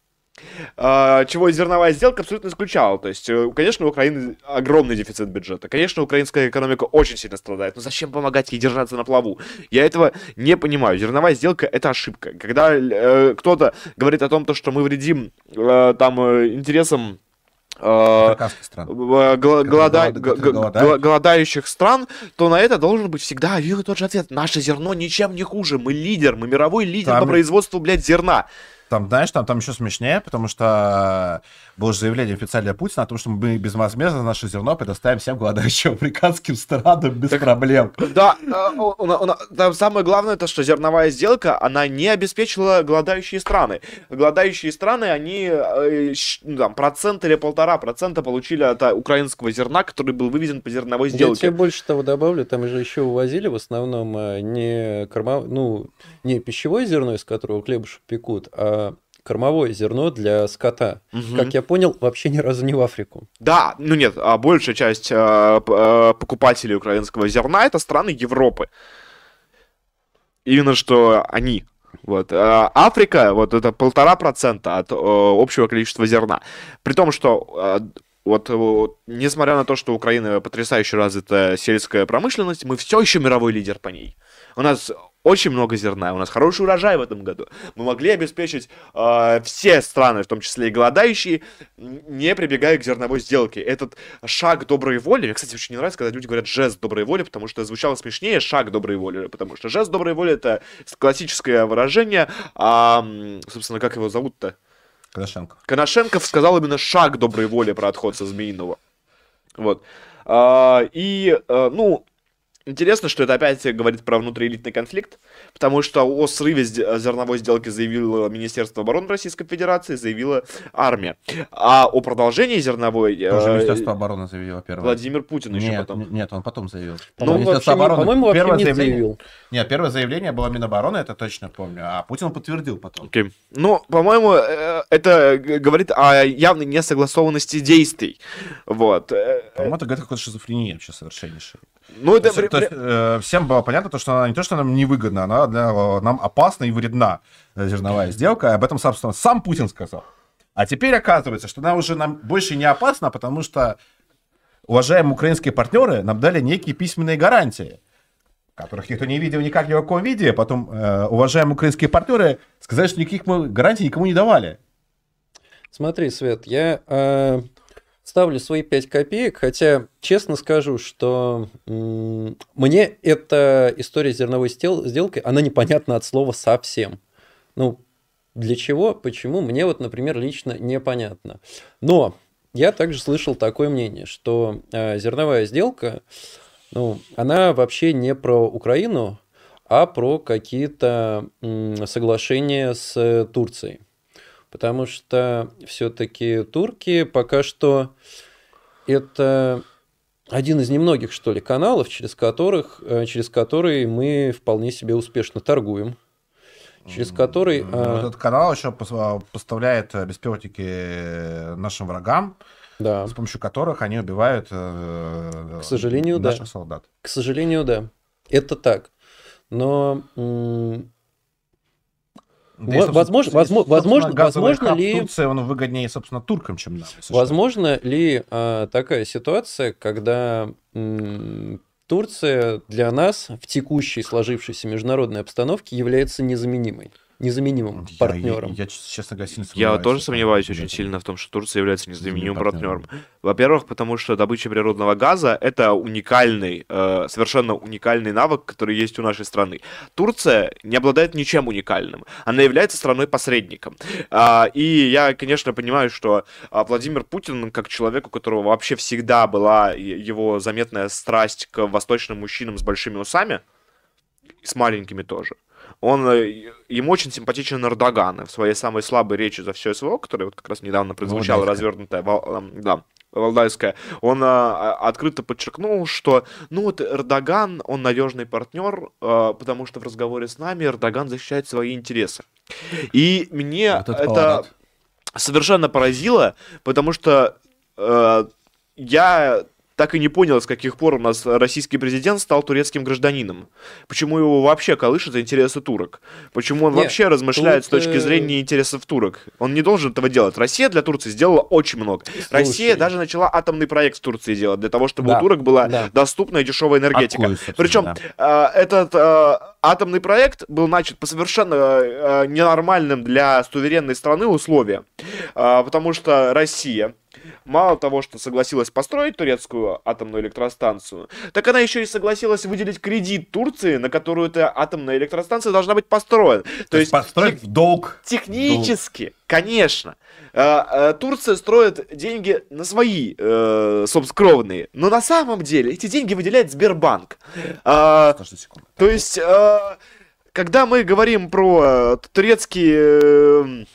А, чего зерновая сделка абсолютно исключала. То есть, э, конечно, у Украины огромный дефицит бюджета. Конечно, украинская экономика очень сильно страдает. Но зачем помогать ей держаться на плаву? Я этого не понимаю. Зерновая сделка — это ошибка. Когда э, кто-то говорит о том, то, что мы вредим э, там э, интересам голода... голодающих стран, то на это должен быть всегда один и тот же ответ. Наше зерно ничем не хуже. Мы лидер, мы мировой лидер Там... по производству, блядь, зерна. Там, знаешь, там, там еще смешнее, потому что было же заявление официальное Путина о том, что мы безвозмездно наше зерно предоставим всем голодающим африканским странам без так, проблем. Да, э, там самое главное, то, что зерновая сделка, она не обеспечила голодающие страны. Голодающие страны, они э, ну, там, процент или полтора процента получили от э, украинского зерна, который был вывезен по зерновой сделке. Я тебе больше того добавлю, там же еще увозили в основном не корма, ну, не пищевое зерно, из которого хлебушек пекут, а кормовое зерно для скота. Угу. Как я понял, вообще ни разу не в Африку. Да, ну нет, а большая часть э, э, покупателей украинского зерна это страны Европы. Именно что они. Вот. Э, Африка, вот это полтора процента от общего количества зерна. При том, что вот, вот, несмотря на то, что у Украины потрясающе развитая сельская промышленность, мы все еще мировой лидер по ней. У нас очень много зерна, у нас хороший урожай в этом году. Мы могли обеспечить э, все страны, в том числе и голодающие, не прибегая к зерновой сделке. Этот шаг доброй воли, мне, кстати, очень не нравится, когда люди говорят жест доброй воли, потому что звучало смешнее шаг доброй воли, потому что жест доброй воли это классическое выражение, а, собственно, как его зовут-то? Коношенко. Коношенков сказал именно шаг доброй воли про отход со Змеиного. Вот. А, и, а, ну, Интересно, что это опять говорит про внутриэлитный конфликт, потому что о срыве зерновой сделки заявило Министерство обороны Российской Федерации, заявила армия. А о продолжении зерновой... Тоже э, Министерство обороны заявило первое. Владимир Путин нет, еще потом. Нет, он потом заявил. Ну, Министерство обороны... По-моему, первое заявление... заявил. Нет, первое заявление было Минобороны, это точно помню, а Путин подтвердил потом. Okay. Ну, по-моему, э, это говорит о явной несогласованности действий. Вот. Э, по-моему, это говорит какой-то шизофрения вообще совершеннейшая. Ну, это... То есть, то есть, э, всем было понятно, то, что она не то, что нам невыгодна, она для, нам опасна и вредна, э, зерновая сделка. Об этом, собственно, сам Путин сказал. А теперь оказывается, что она уже нам больше не опасна, потому что уважаемые украинские партнеры нам дали некие письменные гарантии, которых никто не видел никак ни в каком виде. Потом э, уважаемые украинские партнеры сказали, что никаких мы гарантий никому не давали. Смотри, Свет, я э, ставлю свои 5 копеек, хотя честно скажу, что мне эта история с зерновой сделкой, она непонятна от слова совсем. Ну, для чего, почему, мне вот, например, лично непонятно. Но я также слышал такое мнение, что э, зерновая сделка, ну, она вообще не про Украину, а про какие-то э, соглашения с Турцией потому что все-таки турки пока что это один из немногих, что ли, каналов, через, которых, э, через которые мы вполне себе успешно торгуем. Через который... А, этот канал еще а, поставляет э, беспилотники э, нашим врагам, да. с помощью которых они убивают К сожалению, наших да. солдат. К сожалению, да. Это так. Но да, возможно, возможно, возможно, возможно ли... Турция, он выгоднее, собственно, туркам, чем нам. Возможно ли а, такая ситуация, когда м, Турция для нас в текущей сложившейся международной обстановке является незаменимой? Незаменимым я, партнером. Я, я, честно говоря, сильно сомневаюсь. Я тоже сомневаюсь очень сильно в том, что Турция является незаменимым партнером. Во-первых, потому что добыча природного газа — это уникальный, э, совершенно уникальный навык, который есть у нашей страны. Турция не обладает ничем уникальным. Она является страной-посредником. Э, и я, конечно, понимаю, что э, Владимир Путин, как человек, у которого вообще всегда была его заметная страсть к восточным мужчинам с большими усами, с маленькими тоже, он, э, ему очень симпатичен Эрдоган. В своей самой слабой речи за все СВО, которая вот как раз недавно прозвучала, развернутая, да, Валдайская, он а, открыто подчеркнул, что, ну вот Эрдоган, он надежный партнер, а, потому что в разговоре с нами Эрдоган защищает свои интересы. И мне вот это, это совершенно поразило, потому что э, я так и не понял, с каких пор у нас российский президент стал турецким гражданином. Почему его вообще колышет интересы турок? Почему он Нет, вообще размышляет с тут, точки э, зрения интересов турок? Он не должен этого делать. Россия для Турции сделала очень много. Россия даже начала атомный проект в Турции делать, для того, чтобы Да, у турок была да. доступная и дешевая энергетика. Собственно, Причем да. э, этот э, атомный проект был начат по совершенно э, ненормальным для суверенной страны условиям. Э, потому что Россия мало того, что согласилась построить турецкую атомную электростанцию, так она еще и согласилась выделить кредит Турции, на которую эта атомная электростанция должна быть построена. То, есть построить в долг. Технически, конечно. Э, э, Турция строит деньги на свои, э, собственно, кровные. Но на самом деле эти деньги выделяет Сбербанк. А, то есть, э, когда мы говорим про э, турецкие...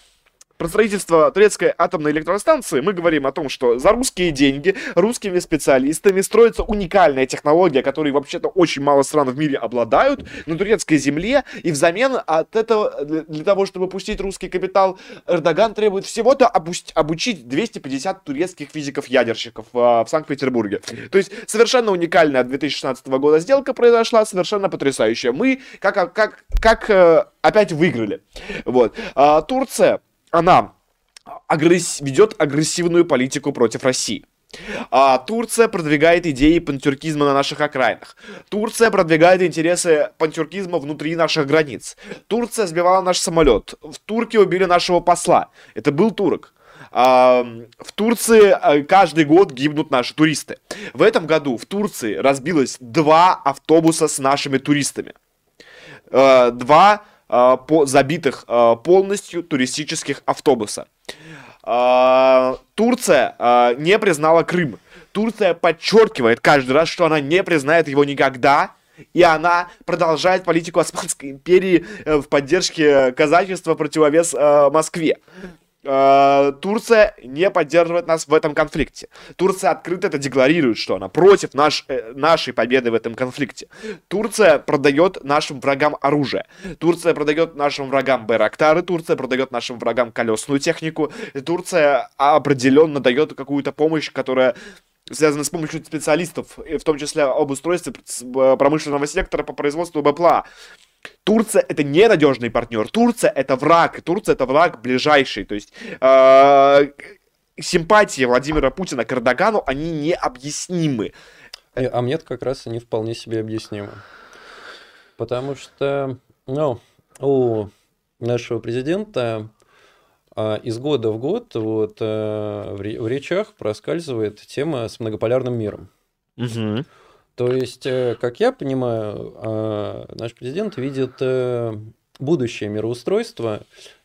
про строительство турецкой атомной электростанции, мы говорим о том, что за русские деньги, русскими специалистами строится уникальная технология, которой вообще-то очень мало стран в мире обладают, на турецкой земле, и взамен от этого, для, того, чтобы пустить русский капитал, Эрдоган требует всего-то обучить 250 турецких физиков-ядерщиков а, в Санкт-Петербурге. То есть совершенно уникальная от 2016 года сделка произошла, совершенно потрясающая. Мы как, как, как э, опять выиграли. Вот. А, Турция, она агресс- ведет агрессивную политику против России. А, Турция продвигает идеи пантюркизма на наших окраинах. Турция продвигает интересы пантюркизма внутри наших границ. Турция сбивала наш самолет. В Турке убили нашего посла. Это был турок. А, в Турции а, каждый год гибнут наши туристы. В этом году в Турции разбилось два автобуса с нашими туристами. Э, два по, забитых э, полностью туристических автобуса. Э, Турция э, не признала Крым. Турция подчеркивает каждый раз, что она не признает его никогда. И она продолжает политику Османской империи э, в поддержке казачества противовес э, Москве. Э, Турция не поддерживает нас в этом конфликте. Турция открыто это декларирует, что она против наш, э, нашей победы в этом конфликте. Турция продает нашим врагам оружие. Турция продает нашим врагам байрактары. Турция продает нашим врагам колесную технику. И Турция определенно дает какую-то помощь, которая связана с помощью специалистов, в том числе об устройстве п- промышленного сектора по производству БПЛА. Турция это ненадежный партнер, Турция это враг, Турция это враг ближайший, то есть э, симпатии Владимира Путина к Эрдогану, они необъяснимы. Не, А мне как раз они вполне себе объяснимы. Потому что, ну, у нашего президента а, из года в год вот, а, в ре- в речах проскальзывает тема с многополярным миром. То есть, э, как я понимаю, а, наш президент видит э, будущее мироустройство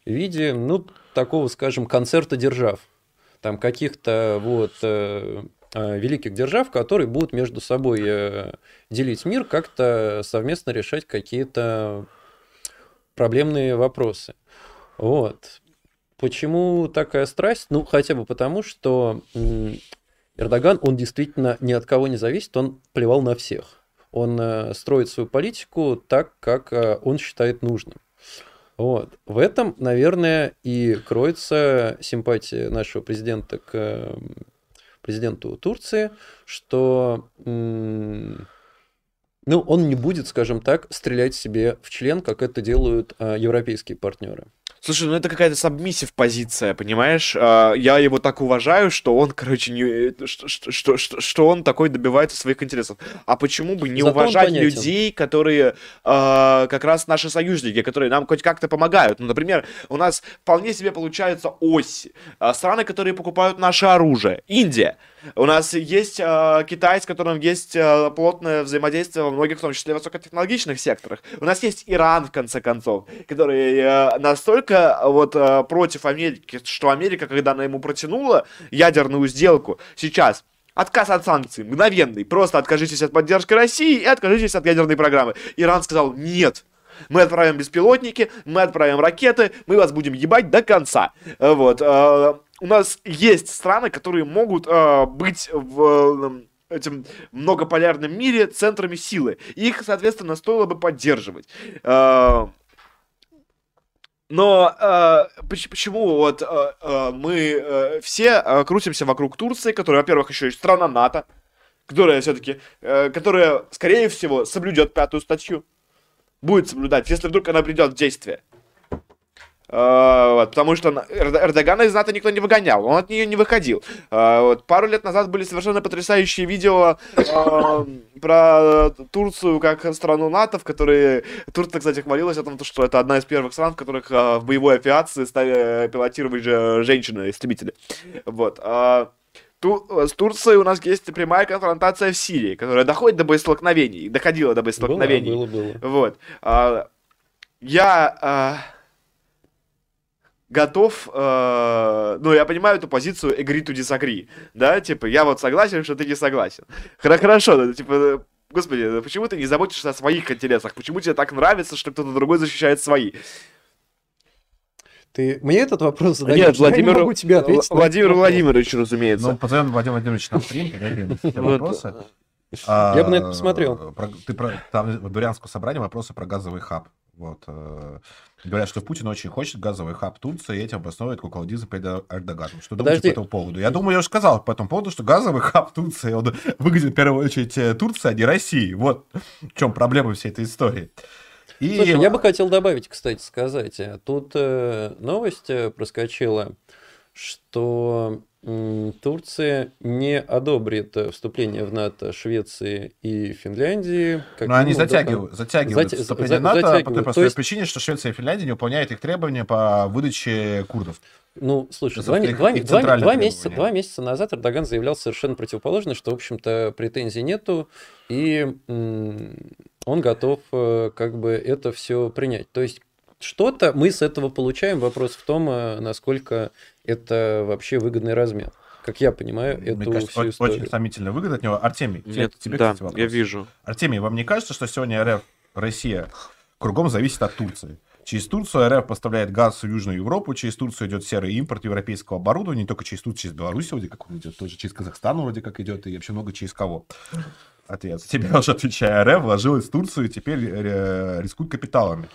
в виде, ну, такого, скажем, концерта держав. Там каких-то вот э, э, великих держав, которые будут между собой делить мир, как-то совместно решать какие-то проблемные вопросы. Вот. Почему такая страсть? Ну, хотя бы потому, что Эрдоган, он действительно ни от кого не зависит, он плевал на всех. Он э, строит свою политику так, как э, он считает нужным. Вот. В этом, наверное, и кроется симпатия нашего президента к э, президенту Турции, что ну, он не будет, скажем так, стрелять себе в член, как это делают европейские партнеры. Слушай, ну это какая-то сабмиссив позиция, понимаешь? А, Я его так уважаю, что он, короче, не, что, что, что, что- что он такой добивается своих интересов. А почему бы не Зато уважать людей, которые а, как раз наши союзники, которые нам хоть как-то помогают? Ну, например, у нас вполне себе получается ось. А, Страны, которые покупают наше оружие. Индия. У нас есть а, Китай, с которым есть а, плотное взаимодействие во многих, в том числе высокотехнологичных секторах. У нас есть Иран, в конце концов, который а, настолько вот а, против Америки, что Америка, когда она ему протянула ядерную сделку, сейчас Отказ от санкций, мгновенный. Просто откажитесь от поддержки России и откажитесь от ядерной программы. Иран сказал нет. Мы отправим беспилотники, мы отправим ракеты, мы вас будем ебать до конца. Э, Вот. э, У нас есть страны, которые могут э, быть в э, этим многополярном мире центрами силы. Их, соответственно, стоило бы поддерживать. Э, Но э, поч- почему вот э, э, мы э, все э, крутимся вокруг Турции, которая, во-первых, еще и страна НАТО, которая все-таки, э, которая, скорее всего, соблюдет пятую статью, будет соблюдать, если вдруг она придет в действие. Uh, вот, потому что Эрдогана из НАТО никто не выгонял, он от нее не выходил. Uh, вот, пару лет назад были совершенно потрясающие видео uh, про Турцию как страну НАТО, в которой Турция, кстати, хвалилась о том, что это одна из первых стран, в которых в боевой авиации стали пилотировать же женщины-истребители. Вот. Ту, с Турцией у нас есть прямая конфронтация в Сирии, которая доходит до боестолкновений, доходила до боестолкновений. Было, было, было. Вот. Я готов, э, ну, я понимаю эту позицию agree to disagree, да, типа, я вот согласен, что ты не согласен. Хорошо, да, типа, господи, почему ты не заботишься о своих интересах? Почему тебе так нравится, что кто-то другой защищает свои? Ты мне этот вопрос задаешь? Нет, Владимир, я не могу тебе ответить. Владимир Владимирович, разумеется. Ну, позовем Владимир Владимирович на стрим, поговорим вопросы. Я бы на это посмотрел. Ты про, там в Бурянском собрании вопросы про газовый хаб. Вот. Говорят, что Путин очень хочет газовый хаб Турции, и этим обосновывает куколдизм перед Эрдоганом. Что думаете по этому поводу? Я думаю, я уже сказал по этому поводу, что газовый хаб Турции, он <laughs> выглядит в первую очередь э, Турция, а не России. Вот в чем проблема всей этой истории. И... Слушай, я бы хотел добавить, кстати, сказать. Тут э, новость э, проскочила, что Турция не одобрит э, вступление в НАТО Швеции и Финляндии. Но они затягивают, затягивают Зат... вступление в НАТО затягивают. по той простой есть... причине, что Швеция и Финляндия не выполняют их требования по выдаче курдов. Ну, слушай, два, их, два, их два, два, месяца, два месяца назад Эрдоган заявлял совершенно противоположно, что, в общем-то, претензий нету, и он готов э, как бы это все принять. То есть что-то мы с этого получаем. Вопрос в том, э, насколько это вообще выгодный размер. Как я понимаю, Мне эту кажется, всю историю. очень сомнительно выгодно от него. Артемий, Нет, тебе, да, кстати, вопрос. я вижу. Артемий, вам не кажется, что сегодня РФ, Россия кругом зависит от Турции? Через Турцию РФ поставляет газ в Южную Европу, через Турцию идет серый импорт европейского оборудования, не только через Турцию, через Беларусь вроде как он идет, тоже через Казахстан вроде как идет, и вообще много через кого. Ответ. Тебе уже отвечаю, РФ вложилась в Турцию и теперь э, рискует капиталами.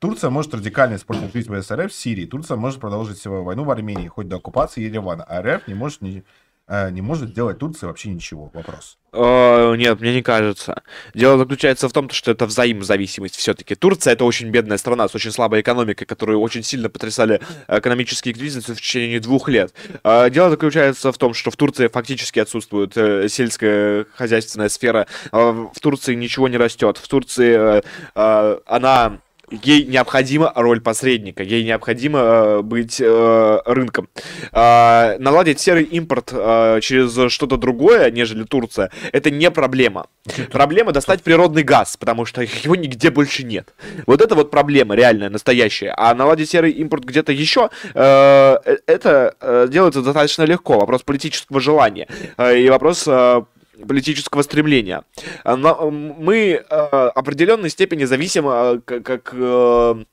Турция может радикально использовать ритм СРФ в Сирии. Турция может продолжить свою войну в Армении, хоть до оккупации Еревана. А РФ не может, не, э, не может сделать Турции вообще ничего. Вопрос. О, нет, мне не кажется. Дело заключается в том, что это взаимозависимость все-таки. Турция это очень бедная страна с очень слабой экономикой, которую очень сильно потрясали экономические кризисы в течение двух лет. А, дело заключается в том, что в Турции фактически отсутствует э, сельская хозяйственная сфера. В Турции ничего не растет. В Турции э, она ей необходима роль посредника, ей необходимо э, быть э, рынком. Э, наладить серый импорт э, через что-то другое, нежели Турция, это не проблема. Проблема достать природный газ, потому что его нигде больше нет. Вот это вот проблема реальная, настоящая. А наладить серый импорт где-то еще, э, э, это э, делается достаточно легко. Вопрос политического желания. Э, и вопрос э, политического стремления. А, мы э, определенной степени зависим э, как э,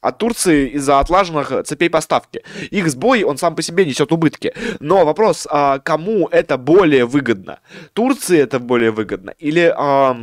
от Турции из-за отлаженных цепей поставки. Их сбой, он сам по себе несет убытки. Но вопрос, а кому это более выгодно? Турции это более выгодно? Или... А,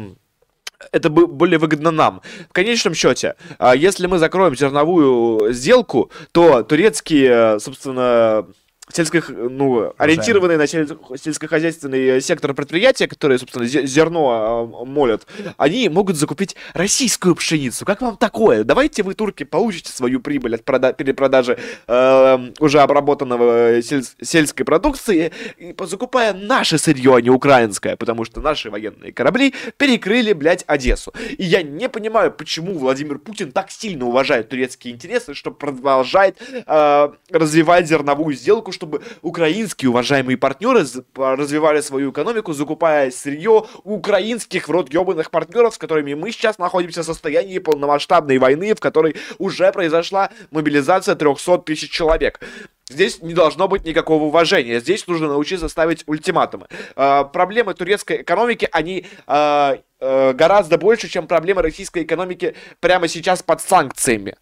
это более выгодно нам. В конечном счете, если мы закроем зерновую сделку, то турецкие, собственно, сельско, ну, ориентированные на сельскохозяйственный сектор предприятия, которые, собственно, зерно а, молят, они могут закупить российскую пшеницу. Как вам такое? Давайте вы, турки, получите свою прибыль от прода- перепродажи э, уже обработанногосель- сельской продукции, и, закупая наше сырье, а не украинское, потому что наши военные корабли перекрыли, блядь, Одессу. И я не понимаю, почему Владимир Путин так сильно уважает турецкие интересы, что продолжает э, развивать зерновую сделку, чтобы украинские уважаемые партнеры развивали свою экономику, закупая сырье украинских в рот ебаных партнеров, с которыми мы сейчас находимся в состоянии полномасштабной войны, в которой уже произошла мобилизация 300 тысяч человек. Здесь не должно быть никакого уважения. Здесь нужно научиться ставить ультиматумы. Э, проблемы турецкой экономики, они э, э, гораздо больше, чем проблемы российской экономики прямо сейчас под санкциями.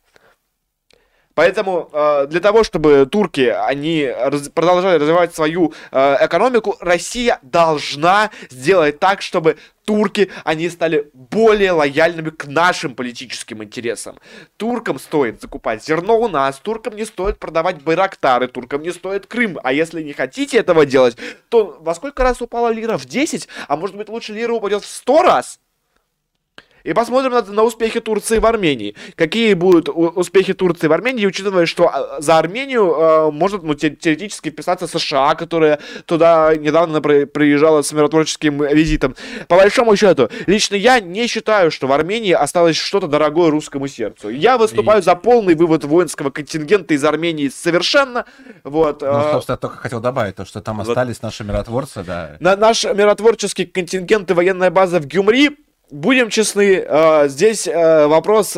Поэтому э, для того, чтобы турки, они раз, продолжали развивать свою э, экономику, Россия должна сделать так, чтобы турки, они стали более лояльными к нашим политическим интересам. Туркам стоит закупать зерно у нас, туркам не стоит продавать байрактары, туркам не стоит Крым. А если не хотите этого делать, то во сколько раз упала лира? В 10? А может быть лучше лира упадет в 100 раз? И посмотрим на, на успехи Турции в Армении. Какие будут успехи Турции в Армении, учитывая, что а, за Армению э, может ну, те, теоретически вписаться США, которая туда недавно при, приезжала с миротворческим визитом. По большому счету, лично я не считаю, что в Армении осталось что-то дорогое русскому сердцу. Я выступаю И... за полный вывод воинского контингента из Армении совершенно. Вот, ну, э, собственно, я только хотел добавить, то, что там вот. остались наши миротворцы, да. На, наш миротворческий контингент и военная база в Гюмри Будем честны, э, здесь э, вопрос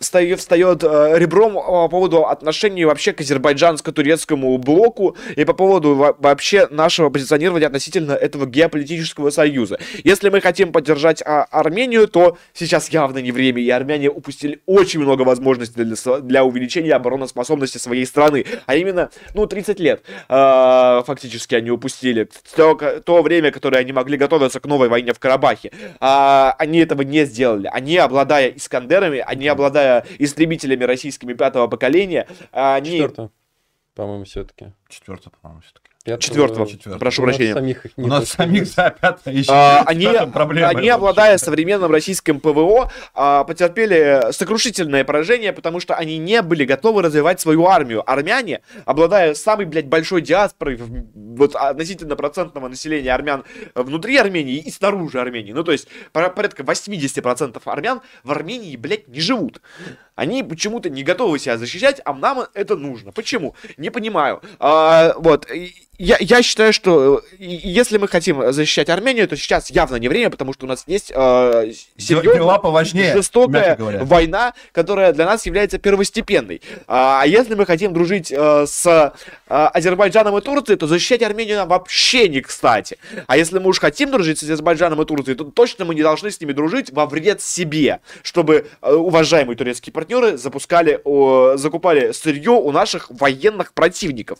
э, встает ребром по поводу отношений вообще к азербайджанско-турецкому блоку и по поводу вообще нашего позиционирования относительно этого геополитического союза. Если мы хотим поддержать а, Армению, то сейчас явно не время, и армяне упустили очень много возможностей для, для увеличения обороноспособности своей страны, а именно, ну, 30 лет фактически они упустили, то, то время, которое они могли готовиться к новой войне в Карабахе. А, они этого не сделали. Они, обладая Искандерами, они, обладая истребителями российскими пятого поколения, они... Четвертого, по-моему, все-таки. Четвертого, по-моему, все-таки. Четвертого, четвертого. прошу прощения. Самих У нас самих за пятое еще а, они, они обладая современным российским ПВО, а, потерпели сокрушительное поражение, потому что они не были готовы развивать свою армию. Армяне, обладая самой, блядь, большой диаспорой вот, относительно процентного населения армян внутри Армении и снаружи Армении, ну то есть порядка 80% армян в Армении, блядь, не живут. Они почему-то не готовы себя защищать, а нам это нужно. Почему? Не понимаю. А, вот. Я, я считаю, что если мы хотим защищать Армению, то сейчас явно не время, потому что у нас есть э, серьезная, поважнее, жестокая война, которая для нас является первостепенной. А, а если мы хотим дружить э, с э, Азербайджаном и Турцией, то защищать Армению нам вообще не кстати. А если мы уж хотим дружить с Азербайджаном и Турцией, то точно мы не должны с ними дружить во вред себе, чтобы э, уважаемые турецкие партнеры партнеры запускали, о, закупали сырье у наших военных противников.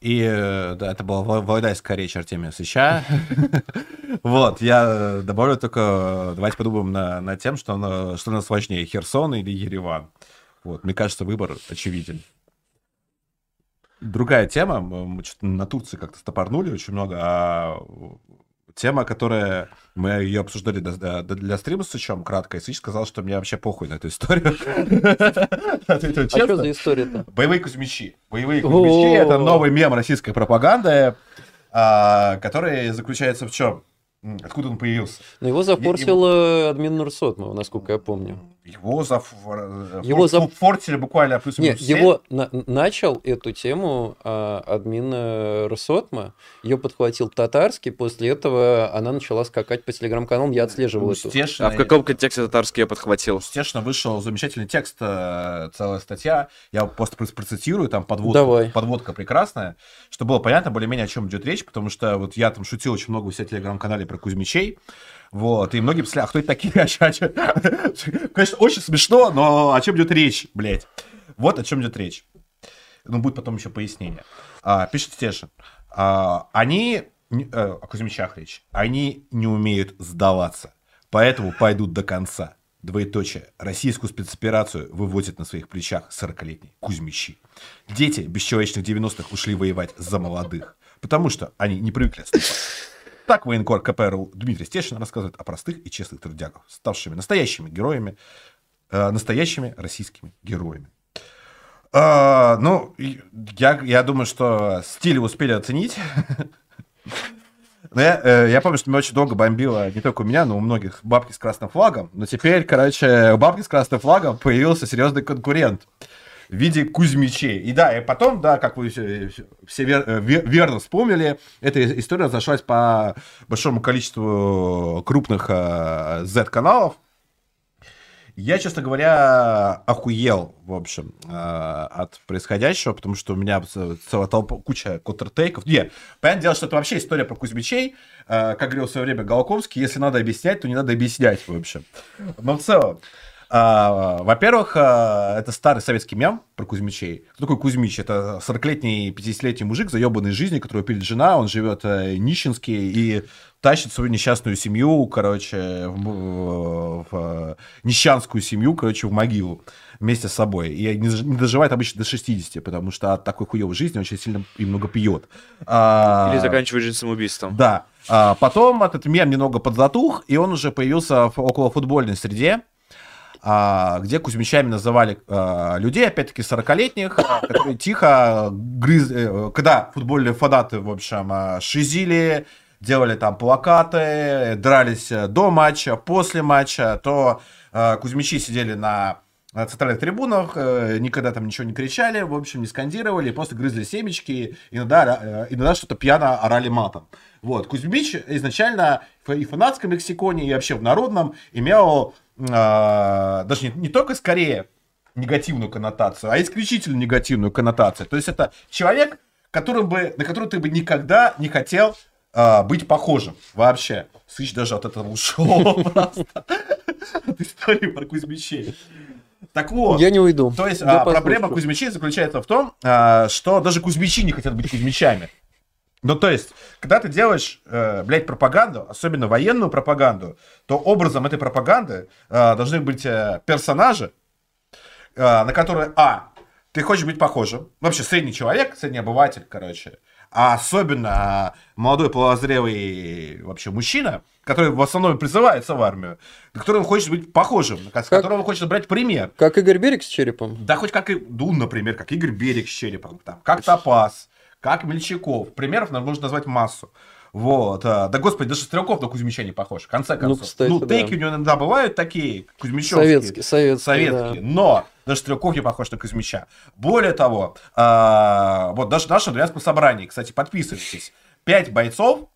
И э, да, это была войдайская речь Артемия Сыча. <laughs> Вот, я добавлю только, давайте подумаем на, тем, что, что нас важнее, Херсон или Ереван. Вот, мне кажется, выбор очевиден. Другая тема, мы на Турции как-то стопорнули очень много, а тема, которая... Мы ее обсуждали для, для стрима с Сычом кратко, и Сыч сказал, что мне вообще похуй на эту историю. А что за история-то? Боевые кузьмичи. Боевые кузьмичи — это новый мем российской пропаганды, а, который заключается в чем? Откуда он появился? Ну, его запорсил его... админ Нурсотмова, насколько я помню. Его, за... его за... фортили буквально плюс Нет, его на... начал эту тему а, админ Росотма, ее подхватил татарский, после этого она начала скакать по телеграм-каналам, я отслеживал ну, эту. А в каком контексте татарский я подхватил? Естественно, вышел замечательный текст, э, целая статья, я просто процитирую, там подводка, Давай. подводка прекрасная, чтобы было понятно более-менее, о чем идет речь, потому что вот я там шутил очень много у себя телеграм-канале про Кузьмичей, вот, и многие писали, а кто это такие? <laughs> Конечно, очень смешно, но о чем идет речь, блядь? Вот о чем идет речь. Ну, будет потом еще пояснение. А, пишет Стешин. А, они, э, о Кузьмичах они не умеют сдаваться, поэтому пойдут до конца. Двоеточие. Российскую спецоперацию вывозят на своих плечах 40-летние Кузьмичи. Дети бесчеловечных 90-х ушли воевать за молодых, потому что они не привыкли отступать. Так военкор КПРУ Дмитрий Стешин рассказывает о простых и честных трудягах, ставшими настоящими героями, э, настоящими российскими героями. Э, ну, я, я думаю, что стиль успели оценить. <laughs> Но я, э, я помню, что меня очень долго бомбило не только у меня, но у многих бабки с красным флагом. Но теперь, короче, у бабки с красным флагом появился серьезный конкурент в виде Кузьмичей. И да, и потом, да, как вы все, все вер, э, верно вспомнили, эта история разошлась по большому количеству крупных э, Z-каналов. Я, честно говоря, охуел, в общем, э, от происходящего, потому что у меня целая толпа, куча контртейков. Нет, понятное дело, что это вообще история про Кузьмичей. Э, как говорил в свое время Голоковский, если надо объяснять, то не надо объяснять, в общем. Но в целом, А, во-первых, а, это старый советский мем про Кузьмичей. Кто такой Кузьмич? Это 40-летний, 50-летний мужик, заебанный жизни, которого пилит жена, он живет э, нищенский и тащит свою несчастную семью, короче, в, в, в несчастную семью, короче, в могилу вместе с собой. И не, не доживает обычно до 60, потому что от такой хуевой жизни очень сильно и много пьет. А, Или заканчивает жизнь самоубийством. Да. А потом этот мем немного подзатух, и он уже появился в около футбольной среде где Кузьмичами называли а, людей, опять-таки, 40-летних, которые тихо грызли, когда футбольные фанаты, в общем, а, шизили, делали там плакаты, дрались до матча, после матча, то а, Кузьмичи сидели на центральных трибунах, э, никогда там ничего не кричали, в общем, не скандировали, просто грызли семечки, иногда, э, иногда что-то пьяно орали матом. Вот, Кузьмич изначально и в фанатском лексиконе, и вообще в народном имел а, даже не, не только скорее негативную коннотацию, а исключительно негативную коннотацию. То есть это человек, которым бы, на которого ты бы никогда не хотел а, быть похожим вообще. Сыч даже от этого ушел <laughs> просто. От истории про Кузьмичей. Так вот. Я не уйду. То есть а, проблема Кузьмичей заключается в том, а, что даже Кузьмичи не хотят быть Кузьмичами. Ну, то есть, когда ты делаешь, э, блядь, пропаганду, особенно военную пропаганду, то образом этой пропаганды э, должны быть э, персонажи, э, на которые, а, ты хочешь быть похожим, вообще средний человек, средний обыватель, короче, а особенно молодой полозрелый вообще мужчина, который в основном призывается в армию, на которого хочет быть похожим, с как, которого хочет брать пример. Как Игорь Берег с черепом? Да, хоть как и, ну, например, как Игорь Берег с черепом, там, как Топас, как Мельчаков. Примеров нам можно назвать массу. Вот. А, да, господи, даже Стрелков на Кузьмича не похож. В конце ну, концов. Ну, кстати, ну тейки да. у него иногда бывают такие, Кузьмичевские. Советские. Советские, советские. Да. Но даже Стрелков не похож на Кузьмича. Более того, а, вот даже в нашем дворянском собрании, кстати, подписывайтесь. Пять бойцов,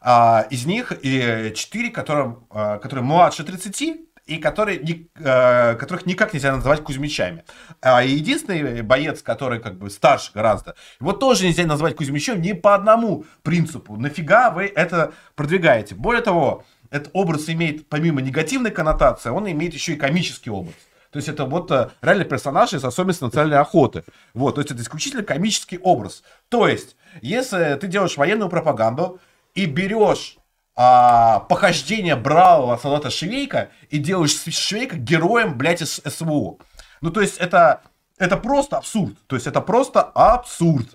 а, из них и четыре, которым, а, которые младше 30, и которые, э, которых никак нельзя называть Кузьмичами. А единственный боец, который как бы старше гораздо, его тоже нельзя назвать Кузьмичем ни по одному принципу. Нафига вы это продвигаете? Более того, этот образ имеет, помимо негативной коннотации, он имеет еще и комический образ. То есть это вот э, реально персонаж из особенности национальной охоты. Вот, то есть это исключительно комический образ. То есть, если ты делаешь военную пропаганду и берешь а, похождение бравого солдата Швейка и делаешь Швейка героем, блядь, из СВО. Ну, то есть это, это просто абсурд. То есть это просто абсурд.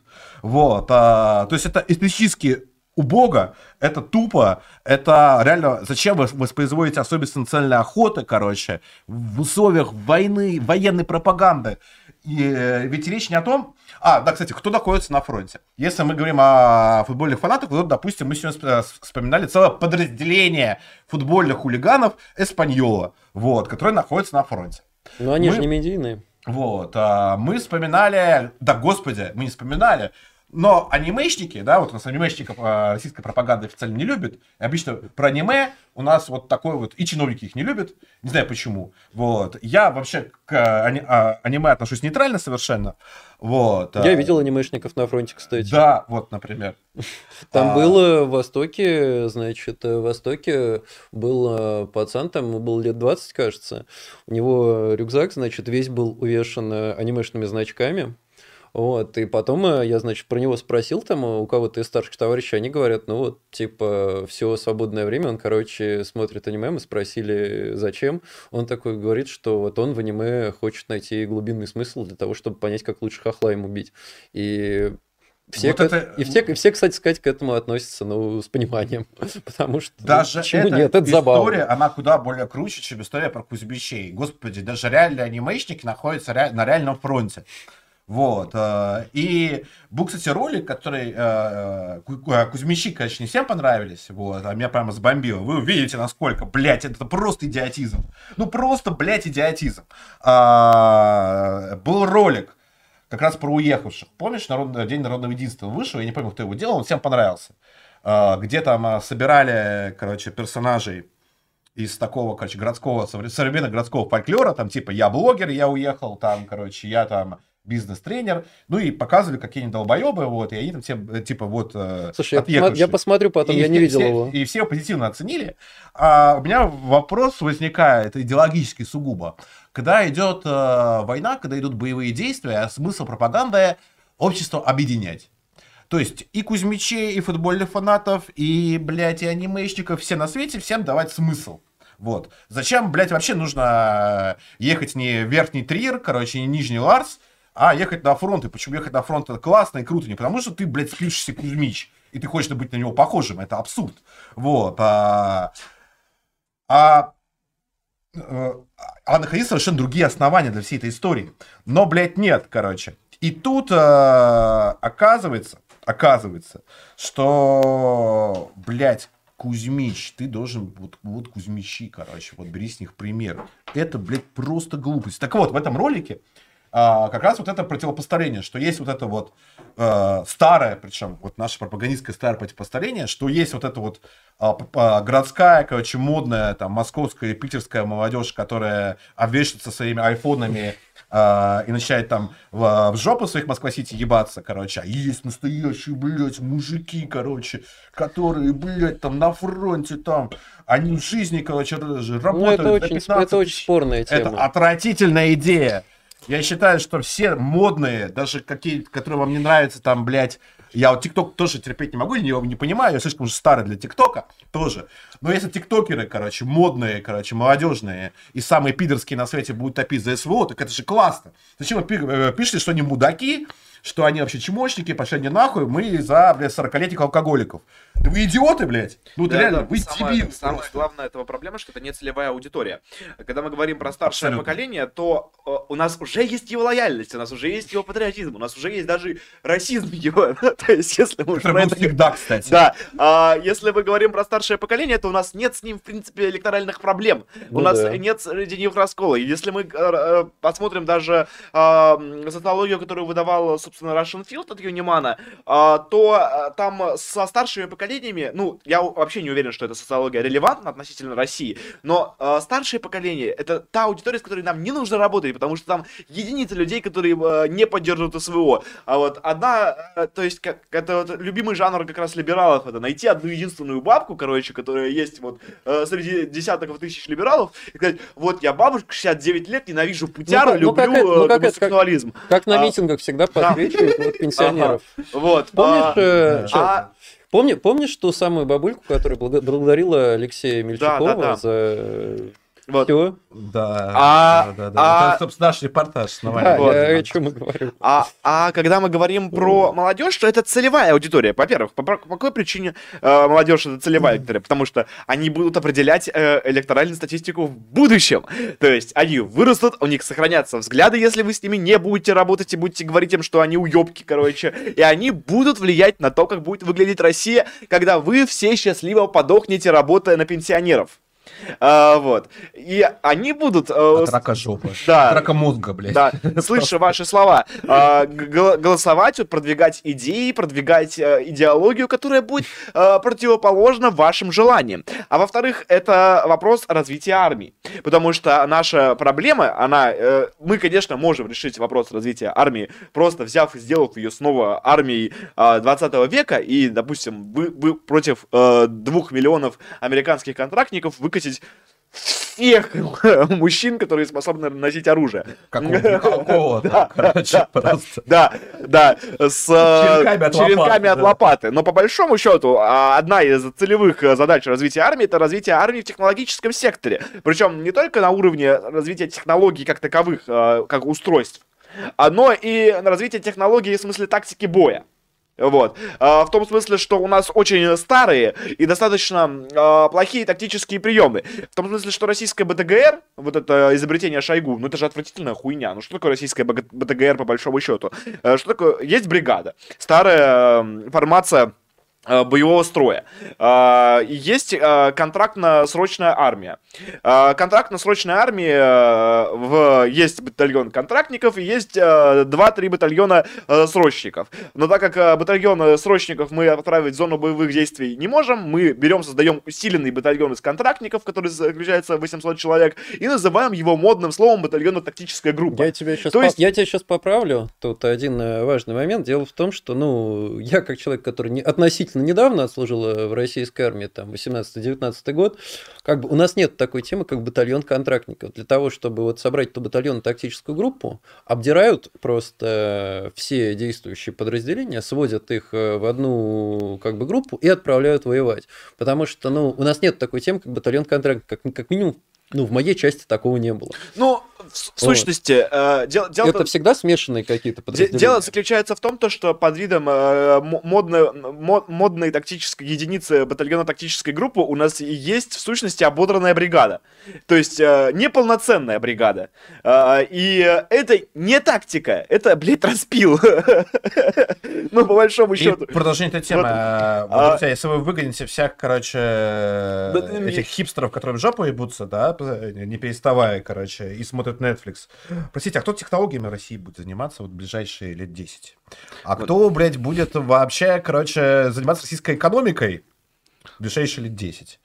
Вот. А, то есть это эстетически убого, это тупо, это реально, зачем вы воспроизводите особенности национальной охоты, короче, в условиях войны, военной пропаганды. И, э, ведь речь не о том, а, да, кстати, кто находится на фронте? Если мы говорим о футбольных фанатах, то, допустим, мы сегодня вспоминали целое подразделение футбольных хулиганов Эспаньола, вот, которые находятся на фронте. Но они мы... же не медийные. Вот, а, мы вспоминали, да, господи, мы не вспоминали, но анимешники, да, вот у нас анимешников э, российская пропаганда официально не любит. И обычно про аниме у нас вот такой вот, и чиновники их не любят, не знаю почему. Вот. Я вообще к ани- а, аниме отношусь нейтрально совершенно. Вот. Я видел анимешников на фронте, кстати. Да, вот, например. Там а... было в Востоке, значит, в Востоке был пацан, там ему было лет 20, кажется. У него рюкзак, значит, весь был увешан анимешными значками. Вот, и потом э, я, значит, про него спросил там у кого-то из старших товарищей, они говорят, ну вот, типа, все свободное время он, короче, смотрит аниме, мы спросили, зачем. Он такой говорит, что вот он в аниме хочет найти глубинный смысл для того, чтобы понять, как лучше хохла ему бить. И все, вот к... это... и, все, и все, кстати сказать, к этому относятся, ну, с пониманием. <laughs> Потому что, ну, даже ну, почему эта нет, это забавно. история, она куда более круче, чем история про Кузьмичей. Господи, даже реальные анимешники находятся ре... на реальном фронте. Вот. Э, и был, кстати, ролик, который э, э, Кузьмичи, конечно, не всем понравились. Вот, а меня прямо сбомбило. Вы увидите, насколько, блядь, это просто идиотизм. Ну, просто, блядь, идиотизм. А, был ролик как раз про уехавших. Помнишь, народ, День народного единства вышел, я не помню, кто его делал, он всем понравился. Где там собирали, короче, персонажей из такого, короче, городского, современного городского фольклора, там, типа, я блогер, я уехал, там, короче, я там бизнес-тренер, ну и показывали, какие они долбоебы, вот, и они там все, э, типа, вот, э, Слушай, я, посма- я посмотрю потом, и я не видел все, его. И все позитивно оценили. А у меня вопрос возникает, идеологический сугубо. Когда идет э, война, когда идут боевые действия, а смысл пропаганды общество объединять. То есть и Кузьмичей, и футбольных фанатов, и, блядь, и анимешников, все на свете, всем давать смысл. Вот. Зачем, блядь, вообще нужно ехать не верхний Триер, короче, не нижний Ларс, а ехать на фронт. И почему ехать на фронт это классно и круто? Не потому что ты, блядь, спишешься Кузьмич, и ты хочешь быть на него похожим. Это абсурд. Вот. А, а, а находить совершенно другие основания для всей этой истории. Но, блядь, нет, короче. И тут а, оказывается, оказывается, что, блядь, Кузьмич, ты должен, вот, вот Кузьмичи, короче, вот бери с них пример. Это, блядь, просто глупость. Так вот, в этом ролике а, как раз вот это противопоставление, что есть вот это вот э, старое, причем вот наше пропагандистское старое противопоставление, что есть вот это вот а, городская, короче, модная, там, московская и питерская молодежь, которая обвешивается своими айфонами а, и начинает там в, в жопу своих Москва-Сити ебаться, короче, а есть настоящие, блядь, мужики, короче, которые, блядь, там на фронте, там, они в жизни, короче, работают. Ну, это очень, это очень спорная тема. Это отвратительная идея. Я считаю, что все модные, даже какие, которые вам не нравятся, там, блядь, я вот ТикТок тоже терпеть не могу, я его не понимаю, я слишком уже старый для ТикТока тоже. Но если тиктокеры, короче, модные, короче, молодежные и самые пидорские на свете будут топить за СВО, так это же классно. Зачем вы э, пишете, что они мудаки, что они вообще чмошники, пошли они нахуй, мы за, блядь, 40-летних алкоголиков. Да вы идиоты, блядь. Ну, да, реально, да, вы самое, дебил. Самое просто. главное этого проблема, что это не целевая аудитория. Когда мы говорим про старшее Абсолютно. поколение, то э, у нас уже есть его лояльность, у нас уже есть его патриотизм, у нас уже есть даже расизм <laughs> его. <laughs> то есть, если мы уже это... всегда, кстати. Да. А, если мы говорим про старшее поколение, то у нас нет с ним, в принципе, электоральных проблем. Ну, у нас да. нет среди них раскола. И если мы э, э посмотрим даже э, социологию, которую выдавал, собственно, Russian Field от Юнимана, а, то а, там со старшими поколениями, ну, я вообще не уверен, что эта социология релевантна относительно России, но а, старшее поколение — это та аудитория, с которой нам не нужно работать, потому что там единицы людей, которые не поддерживают СВО. А вот одна, то есть, как, это вот любимый жанр как раз либералов, это найти одну единственную бабку, короче, которая есть вот среди десятков тысяч либералов, и сказать, вот я бабушка, 69 лет, ненавижу путяру, ну, люблю ну, как, ну, как гомосексуализм. Как, как на а, митингах всегда подсвечивают да. вот, <laughs> пенсионеров. Ага. Вот. Помнишь, а, э, а... Помни, помнишь ту самую бабульку, которая благодарила Алексея Мельчакова да, да, да. за вот. Все. Да, а, да, да, да. А... Это, собственно, наш репортаж основания. Да, вот. я, о чем мы говорим. А, а когда мы говорим про молодежь, то это целевая аудитория. Во-первых, по, по какой причине э, молодежь это целевая аудитория? Потому что они будут определять э, электоральную статистику в будущем. То есть они вырастут, у них сохранятся взгляды, если вы с ними не будете работать и будете говорить им, что они уебки, короче. И они будут влиять на то, как будет выглядеть Россия, когда вы все счастливо подохнете, работая на пенсионеров. А, вот. И они будут... Э, От рака жопы. Да. От рака мозга, блядь. Да, <laughs> слыша ваши слова. Э, голосовать, продвигать идеи, продвигать э, идеологию, которая будет э, противоположна вашим желаниям. А во-вторых, это вопрос развития армии. Потому что наша проблема, она... Мы, конечно, можем решить вопрос развития армии, просто взяв и сделав ее снова армией э, 20 века, и, допустим, вы, вы против двух миллионов американских контрактников выкатить выкосить всех <laughs> мужчин, которые способны носить оружие. Какого-то, <laughs> короче, <laughs> просто. Да, да, с черенками от лопаты. Но по большому счету, а, одна из целевых задач развития армии это развитие армии в технологическом секторе. Причем не только на уровне развития технологий как таковых, а, как устройств, но и на развитие технологий в смысле тактики боя. Вот. А, в том смысле, что у нас очень старые и достаточно а, плохие тактические приемы. В том смысле, что российская БТГР, вот это изобретение Шойгу, ну это же отвратительная хуйня. Ну что такое российская БТГР по большому счету? А, что такое? Есть бригада. Старая формация Э, боевого строя. Э, есть э, контрактно-срочная армия. Контрактно-срочная армия, в, есть батальон контрактников и есть 2-3 батальона срочников. Но так как батальон срочников мы отправить в зону боевых действий не можем, мы берем, создаем усиленный батальон из контрактников, который заключается в 800 человек, и называем его модным словом батальонно-тактическая группа. Я тебя, сейчас То есть... я тебя сейчас поправлю. Тут один важный момент. Дело в том, что ну, я как человек, который не, относительно относительно недавно отслужила в российской армии, там, 18-19 год, как бы у нас нет такой темы, как батальон контрактников. Для того, чтобы вот собрать ту батальонно-тактическую группу, обдирают просто все действующие подразделения, сводят их э, в одну как бы группу и отправляют воевать. Потому что, ну, у нас нет такой темы, как батальон контрактников, как, как минимум ну, в моей части такого не было. Ну, в, в сущности, э, дело, дело... Это всегда смешанные какие-то подразделения? Дело заключается в том, то, что под видом э, модной, мод, модной тактической единицы батальона тактической группы у нас есть, в сущности, ободранная бригада. То есть, э, неполноценная бригада. Э, и это не тактика, это, блядь, распил. <laughs> Ну, по большому счету. продолжение этой темы. А, если вы выгоните всех, короче, этих хипстеров, которые в жопу ебутся, да, не переставая, короче, и смотрят Netflix. Простите, а кто технологиями России будет заниматься вот в ближайшие лет 10? А вот. кто, блядь, будет вообще, короче, заниматься российской экономикой в ближайшие лет 10?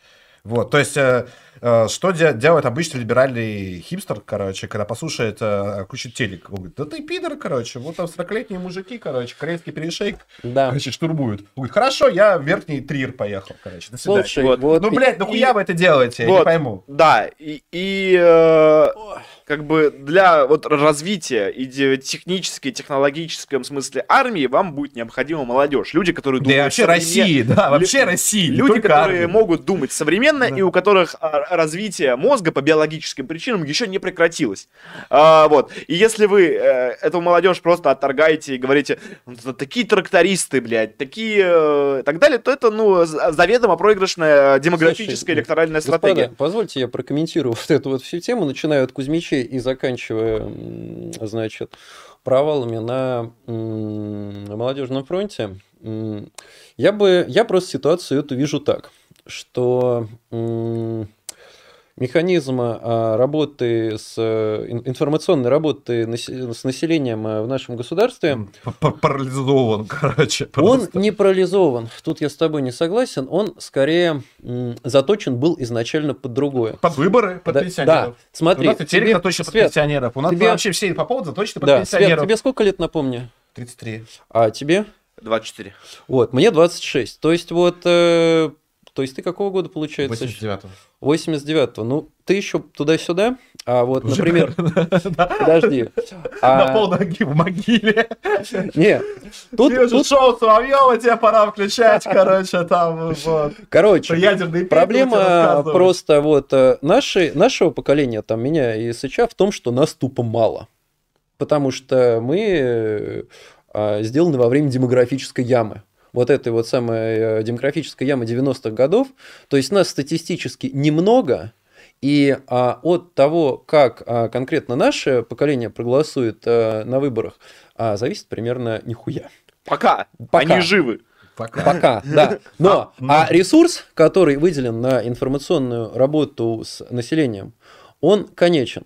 Вот, то есть, э, э, что де- делает обычный либеральный хипстер, короче, когда послушает, э, включит телек? Он говорит, да ты пидор, короче, вот там 40-летние мужики, короче, корейский перешейк, да. короче, штурмуют. Он говорит, хорошо, я в верхний трир поехал, короче, до свидания. Слушай, вот. Вот, ну, блядь, нахуя и... вы это делаете, вот, я не пойму. Да, и... и э как бы для вот развития и технической, технологическом смысле армии вам будет необходима молодежь. Люди, которые думают... Да вообще современ... России, да, вообще России. Люди, которые армии. могут думать современно да. и у которых а, развитие мозга по биологическим причинам еще не прекратилось. А, вот. И если вы э, эту молодежь просто отторгаете и говорите, «Ну, такие трактористы, блядь, такие... Э, и так далее, то это, ну, заведомо проигрышная демографическая Слушай, электоральная господа, стратегия. позвольте я прокомментирую <laughs> вот эту вот всю тему, начиная от Кузьмичей и заканчивая, значит, провалами на молодежном фронте, я бы, я просто ситуацию эту вижу так, что механизма а, работы с э, информационной работы с населением э, в нашем государстве парализован, <laughs> короче. Просто. Он не парализован. Тут я с тобой не согласен. Он скорее заточен был изначально под другое. Под выборы, под да, пенсионеров. Да, смотри. У нас тебе, заточен под пенсионеров. У нас тебе... вообще все по поводу заточены под да, пенсионеров. Свет, тебе сколько лет, напомню? 33. А тебе? 24. Вот, мне 26. То есть вот э, то есть ты какого года получается? 89-го. 89-го. Ну, ты еще туда-сюда, а вот, Уже например... <laughs> Подожди. На а полноги в могиле. Не, тут... Уже шоу Соловьева, тебе пора включать, <laughs> короче, там вот. Короче, проблема просто вот э, нашего поколения, там, меня и Сыча, в том, что нас тупо мало. Потому что мы э, а, сделаны во время демографической ямы вот этой вот самой э, демографической ямы 90-х годов. То есть нас статистически немного, и а, от того, как а, конкретно наше поколение проголосует а, на выборах, а, зависит примерно нихуя. Пока. Пока. Они живы. Пока. Пока, да. <laughs> Но, а, а ресурс, который выделен на информационную работу с населением, он конечен.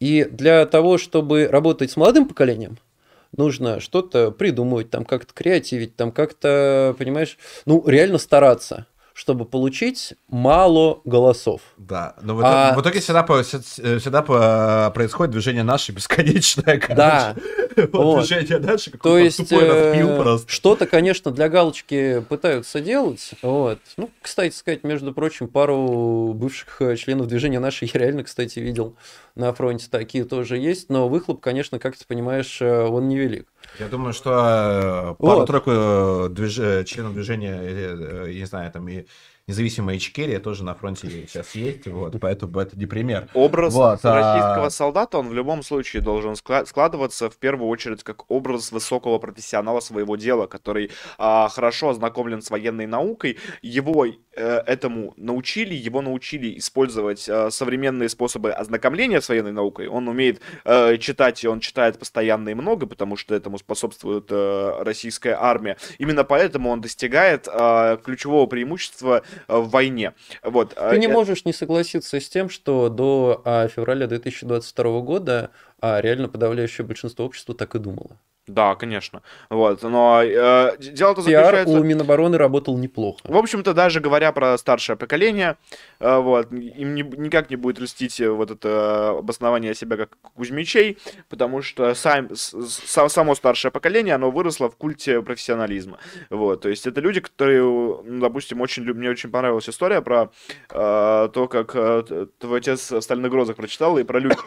И для того, чтобы работать с молодым поколением, нужно что-то придумывать, там как-то креативить, там как-то, понимаешь, ну, реально стараться чтобы получить мало голосов. Да, но в, а... в итоге всегда, всегда происходит движение наше бесконечное. Короче. Да. <laughs> вот, вот. Движение наше, То есть э, что-то, конечно, для галочки пытаются делать. Вот. Ну, кстати сказать, между прочим, пару бывших э, членов движения нашей я реально, кстати, видел на фронте. Такие тоже есть, но выхлоп, конечно, как ты понимаешь, э, он невелик. Я думаю, что пару-тройку вот. движ... членов движения, я не знаю, там и независимая Ичкерия тоже на фронте сейчас есть, вот, поэтому это не пример. Образ вот, российского а... солдата, он в любом случае должен складываться в первую очередь как образ высокого профессионала своего дела, который а, хорошо ознакомлен с военной наукой, его э, этому научили, его научили использовать э, современные способы ознакомления с военной наукой. Он умеет э, читать, и он читает постоянно и много, потому что этому способствует э, российская армия. Именно поэтому он достигает э, ключевого преимущества э, в войне. Вот. Ты не Э, можешь не согласиться с тем, что до а, февраля 2022 года а, реально подавляющее большинство общества так и думало. Да, конечно. Вот. Но э, дело-то заключается... у Минобороны работал неплохо. В общем-то, даже говоря про старшее поколение, э, вот, им не- никак не будет льстить э, вот это обоснование себя как Кузьмичей, потому что сам, с- с- само старшее поколение, оно выросло в культе профессионализма. Вот, то есть это люди, которые, ну, допустим, очень, мне очень понравилась история про э, то, как э, твой отец в «Стальных грозах» прочитал, и про людей.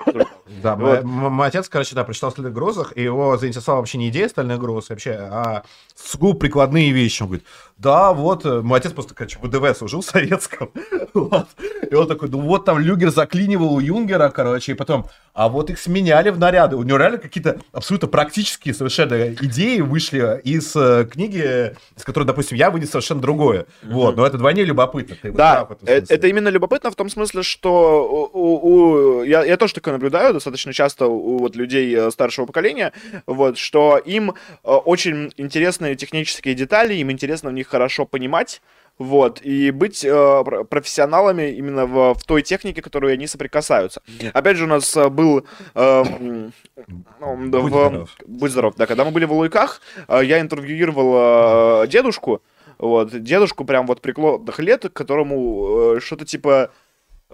Да, мой, отец, короче, да, прочитал «Стальных грозах», и его заинтересовала вообще не идея «Стальных гроз», вообще, а сугубо прикладные вещи. Он говорит, да, вот, э, мой отец просто, короче, ВДВ служил в советском. <laughs> Вот. И он такой, ну вот там Люгер заклинивал у Юнгера, короче, и потом, а вот их сменяли в наряды. У него реально какие-то абсолютно практические совершенно идеи вышли из э, книги, из которой, допустим, я вынес совершенно другое. Вот, но это вдвойне любопытно. Ты вот Да, прав в этом э- это именно любопытно в том смысле, что у, у- я, я тоже такое наблюдаю достаточно часто у вот людей старшего поколения, вот, что им э, очень интересны технические детали, им интересно в них хорошо понимать, вот, и быть э, пр- профессионалами именно в, в той технике, которой они соприкасаются. Опять же, у нас э, был... э, ну, Будь в- здоров. Будь здоров, да. Когда мы были в Луйках, э, я интервьюировал э, дедушку, вот, дедушку прям вот преклонных лет, которому э, что-то типа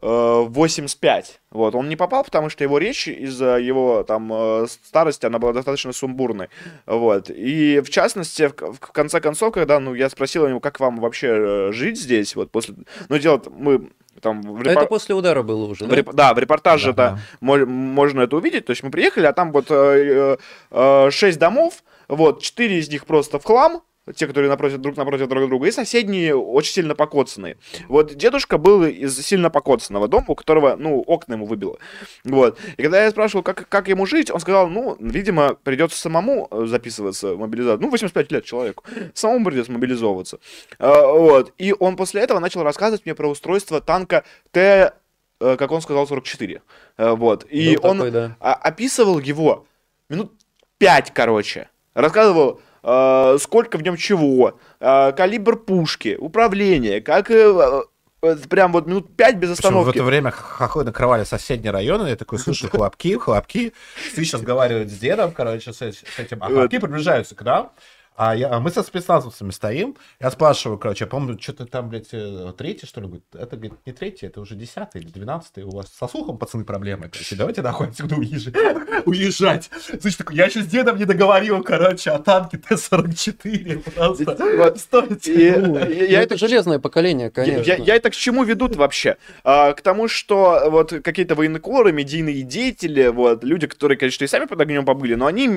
85. Вот, он не попал, потому что его речь из-за его там э, старости, она была достаточно сумбурной. Вот, и в частности, в, в конце концов, когда, ну, я спросил его, как вам вообще э, жить здесь, вот после... Ну, дело мы там... В А репор- Это после удара было уже, в да? реп- Да, в репортаже Да, можно это увидеть. То есть мы приехали, а там вот э, э, шесть домов, вот четыре из них просто в хлам, те, которые напротив, друг напротив друг друга, и соседние очень сильно покоцанные. Вот дедушка был из сильно покоцанного дома, у которого, ну, окна ему выбило. Вот. И когда я спрашивал, как, как ему жить, он сказал, ну, видимо, придется самому э, записываться в мобилизацию. Ну, 85 лет человеку. Самому придется мобилизовываться. А, Вот. И он после этого начал рассказывать мне про устройство танка Т э, как он сказал, 44. Э, Вот. И Был он такой, да. описывал его минут 5, короче. Рассказывал, сколько в нем чего, э, калибр пушки, управление, как... э, э, прям вот минут 5 без Причем в остановки. это время хохлы накрывали соседние районы, я такой, слушай, <laughs> хлопки, хлопки. Сейчас разговаривает с дедом, короче, с, эт- с этим, а хлопки приближаются к нам. А, я, а мы со спецназовцами стоим. Я спрашиваю, короче, я помню, что-то там, блядь, э, третий, что ли? Говорит, это, говорит, не третий, это уже десятый или двенадцатый. У вас со слухом, пацаны, проблемы. Короче, давайте нахуй отсюда уезжать. <laughs> уезжать. Слышь, такой, я еще с дедом не договорил, короче, о танке Т-44. Просто Вот. стойте. И, Ну, я это железное поколение, Я, конечно. я- я это к чему ведут вообще? А, к тому, что вот какие-то военкоры, медийные деятели, вот, люди, которые, конечно, и сами под огнем побыли, но они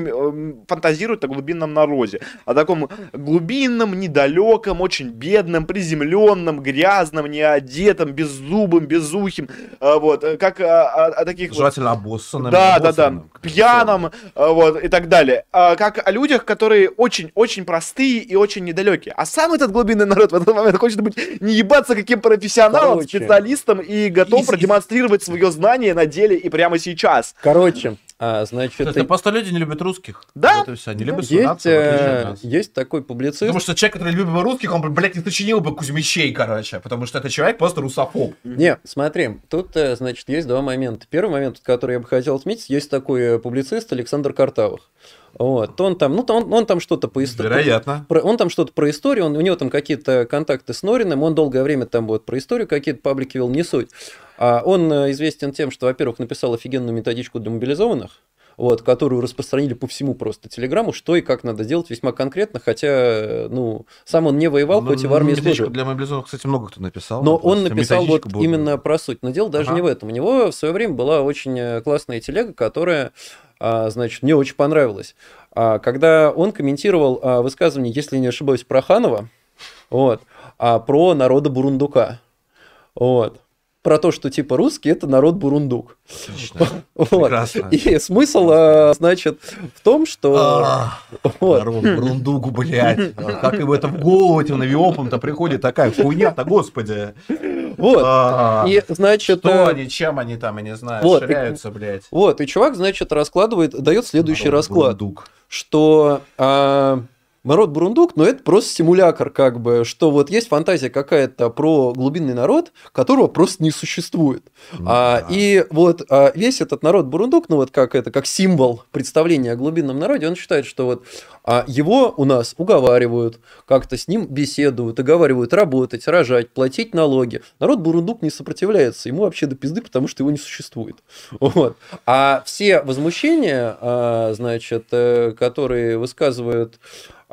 фантазируют о глубинном народе, о таком глубинном, недалеком, очень бедном, приземленном, грязном, неодетом, беззубым, безухим, а, вот, э, как а, о, о таких вот Желательно обоссанным. да, да, да, пьяном, вот, и так далее. Как о людях, которые очень-очень простые и очень недалекие. А сам этот глубинный народ в этот момент хочет быть не ебаться каким профессионалом, Короче. специалистом и готов И- продемонстрировать свое знание на деле и прямо сейчас. Короче, а, значит, Это просто люди не любят русских. Да. Вот и все. Не любят есть, нацию, э, есть такой публицист, Потому что человек, который любит русских, он, блядь, не сочинил бы Кузьмичей, короче. Потому что это человек просто русофоб. Не, смотри, тут, э, значит, есть два момента. Первый момент, который я бы хотел отметить, есть такой э, публицист Александр Картавых. Вот, он там, ну, он, он там что-то по истории. Вероятно. Про- он там что-то про историю, он, у него там какие-то контакты с Нориным, он долгое время там вот про историю какие-то паблики вел, не суть. А он э, известен тем, что, во-первых, написал офигенную методичку для мобилизованных, вот, которую распространили по всему просто телеграмму, что и как надо делать весьма конкретно, хотя, э, ну, сам он не воевал, хоть и в армии Ну, служил. для мобилизованных, кстати, много кто написал. Но он написал вот была. именно про суть. Но дело даже Ага. не в этом. У него в свое время была очень э, классная телега, которая, а, значит, мне очень понравилась. А, Когда он комментировал высказывание, если не ошибаюсь, про Ханова, вот, про народа Бурундука. Вот. Про то, что типа русский это народ бурундук. Отлично. Вот. Прекрасно. И смысл, э, значит, в том, что... А, вот. Народ, Брундугу, блядь. А Как им это в голову этим навиопом-то приходит такая хуйня-то, господи. Вот. А, И, значит, Что э, они, чем они там, я не знаю, вот, ширяются, блядь. вот, и чувак, значит, раскладывает, дает следующий Народ, расклад. Бурундук. что а, народ Бурундук, но это просто симулятор, как бы, что вот есть фантазия какая-то про глубинный народ, которого просто не существует. А, Да. и вот а, весь этот народ Бурундук, ну вот как это, как символ представления о глубинном народе, он считает, что вот а, его у нас уговаривают, как-то с ним беседуют, оговаривают работать, рожать, платить налоги. Народ Бурундук не сопротивляется, ему вообще до пизды, потому что его не существует. <laughs> Вот. А все возмущения, а, значит, э, которые высказывают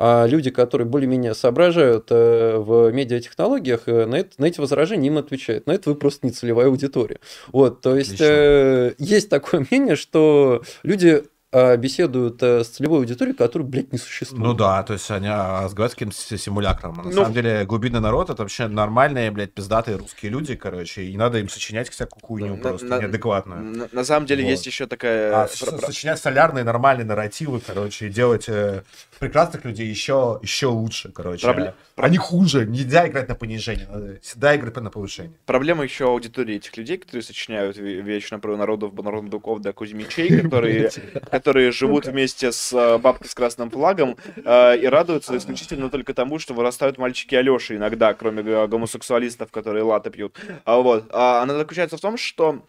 а люди, которые более-менее соображают э, в медиатехнологиях, э, на, это, на эти возражения им отвечают. На это вы просто не целевая аудитория. Вот, то есть э, есть такое <laughs> мнение, что люди беседуют э, с целевой аудиторией, которая, блядь, не существует. Ну да, то есть они а, разговаривают с каким-то си- симулякром. А На Ну- самом деле глубинный народ это вообще нормальные, блядь, пиздатые русские люди, короче, и не надо им сочинять всякую хуйню На- просто на- неадекватную. На, на самом деле Вот. есть еще такая... А, про- со- про- сочинять солярные нормальные нарративы, короче, и делать э, прекрасных людей еще, еще лучше, короче. Пробле- А не хуже. Нельзя играть на понижение, надо всегда играть на повышение. Проблема еще аудитории этих людей, которые сочиняют ве- вечно про народов, народов да Кузьмичей, которые, <laughs> которые живут вместе с э, бабкой с красным флагом э, и радуются исключительно только тому, что вырастают мальчики Алеши иногда, кроме г- гомосексуалистов, которые латы пьют. А вот. А она заключается в том, что,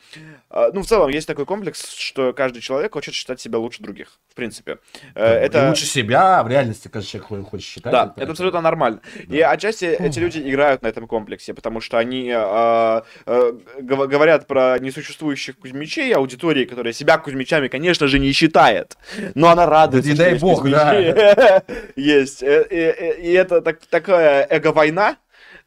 э, ну, в целом, есть такой комплекс, что каждый человек хочет считать себя лучше других, в принципе. Э, И Это... лучше себя, в реальности каждый человек хочет считать. Да, это абсолютно нормально. И отчасти эти люди играют на этом комплексе, потому что они а, а, гов- говорят про несуществующих кузьмичей, аудитории, которая себя кузьмичами, конечно же, не считает. Но она радуется, не что дай бог, кузьмичи. Есть. <laughs> Э, э, И это так- такая эго-война,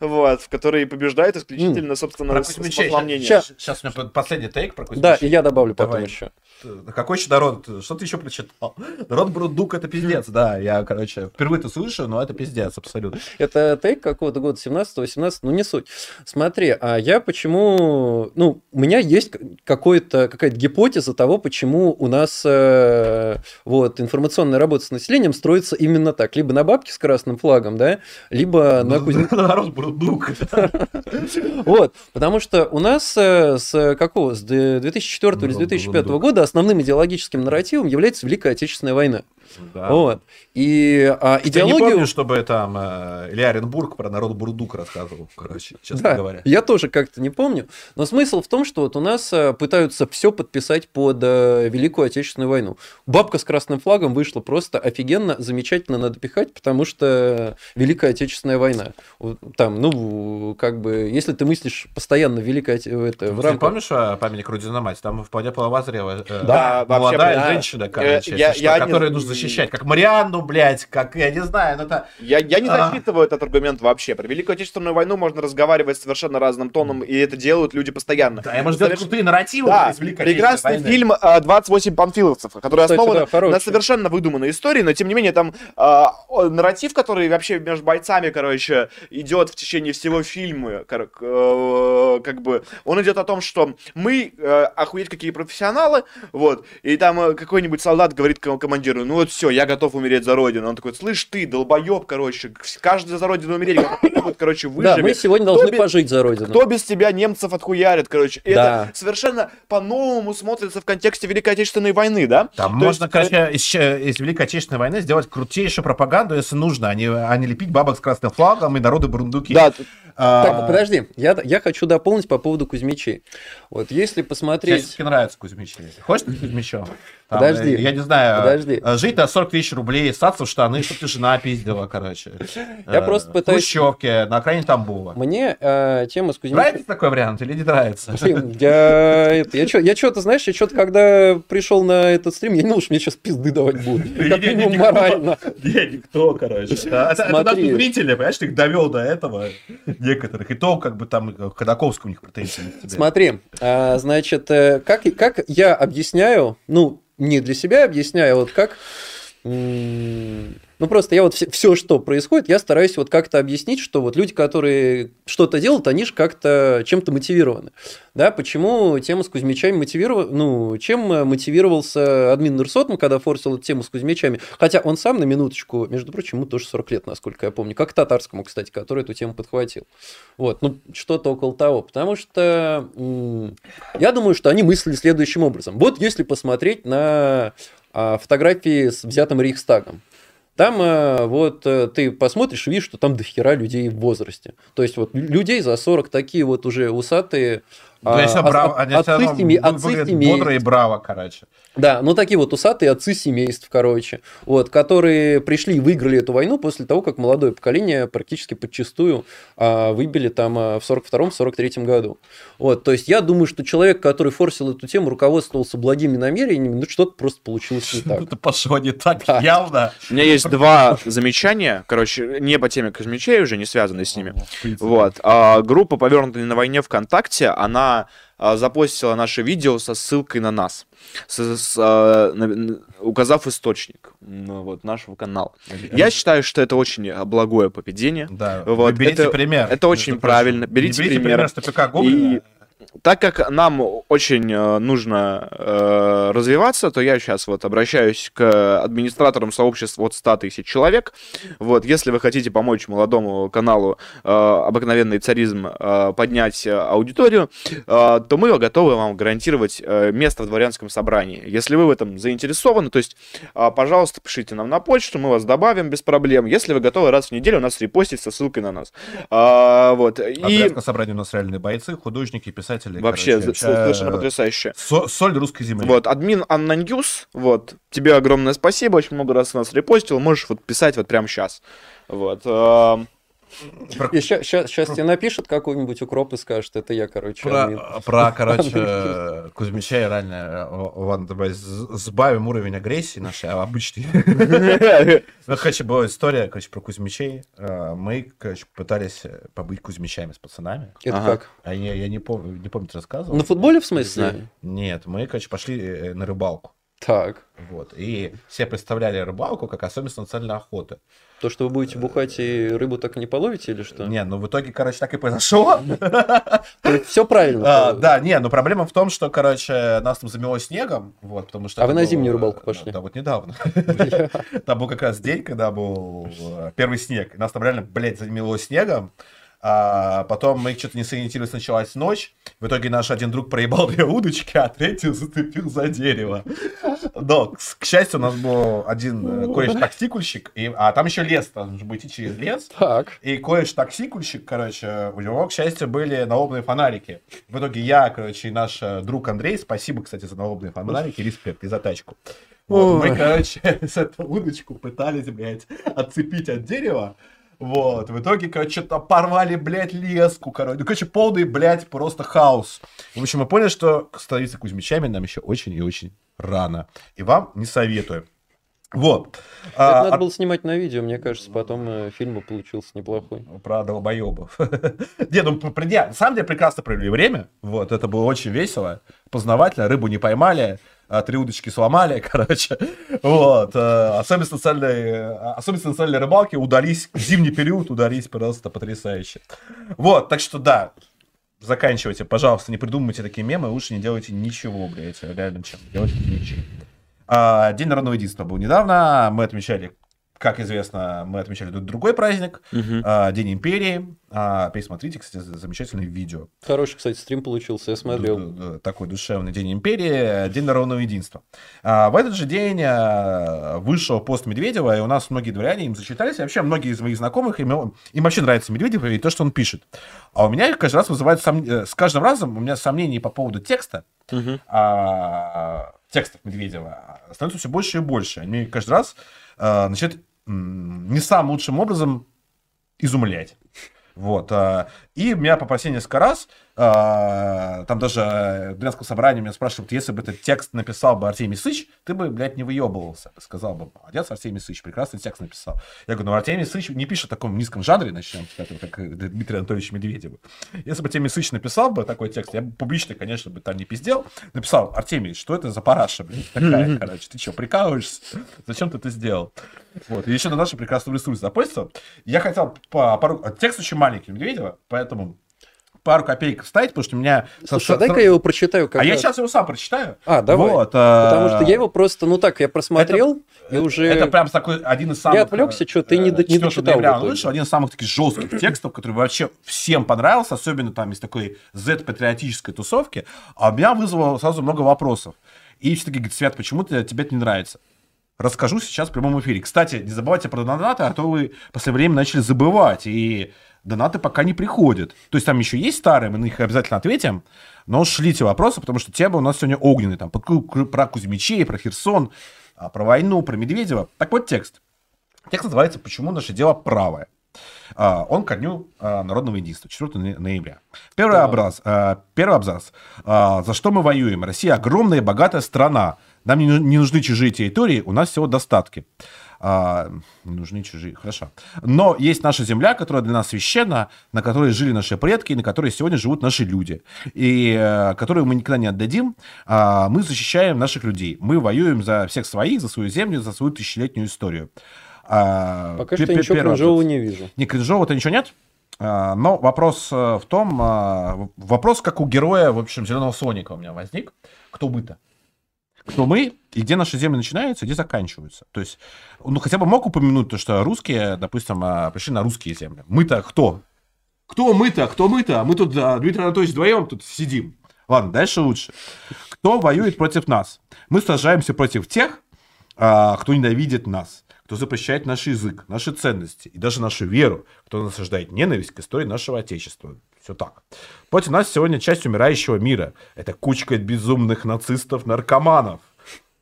вот, в которой побеждает исключительно, собственно, Про с- Кузьмичей. смысла мнения. Сейчас, сейчас у меня последний тейк про Кузьмичей. да, и я добавлю потом Давай. еще. Э, Какой еще народ? Что ты еще прочитал? Народ Брундук это пиздец, да. Я, короче, впервые-то слышу, но это пиздец, абсолютно. Это тейк какого-то года, 17-18, ну не суть. Смотри, а я почему... Ну, у меня есть какой-то, какая-то гипотеза того, почему у нас э, вот, информационная работа с населением строится именно так. Либо на бабке с красным флагом, да, либо на кузнец... Брундук. <laughs> Вот, потому что у нас э, с какого, с 2004 или с Ну, 2005 ну, года основным идеологическим нарративом является Великая Отечественная война. Вот. И а, Я не идеологию... помню, чтобы там э, Илья Оренбург про народ Бурдук рассказывал, короче, честно Да, говоря. я тоже как-то не помню. Но смысл в том, что вот у нас э, пытаются все подписать под э, Великую Отечественную войну. Бабка с красным флагом вышла просто офигенно, замечательно надо пихать, потому что Великая Отечественная война. Там, ну, как бы, если ты мыслишь постоянно Великая это, в Ты рамках... помнишь э, памятник Рудина мать? Там вполне половозрелая э, Да, вообще, молодая да. женщина, короче, я- что, я не- которую нужно защищать. Как Марианну, блядь, как, я не знаю, ну это... Я, я не А. засчитываю этот аргумент вообще. Про Великую Отечественную войну можно разговаривать совершенно разным тоном, и это делают люди постоянно. Да, я может делать Соверш- крутые нарративы Да, из Великой прекрасный Отечественной фильм а, «28 панфиловцев», который Кстати, основан да, на совершенно выдуманной истории, но тем не менее там а, о, нарратив, который вообще между бойцами, короче, идет в течение всего фильма, кор- к- э, как бы, он идет о том, что мы э, охуеть какие профессионалы, вот, и там э, какой-нибудь солдат говорит ком- командиру, ну вот все, я готов умереть за родину. Он такой, слышь ты, долбоеб, короче, каждый за родину умереть, короче, Да, выживет. мы сегодня Кто должны бе- пожить за Родину. Кто без тебя немцев отхуярит, короче. И Да. Это совершенно по-новому смотрится в контексте Великой Отечественной войны, да? Там То можно, есть, короче, из, из Великой Отечественной войны сделать крутейшую пропаганду, если нужно, а не, а не лепить бабок с красным флагом и народы бурундуки. Да, А, Так, подожди, я, я хочу дополнить по поводу Кузьмичей. Вот если Мне посмотреть... все-таки нравится Кузьмич. Хочешь? Там, Подожди. э, Я не знаю. Подожди. э, Жить на 40 тысяч рублей, ссаться в штаны, чтобы жена пиздила, <laughs> короче. Я Э, просто В пытаюсь- Хрущевке, на окраине Тамбова. Мне э, тема с Кузьмичем... Нравится такой вариант или не нравится? Блин, я, я, что-то, знаешь, я что-то, когда пришел на этот стрим, я не что мне сейчас пизды давать будут. <laughs> Как минимум морально. Не, никто, короче. Это, это наши зрители, понимаешь, ты их довел до этого, некоторых. И то, как бы там э, Ходаковский у них претензии. Смотри, а, значит, э, как, как я объясняю, ну, не для себя объясняю, а вот как... Ну, просто я вот все, что происходит, я стараюсь вот как-то объяснить, что вот люди, которые что-то делают, они же как-то чем-то мотивированы. Да, почему тема с Кузьмичами мотивировала, ну, чем мотивировался админ Нурсотом, когда форсил эту тему с Кузьмичами, хотя он сам на минуточку, между прочим, ему тоже 40 лет, насколько я помню, как татарскому, кстати, который эту тему подхватил. Вот, ну, что-то около того, потому что я думаю, что они мыслили следующим образом. Вот если посмотреть на фотографии с взятым Рейхстагом, там э, вот э, ты посмотришь, видишь, что там дохера людей в возрасте. То есть вот людей за 40 такие вот уже усатые. Да, а, браво, они отцы, семи, отцы семейств. Бодро и браво, короче. Да, ну такие вот усатые отцы семейств, короче, вот, которые пришли и выиграли эту войну после того, как молодое поколение практически подчастую а, выбили там а, в 42-43 году. Вот, то есть я думаю, что человек, который форсил эту тему, руководствовался благими намерениями, ну что-то просто получилось не так. Это пошло не так, явно. У меня есть два замечания, короче, не по теме Кузьмичей уже, не связанные с ними. Вот. А, группа «Повернутые на войне» ВКонтакте, она а, запостила наше видео со ссылкой на нас, с, с, а, на, указав источник ну, вот, нашего канала. Я считаю, что это очень благое поведение. Да, вот, берите это, пример. Это очень правильно. Берите, берите пример. пример И так как нам очень э, нужно э, развиваться, то я сейчас вот обращаюсь к администраторам сообщества от 100 тысяч человек. Вот, если вы хотите помочь молодому каналу э, «Обыкновенный царизм» э, поднять аудиторию, э, то мы готовы вам гарантировать э, место в дворянском собрании. Если вы в этом заинтересованы, то есть, э, пожалуйста, пишите нам на почту, мы вас добавим без проблем. Если вы готовы раз в неделю у нас репостить со ссылкой на нас. Э, вот. И... собрание у нас реальные бойцы, художники, писатели писатели. Вообще, короче, совершенно потрясающе. Со соль русской земли. Вот, админ ANNA News, вот, тебе огромное спасибо, очень много раз нас репостил, можешь вот писать вот прямо сейчас. Вот. Э и сейчас, тебе напишут какой-нибудь укроп и скажет, это я, короче. Про, про <laughs> короче, Кузьмича и ранее, ладно, давай сбавим уровень агрессии нашей, а обычный. <laughs> Ну, короче, была история, короче, про Кузьмичей. А, мы, короче, пытались побыть Кузьмичами с пацанами. Это как? А я, я не помню, не помню, ты рассказывал. На футболе, в смысле? Нет, мы, короче, пошли э, на рыбалку. Так. Вот. И все представляли рыбалку как особенность национальной охоты. То, что вы будете бухать и рыбу так не половите или что? Не, ну в итоге, короче, так и произошло. Все правильно. А, да, не, но проблема в том, что, короче, нас там замело снегом, вот, потому что... А вы на зимнюю рыбалку пошли? Да, вот недавно. <laughs> Там был как раз день, когда был э, первый снег. Нас там реально, блядь, замело снегом. А потом мы что-то не сориентировались, началась ночь. В итоге наш один друг проебал две удочки, а третий <laughs> зацепил за дерево. Но, к счастью, у нас был один э, кореш-таксикульщик, и, а там еще лес, там нужно идти через лес. Так. И кореш-таксикульщик, короче, у него, к счастью, были налобные фонарики. В итоге я, короче, и наш э, друг Андрей, спасибо, кстати, за налобные фонарики, респект и за тачку. Вот, мы, короче, <laughs> с эту удочку пытались, блядь, отцепить от дерева, вот, в итоге, короче, что-то порвали, блядь, леску, короче. Ну, короче, полный, блядь, просто хаос. В общем, мы поняли, что становиться Кузьмичами нам еще очень и очень рано. И вам не советую. Вот. Это а, надо а... было снимать на видео, мне кажется, потом э, фильм получился неплохой. Про долбоебов. <laughs> Не, ну, на самом деле, прекрасно провели время. Вот, это было очень весело, познавательно, рыбу не поймали, а, три удочки сломали, <laughs> короче. Вот. Э, особенность национальной, э, особенность национальной рыбалки удались, в зимний период удались просто потрясающе. Вот, так что да, заканчивайте, пожалуйста, не придумывайте такие мемы, лучше не делайте ничего, блядь, реально чем делайте ничего. А, День народного единства был недавно, мы отмечали как известно, мы отмечали другой праздник, uh День империи. А, пересмотрите, кстати, замечательное видео. Хороший, кстати, стрим получился, я смотрел. Такой душевный День империи, День народного единства. А, в этот же день вышел пост Медведева, и у нас многие дворяне им зачитались, и вообще многие из моих знакомых, им, им вообще нравится Медведев и то, что он пишет. А у меня каждый раз вызывает, сом... Э, с каждым разом у меня сомнения по поводу текста, uh а, текстов Медведева становится все больше и больше. Они каждый раз а, начинают не самым лучшим образом изумлять. Вот. А, и меня попросили несколько раз, там даже Дворянское собрание меня спрашивают, если бы этот текст написал бы Артемий Сыч, ты бы, блядь, не выебывался. Сказал бы, молодец, Артемий Сыч, прекрасный текст написал. Я говорю, ну Артемий Сыч не пишет в таком низком жанре, начнем с этого, как Дмитрий Анатольевич Медведев. Если бы Артемий Сыч написал бы такой текст, я бы публично, конечно, бы там не пиздел, написал, Артемий, что это за параша, блядь, такая, короче, ты что, прикалываешься? Зачем ты это сделал? Вот. И еще на нашем прекрасном ресурсе запостил. Я хотел по пару... Текст очень маленький Медведева, поэтому пару копеек вставить, потому что у меня... Слушай, а дай-ка я его прочитаю. Как а я сейчас его сам прочитаю. А, давай. Вот, Потому что я его просто, ну так, я просмотрел, это, и уже... Это прям такой один из самых... Я отвлекся, что ты не, э, не дочитал. ноября он вышел, один из самых таких жестких <clears throat> текстов, который вообще всем понравился, особенно там из такой Z-патриотической тусовки, а меня вызвало сразу много вопросов. И все таки говорят, Свят, почему тебе это не нравится? Расскажу сейчас в прямом эфире. Кстати, не забывайте про донаты, а то вы в последнее время начали забывать. И донаты пока не приходят. То есть там еще есть старые, мы на них обязательно ответим, но шлите вопросы, потому что тема у нас сегодня огненная. Там про Кузьмичей, про Херсон, а, про войну, про Медведева. Так вот текст. Текст называется «Почему наше дело правое». А, он ко дню а, народного единства, 4 ноября. Первый, да. абзац, первый абзац. За что мы воюем? Россия огромная и богатая страна. Нам не нужны чужие территории, у нас всего достатки а, не нужны чужие, хорошо. Но есть наша земля, которая для нас священна, на которой жили наши предки, на которой сегодня живут наши люди, и а, которую мы никогда не отдадим. А, мы защищаем наших людей. Мы воюем за всех своих, за свою землю, за свою тысячелетнюю историю. А, Пока что ничего кринжового не вижу. Не, кринжового-то ничего нет? А, но вопрос э, в том, а, вопрос, как у героя, в общем, Зеленого Соника у меня возник. Кто бы-то? кто мы, и где наши земли начинаются, и где заканчиваются. То есть, ну, хотя бы мог упомянуть то, что русские, допустим, пришли на русские земли. Мы-то кто? Кто мы-то? Кто мы-то? Мы тут, Дмитрий Анатольевич, вдвоем тут сидим. Ладно, дальше лучше. Кто воюет против нас? Мы сражаемся против тех, кто ненавидит нас, кто запрещает наш язык, наши ценности и даже нашу веру, кто насаждает ненависть к истории нашего Отечества. Все так. Против нас сегодня часть умирающего мира. Это кучка безумных нацистов-наркоманов.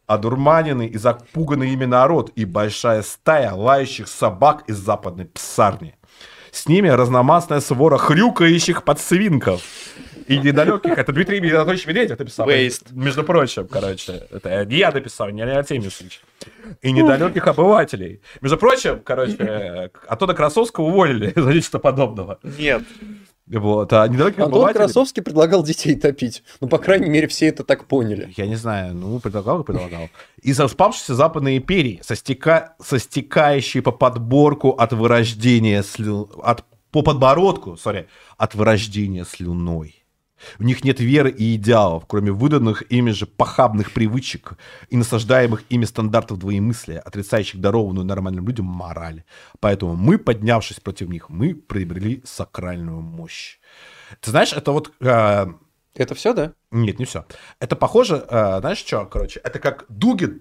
Одурманенный и запуганный ими народ и большая стая лающих собак из западной псарни. С ними разномастная свора хрюкающих подсвинков. И недалеких, это Дмитрий Анатольевич Медведев написал. Waste. Между прочим, короче, это не я написал, не Мисович. И недалеких обывателей. Между прочим, короче, оттуда Красовского уволили <laughs> за нечто подобного. Нет. Вот, а недалеких Антон обывателей... Красовский предлагал детей топить. Ну, по крайней мере, все это так поняли. Я не знаю, ну, предлагал и предлагал. Из распавшейся западной империи, со, стека... со стекающей по подборку от вырождения слю... от... по подбородку, сори, от вырождения слюной. В них нет веры и идеалов, кроме выданных ими же похабных привычек и насаждаемых ими стандартов двоемыслия, отрицающих дарованную нормальным людям мораль. Поэтому мы, поднявшись против них, мы приобрели сакральную мощь. Ты знаешь, это вот... Э... Это все, да? Нет, не все. Это похоже, э, знаешь что, короче, это как Дугин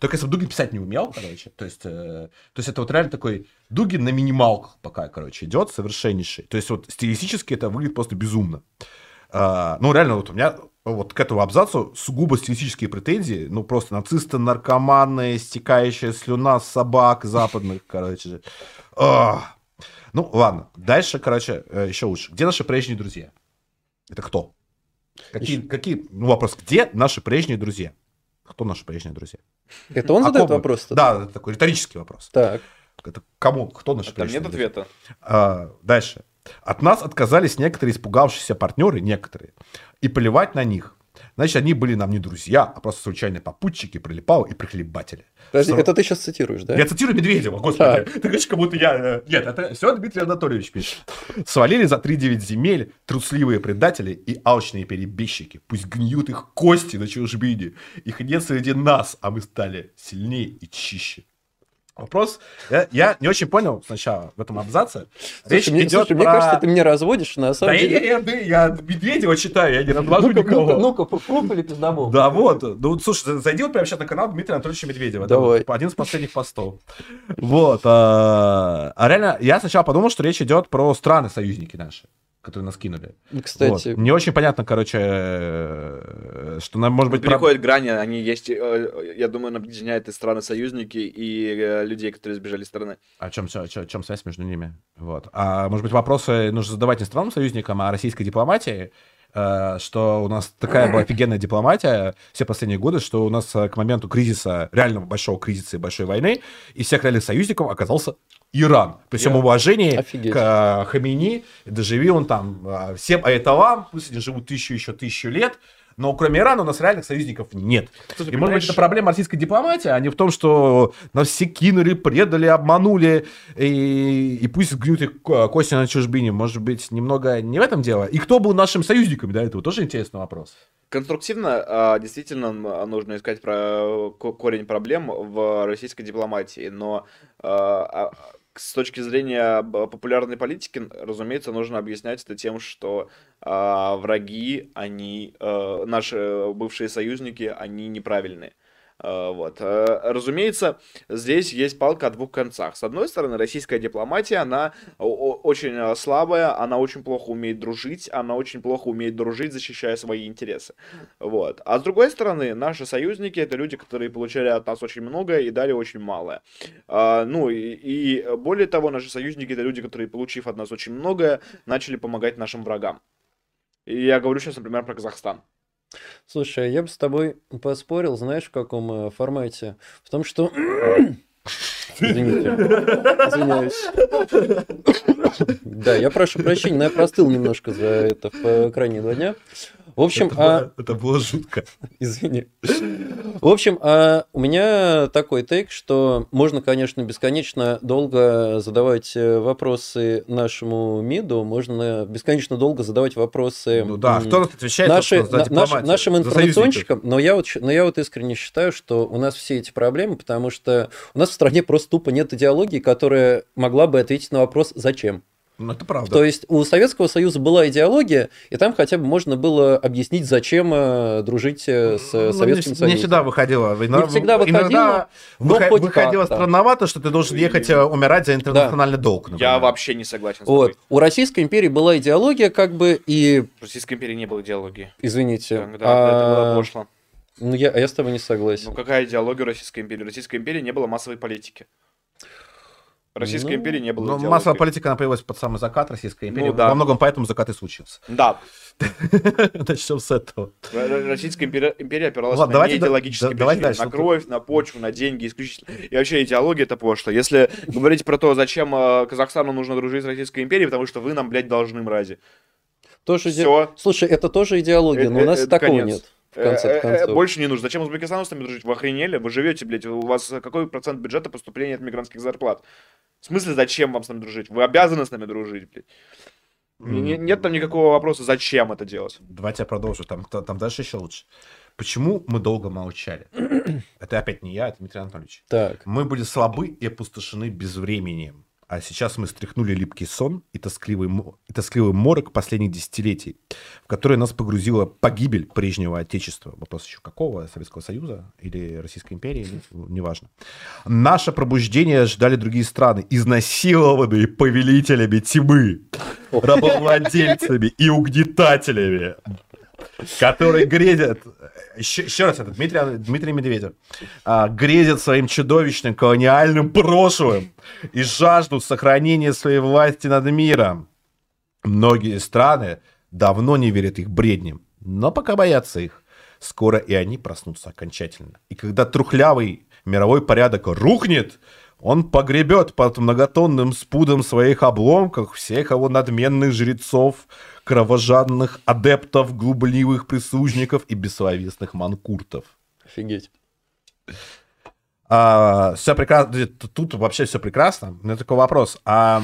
только если бы Дугин писать не умел, короче, то есть, э, то есть это вот реально такой Дугин на минималках пока, короче, идет совершеннейший. То есть вот стилистически это выглядит просто безумно. А, ну, реально, вот у меня вот к этому абзацу сугубо стилистические претензии. Ну, просто нацисты, наркоманы, стекающая слюна собак западных, короче. А. Ну, ладно. Дальше, короче, э, еще лучше. Где наши прежние друзья? Это кто? Какие, еще... какие, ну, вопрос, где наши прежние друзья? Кто наши прежние друзья? Это он а задает вопрос? Да, это такой риторический вопрос. Так. Это кому? Кто наши а прежние нет друзья? ответа. А, дальше. От нас отказались некоторые испугавшиеся партнеры, некоторые, и поливать на них. Значит, они были нам не друзья, а просто случайные попутчики, прилипалы и прихлебатели. Подожди, Сор... это ты сейчас цитируешь, да? Я цитирую Медведева, господи. Ты говоришь, как будто я... Э, нет, это все Дмитрий Анатольевич пишет. Свалили за 3-9 земель трусливые предатели и алчные перебежчики. Пусть гниют их кости на чужбине. Их нет среди нас, а мы стали сильнее и чище. Вопрос, я, я не очень понял сначала в этом абзаце. Слушай, Речь мне, идет слушай, про... мне кажется, ты меня разводишь, на самом да деле. Я, я, я, я Медведева читаю, я не развожу ну никого. Ну-ка, ну-ка, пруф или пиздобол? Да, вот. Ну, слушай, зайди вот прямо сейчас на канал Дмитрия Анатольевича Медведева. Давай. Это один из последних постов. Вот. А, а реально, я сначала подумал, что речь идет про страны-союзники наши которые нас кинули. Кстати. Вот. Не очень понятно, короче, э, что нам, может быть... Переходят про... грани, они есть, э, я думаю, объединяет и страны-союзники, и э, людей, которые сбежали из страны. А чем, чем, чем связь между ними? Вот. А может быть, вопросы нужно задавать не странам-союзникам, а российской дипломатии, что у нас такая была офигенная дипломатия все последние годы, что у нас к моменту кризиса, реального большого кризиса и большой войны, из всех реальных союзников оказался Иран. При всем yeah. уважении Офигеть. к э, Хамини, доживи он там э, всем аятолам, пусть они живут тысячу еще тысячу лет, но кроме Ирана у нас реальных союзников нет. Слушай, И может быть это проблема российской дипломатии, а не в том, что нас все кинули, предали, обманули, и, и пусть гнют их ко- кости на чужбине. Может быть, немного не в этом дело. И кто был нашим союзником до этого? Тоже интересный вопрос. Конструктивно а, действительно нужно искать про ко- корень проблем в российской дипломатии, но а, а, с точки зрения б- популярной политики, разумеется, нужно объяснять это тем, что а, враги, они, э, наши бывшие союзники, они неправильные. А, Вот. Э, Разумеется, здесь есть палка о двух концах. С одной стороны, российская дипломатия, она очень э, слабая, она очень плохо умеет дружить, она очень плохо умеет дружить, защищая свои интересы. Вот. А с другой стороны, наши союзники это люди, которые получали от нас очень многое и дали очень малое. Ну и более того, наши союзники это люди, которые, получив от нас очень многое, начали помогать нашим врагам. И я говорю сейчас, например, про Казахстан. Слушай, я бы с тобой поспорил, знаешь, в каком э, формате? В том, что... <laughs> Извините. Извиняюсь. Да, я прошу прощения, но я простыл немножко за это в э, крайние два дня. В общем, а... это было жутко. <laughs> Извини. В общем, а у меня такой тейк, что можно, конечно, бесконечно долго задавать э, вопросы нашему МИДу, можно бесконечно долго задавать вопросы Ну да, кто отвечает наши, за на- наш- нашим информационщикам, но я, вот, но я вот искренне считаю, что у нас все эти проблемы, потому что у нас в стране просто тупо нет идеологии, которая могла бы ответить на вопрос «зачем?». Ну, это правда. То есть у Советского Союза была идеология, и там хотя бы можно было объяснить, зачем э, дружить э, с Ну, Советским не, Союзом. не всегда выходило. Иногда- всегда выходило, иногда но выхо- хоть выходило как-то. странновато, что ты должен ехать э, умирать за интернациональный долг. например. Я вообще не согласен с Вот. У Российской империи была идеология, как бы, и, В Российской империи не было идеологии. извините, Тогда это было а, пошло. ну, я, а я с тобой не согласен. Ну какая идеология у Российской империи? В Российской империи не было массовой политики. Российской Ну, империи не было Но идеологии. массовая политика, она появилась под самый закат Российской империи. Ну да. Во многом поэтому закат и случился. Да, <laughs> Начнем с этого. Российская империя, империя опиралась Ладно, на давайте да- неидеологические да- давайте причины, дальше. на кровь, на почву, на деньги исключительно. И вообще идеология это пошло. Если говорить про то, зачем э, Казахстану нужно дружить с Российской империей, потому что вы нам, блядь, должны мрази. Тоже иде- Все. Слушай, это тоже идеология, но у Э, нас э, такого конец. нет. Конце концов. Больше не нужно. Зачем Узбекистану с нами дружить? Вы охренели? Вы живете, блядь, у вас какой процент бюджета поступления от мигрантских зарплат? В смысле, зачем вам с нами дружить? Вы обязаны с нами дружить, блядь. Не- не- Нет там никакого вопроса, зачем это делать. Давайте я продолжу. Там, та- там дальше еще лучше. Почему мы долго молчали? <clears throat> Это опять не я, это Дмитрий Анатольевич. Так, Мы были слабы и опустошены безвременем. А сейчас мы стряхнули липкий сон и тоскливый, и тоскливый морок последних десятилетий, в который нас погрузила погибель прежнего Отечества. Вопрос еще какого? Советского Союза или Российской империи? Не- <laughs> Неважно. Наше пробуждение ждали другие страны, изнасилованные повелителями тьмы, рабовладельцами и угнетателями, которые грезят... Еще, еще раз, это Дмитрий, Дмитрий Медведев. а, грезят своим чудовищным колониальным прошлым и жаждут сохранения своей власти над миром. Многие страны давно не верят их бредням, но пока боятся их. Скоро и они проснутся окончательно. И когда трухлявый мировой порядок рухнет, он погребет под многотонным спудом своих обломков всех его надменных жрецов, кровожадных адептов, глубливых прислужников и бессловесных манкуртов. офигеть. все прекрасно. Тут вообще все прекрасно. У меня такой вопрос. А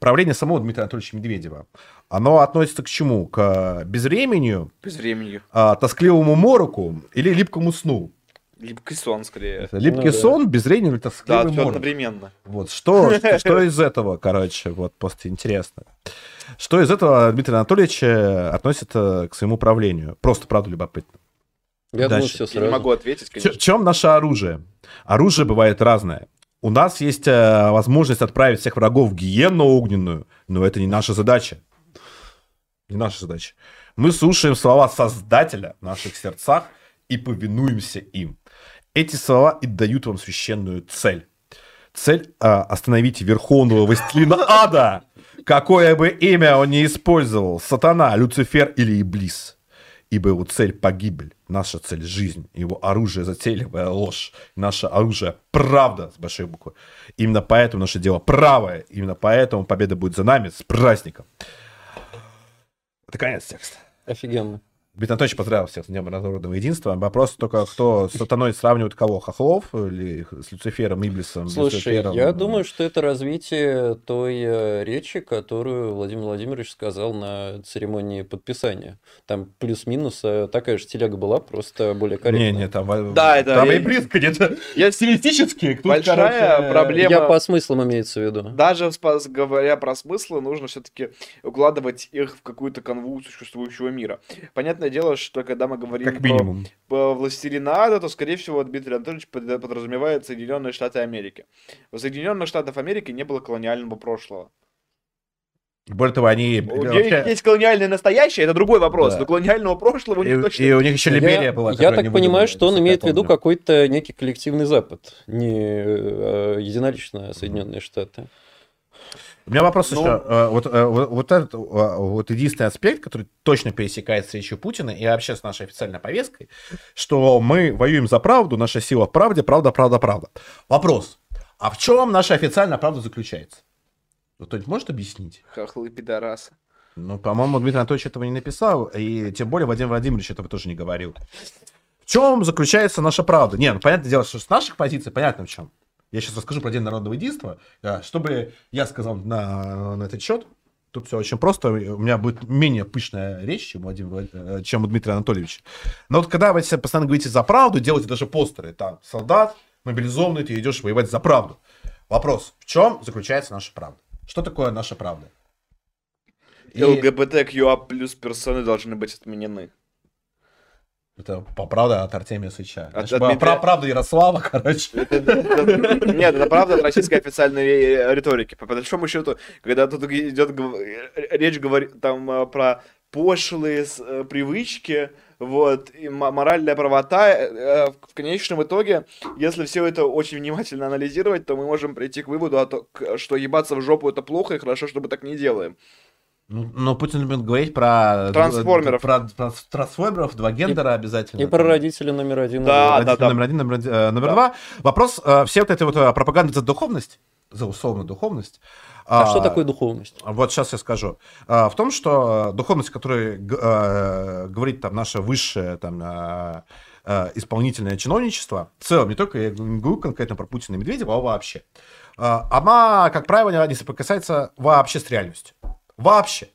правление самого Дмитрия Анатольевича Медведева, оно относится к чему? К безвременью, Без времени. а, тоскливому мороку или липкому сну? Липкий сон, скорее. Это липкий Ну да. сон, безвременье или Да, тоскливый все морок? одновременно. Вот что, что, что из этого, короче, вот просто интересно. Что из этого Дмитрий Анатольевич э, относит э, к своему правлению? Просто правда любопытно. Я думаю, все Я не сразу. могу ответить, В конечно. чем наше оружие? Оружие бывает разное. У нас есть э, возможность отправить всех врагов в гиену огненную, но это не наша задача. Не наша задача. Мы слушаем слова Создателя в наших сердцах и повинуемся им. Эти слова и дают вам священную цель. Цель а, остановить верховного властелина ада, какое бы имя он ни использовал, сатана, Люцифер или Иблис. Ибо его цель погибель, наша цель жизнь, его оружие затейливая ложь, наше оружие правда с большой буквы. Именно поэтому наше дело правое, именно поэтому победа будет за нами с праздником. Это конец текста. Офигенно. Дмитрий Анатольевич поздравил всех с Днем народного единства. Вопрос только, кто с сатаной сравнивает кого? Хохлов или с Люцифером, Иблисом? Слушай, Люцифером? я думаю, что это развитие той э, речи, которую Владимир Владимирович сказал на церемонии подписания. Там плюс-минус э, такая же телега была, просто более корректная. Не, не, там, Да, это там я- и близко где-то <laughs> Я стилистически. тут, Большая короче, проблема. Я по смыслам имеется в виду. Даже говоря про смыслы, нужно все-таки укладывать их в какую-то канву существующего мира. Понятное дело, что когда мы говорим Как про- минимум. по «Властелина Ада», то, скорее всего, Дмитрий Анатольевич под- подразумевает Соединенные Штаты Америки. У Соединенных Штатов Америки не было колониального прошлого. Более того, они... У них вообще- есть колониальное настоящее, это другой вопрос, Да. но колониального прошлого у И, них точно и у них еще Либерия я, была. я так понимаю, что он имеет в виду какой-то некий коллективный Запад, не э, единолично Соединенные Штаты. У меня вопрос Ну- еще. э, Вот, э, вот, вот этот э, вот единственный аспект, который точно пересекается речью Путина и вообще с нашей официальной повесткой, что мы воюем за правду, наша сила в правде, правда, правда, правда. Вопрос. А в чем наша официальная правда заключается? Ну, Кто-нибудь может объяснить? Хохлы пидорасы. Ну, по-моему, Дмитрий Анатольевич этого не написал, и тем более Владимир Владимирович этого тоже не говорил. В чем заключается наша правда? Не, ну, понятное дело, что с наших позиций понятно в чем. Я сейчас расскажу про День народного единства. Да, Чтобы я сказал на, на этот счет, тут все очень просто. У меня будет менее пышная речь, чем, у Владимира Влад- э, чем у Дмитрия Анатольевича. Но вот когда вы постоянно говорите за правду, делаете даже постеры, там, солдат, мобилизованный, ты идешь воевать за правду. Вопрос, в чем заключается наша правда? Что такое наша правда? И- ЛГБТQА плюс персоны должны быть отменены. Это по правда от Артемия Сыча. От- Значит, от Дмитрия- пра- правда Ярослава, <laughs> короче. Нет, это правда от российской официальной ре- риторики. По большому счету, когда тут идет э, речь говорит там э, про пошлые э, привычки, вот, и мо- моральная правота, э, в конечном итоге, если все это очень внимательно анализировать, то мы можем прийти к выводу, что ебаться в жопу это плохо, и хорошо, что мы так не делаем. Ну, но Путин любит говорить про... Трансформеров. Про, про трансформеров, два гендера обязательно. И про родителя номер один. Да, Родитель да. Номер один, номер, один, э, номер два. Вопрос, э, все вот этой вот э, пропаганды за духовность, за условную духовность. А что такое духовность? Вот сейчас я скажу. А, В том, что духовность, о которой г- э, говорит там наше высшее там, э, исполнительное чиновничество, в целом, не только я не говорю конкретно про Путина и Медведева, а вообще, э, она, как правило, не соприкасается вообще с реальностью. Вообще.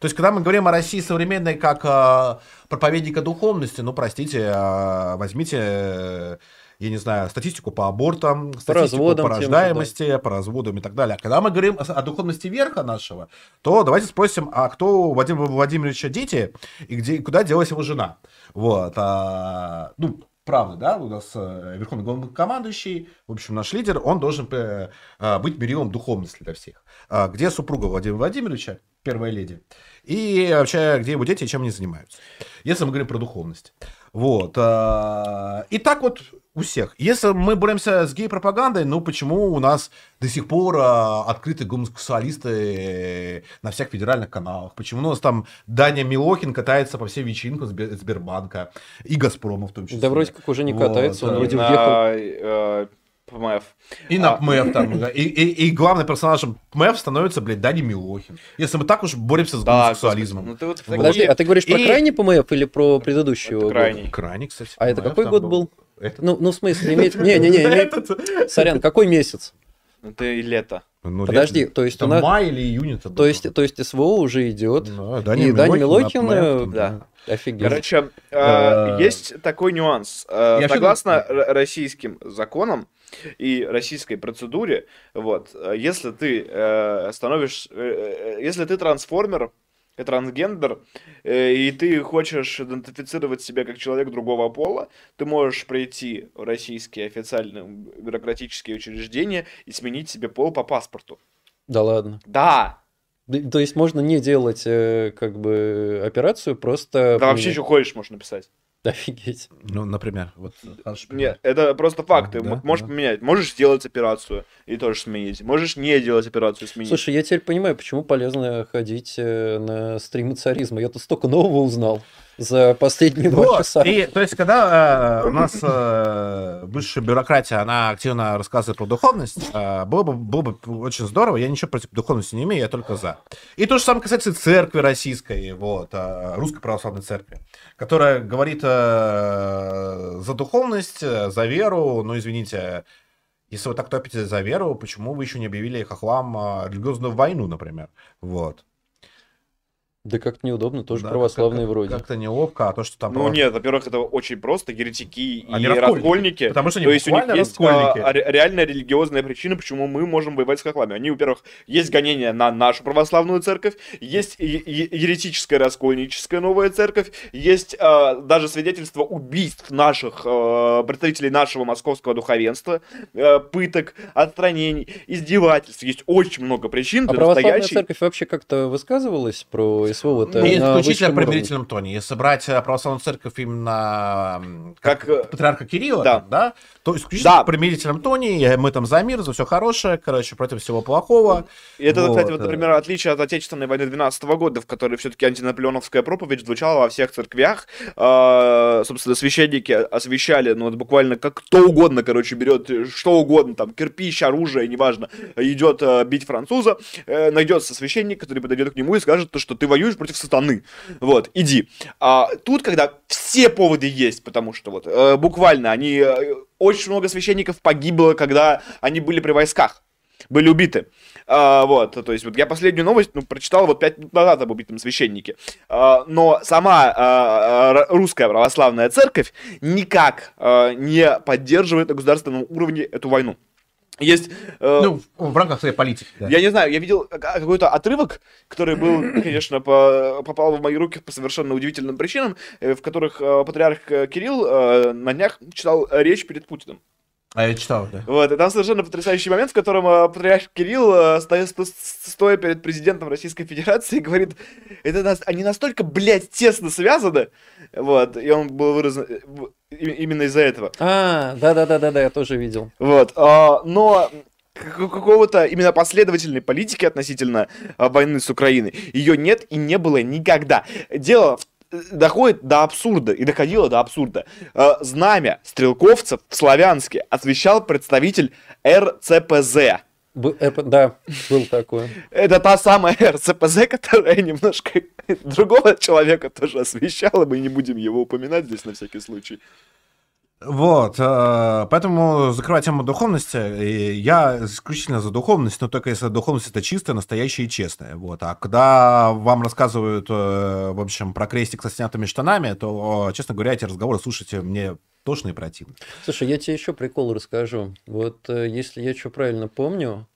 То есть, когда мы говорим о России современной как э, проповедника духовности, ну, простите, э, возьмите, э, я не знаю, статистику по абортам, статистику разводам по тем же, рождаемости, по разводам и так далее. А когда мы говорим о, о духовности верха нашего, то давайте спросим, а кто у Владимира Владимировича дети и где, и куда делась его жена? Вот. а, ну, правда, да, у нас э, верховный главнокомандующий, в общем, наш лидер, он должен э, э, быть мерилом духовности для всех. А где супруга Владимира Владимировича, первая леди, и вообще, где его дети и чем они занимаются. Если мы говорим про духовность. Вот. а, И так вот у всех. Если мы боремся с гей-пропагандой, ну почему у нас до сих пор а, открыты гомосексуалисты на всех федеральных каналах? Почему у нас там Даня Милохин катается по всем вечеринкам Сбер- Сбербанка и Газпрома в том числе? Да вроде как уже не Вот, катается, он да. вроде на, въехал. Э, ПМФ. И на А. ПМЭФ там. <clears throat> да. И, и, и главным персонажем ПМЭФ становится, блядь, Даня Милохин. Если мы так уж боремся с Да, гомосексуализмом. ну ты вот Вот. Подожди, а ты говоришь про И- крайний ПМФ или про? Это года? крайний. Крайний, кстати. А это какой год был? Этот. Ну, ну, в смысле, иметь... <laughs> Не-не-не, иметь... Сорян, какой месяц? Это и лето. Ну, Подожди, лето. то есть Это у нас- май или июнь это То есть, то есть СВО уже идет. Да, И Даня Милохин, на э, ПМЭФ там, да. Офигеть. Короче, э, Э, есть такой нюанс. Э, Согласно российским законам и российской процедуре, вот, э, если ты э, становишь, э, э, если ты трансформер, э, трансгендер, э, и ты хочешь идентифицировать себя как человек другого пола, ты можешь прийти в российские официальные бюрократические учреждения и сменить себе пол по паспорту. Да ладно. Да, То есть можно не делать э, как бы операцию, просто... да вообще что хочешь, можно написать. <laughs> Офигеть. Ну, например, вот хороший пример. Нет, это просто факт. Ты Да, можешь да. поменять. Можешь сделать операцию и тоже сменить. Можешь не делать операцию и сменить. Слушай, я теперь понимаю, почему полезно ходить э, на стримы царизма. Я тут столько нового узнал. За последние два Вот. часа. И, то есть, когда э, у нас э, высшая бюрократия, она активно рассказывает про духовность, э, было, бы, было бы очень здорово. Я ничего против духовности не имею, я только за. И то же самое касается церкви российской, вот, э, русской православной церкви, которая говорит э, за духовность, э, за веру. Ну, извините, если вы так топите за веру, почему вы еще не объявили хохлам э, религиозную войну, например? Вот. Да как-то неудобно, тоже Да, православные как- вроде. Как-то неловко, а то, что там... Ну право- нет, во-первых, это очень просто. Еретики и Они раскольники. раскольники. Потому что они То есть у них есть а, ре- реальная религиозная причина, почему мы можем воевать с хохлами. Они, во-первых, есть гонения на нашу православную церковь, есть е- е- еретическая раскольническая новая церковь, есть а, даже свидетельство убийств наших а, представителей нашего московского духовенства, а, пыток, отстранений, издевательств. Есть очень много причин А для православная настоящей... церковь вообще как-то высказывалась про Ну, И на исключительно высшем в уровне? примирительном тоне. Если брать э, православную церковь именно м, Как, э, патриарха Кирилла, да. да, то исключительно Да. в примирительном тоне, э, мы там за мир, за все хорошее, короче, против всего плохого. И это, Вот, кстати, вот, например, отличие от Отечественной войны 12 года, в которой все-таки антинаполеоновская проповедь звучала во всех церквях. А, собственно, священники освещали, ну, вот буквально как кто угодно, короче, берет что угодно, там, кирпич, оружие, неважно, идет бить француза, найдется священник, который подойдет к нему и скажет, то, что ты воюешь против сатаны. Вот, иди. А тут, когда все поводы есть, потому что вот э, буквально они... э, очень много священников погибло, когда они были при войсках были убиты. А, вот, то есть вот я последнюю новость ну, прочитал вот пять минут назад об убитом священнике. А, но сама а, русская православная церковь никак а, не поддерживает на государственном уровне эту войну. Есть, э, Ну, в рамках своей политики. да. я не знаю, я видел ка- какой-то отрывок, который был, <clears throat> конечно, по- попал в мои руки по совершенно удивительным причинам, э, в которых э, патриарх Кирилл э, на днях читал речь перед Путиным. А я читал, да. Вот, и там совершенно потрясающий момент, в котором э, патриарх Кирилл, э, стоя, сто- стоя перед президентом Российской Федерации, <laughs> говорит, это нас, они настолько, блядь, тесно связаны, вот, и он был выразен э, именно из-за этого. А, да-да-да-да, я тоже видел. Вот, а, но какого-то именно последовательной политики относительно а, войны с Украиной ее нет и не было никогда. Дело в- э, доходит до абсурда и доходило до абсурда. А, Знамя стрелковцев в Славянске освещал представитель РЦПЗ. Б- э, да, был такой. Это та самая РЦПЗ, которая немножко <laughs> другого человека тоже освещала. Мы не будем его упоминать здесь на всякий случай. Вот, э, поэтому закрывать тему духовности, и я исключительно за духовность, но только если духовность это чистая, настоящая и честная. Вот. А когда вам рассказывают, э, в общем, про крестик со снятыми штанами, то, э, честно говоря, эти разговоры слушайте мне тошно и противно. Слушай, я тебе еще прикол расскажу. Вот э, если я что правильно помню,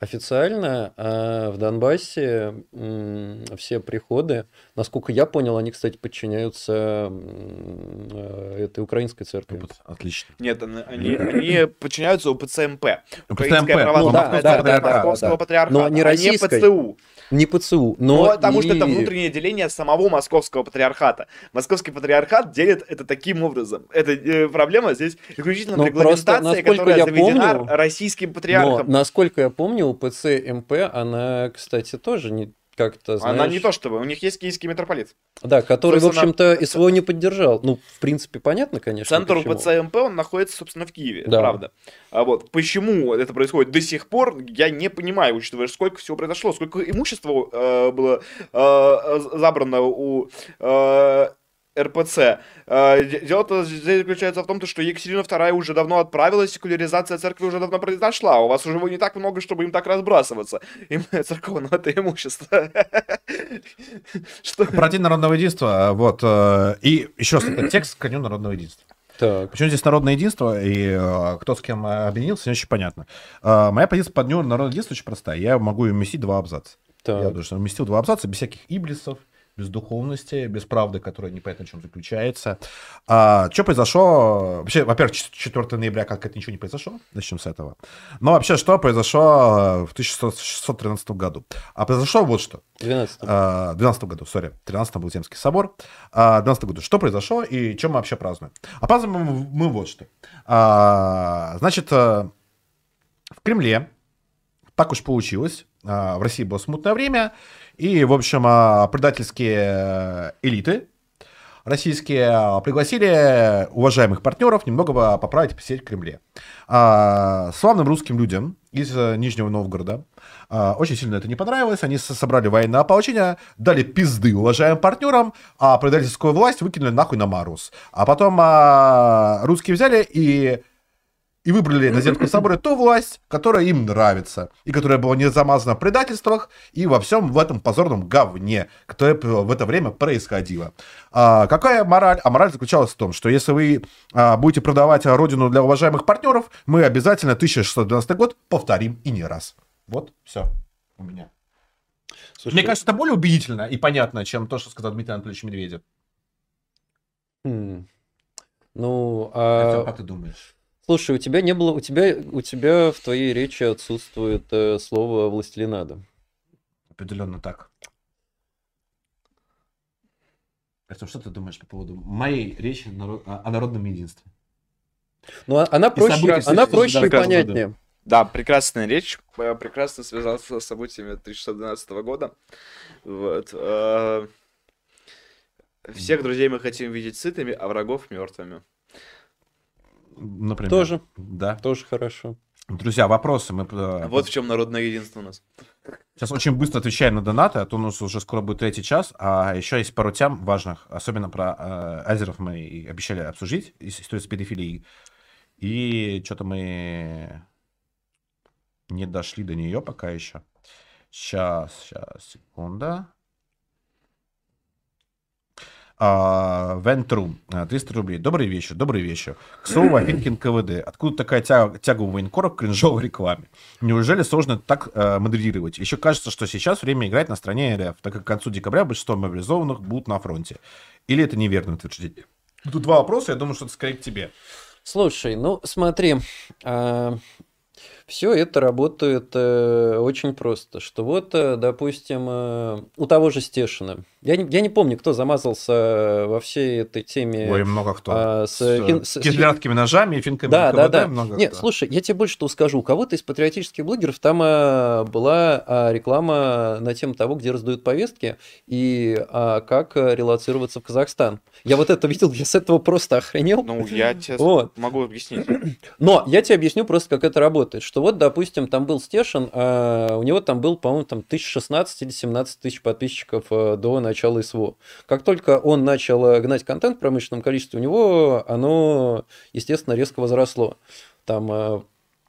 официально э, в Донбассе м, все приходы, насколько я понял, они, кстати, подчиняются э, этой украинской церкви. Отлично. Нет, они, они- подчиняются УПЦ-МП. Украинская православная ну да, церковь да, да, да, Московского да. патриархата, Но не а российской. ПЦУ. Не ПЦУ, Но, но потому что это и- внутреннее деление самого московского патриархата. Московский патриархат делит это таким образом. Это э, проблема здесь исключительно Ну, в регламентации, просто, которая я заведена помню, российским Но, патриархом. насколько я помню, у ПЦ МП, она, кстати, тоже не как-то, знаешь... Она не то чтобы, у них есть киевский митрополит. Да, который, в Собственно, общем-то, СВО не поддержал. Ну, в принципе, понятно, конечно. Центр. УПЦ-МП, он находится, собственно, в Киеве, Да. правда. А вот почему это происходит до сих пор, я не понимаю, учитывая, сколько всего произошло, сколько имущества э, было э, забрано у э, РПЦ. Э, де- Дело-то здесь заключается в том, то, что Екатерина II уже давно отправилась, секуляризация церкви уже давно произошла. У вас уже не так много, чтобы им так разбрасываться. Им <laughs> церковного это имущество. <laughs> Что? Про День народного единства, вот, э, и еще раз, это текст к Дню народного единства. Так, Почему здесь народное единство и э, кто с кем э, объединился, не очень понятно. Э, моя позиция по Дню народного единства очень простая. Я могу уместить два абзаца. так. Я даже уместил два абзаца без всяких иблисов, без духовности, без правды, которая непонятно в чем заключается. А, что произошло? Вообще, во-первых, чет- 4 ноября как это ничего не произошло. Начнем с этого. Но вообще, что произошло э, в 1613 году? А произошло вот что. 12 А, 12 году, сори, 13 был Земский собор. А, 12 году. Что произошло и чем мы вообще празднуем? А празднуем мы, мы вот что. А, значит, э, в Кремле так уж получилось. а, В России было смутное время. И, в общем, а, предательские э, элиты российские а, пригласили уважаемых партнеров немного поправить и Кремле. А, славным русским людям из э, Нижнего Новгорода очень сильно это не понравилось. Они собрали военное ополчение, дали пизды уважаемым партнерам, а предательскую власть выкинули нахуй на Марус. А потом русские взяли и и выбрали <laughs> на Земском соборе ту власть, которая им нравится, и которая была не замазана в предательствах и во всем в этом позорном говне, которое в это время происходило. А, какая мораль? А мораль заключалась в том, что если вы а, будете продавать родину для уважаемых партнеров, мы обязательно 1612 год повторим и не раз. Вот, все у меня. Слушай, Мне кажется, это более убедительно и понятно, чем то, что сказал Дмитрий Анатольевич Медведев. Хм. Ну, а... Как ты думаешь? Слушай, у тебя не было, у тебя, у тебя в твоей речи отсутствует э, слово властелинада. Определенно так. Артем, что ты думаешь по поводу моей речи о народном единстве? Ну, а, она проще, она проще и понятнее. Да, прекрасная речь, прекрасно связался с событиями 1612 года. Вот. Э, всех друзей мы хотим видеть сытыми, а врагов мертвыми. Например. Тоже. Да. Тоже хорошо. Друзья, вопросы. Мы... Э, вот в чем народное единство у нас. Сейчас очень быстро отвечаем на донаты, а то у нас уже скоро будет третий час. А еще есть пару тем важных, особенно про э, Азеров мы обещали обсудить, историю с педофилией. И что-то мы не дошли до нее пока еще. Сейчас, сейчас, секунда. А, Вентру, 300 рублей. Добрый вечер, добрый вечер. К слову, о Финкин КВД. Откуда такая тяга, тяга у военкоров к кринжовой рекламе? Неужели сложно так э, моделировать? Еще кажется, что сейчас время играть на стороне РФ, так как к концу декабря большинство мобилизованных будут на фронте. Или это неверное утверждение? Тут два вопроса, я думаю, что это скорее к тебе. Слушай, ну смотри, а, все это работает э, очень просто. Что вот, э, допустим, э, у того же Стешина. Я не, я не помню, кто замазался во всей этой теме. Ой, много кто. А, с, с, фин, с кизлярскими ножами и финками да, КВД, да, да. много Нет, кто. слушай, я тебе больше что скажу. У кого-то из патриотических блогеров там а, была а, реклама на тему того, где раздают повестки и а, как релацироваться в Казахстан. Я вот это видел, я с этого просто охренел. Ну, я тебе вот. могу объяснить. <clears throat> Но я тебе объясню просто, как это работает. Что вот, допустим, там был Стешин, а у него там был, по-моему, там 1016 или 17 тысяч подписчиков э, до начала СВО. Как только он начал э, гнать контент в промышленном количестве, у него оно, естественно, резко возросло. Там э,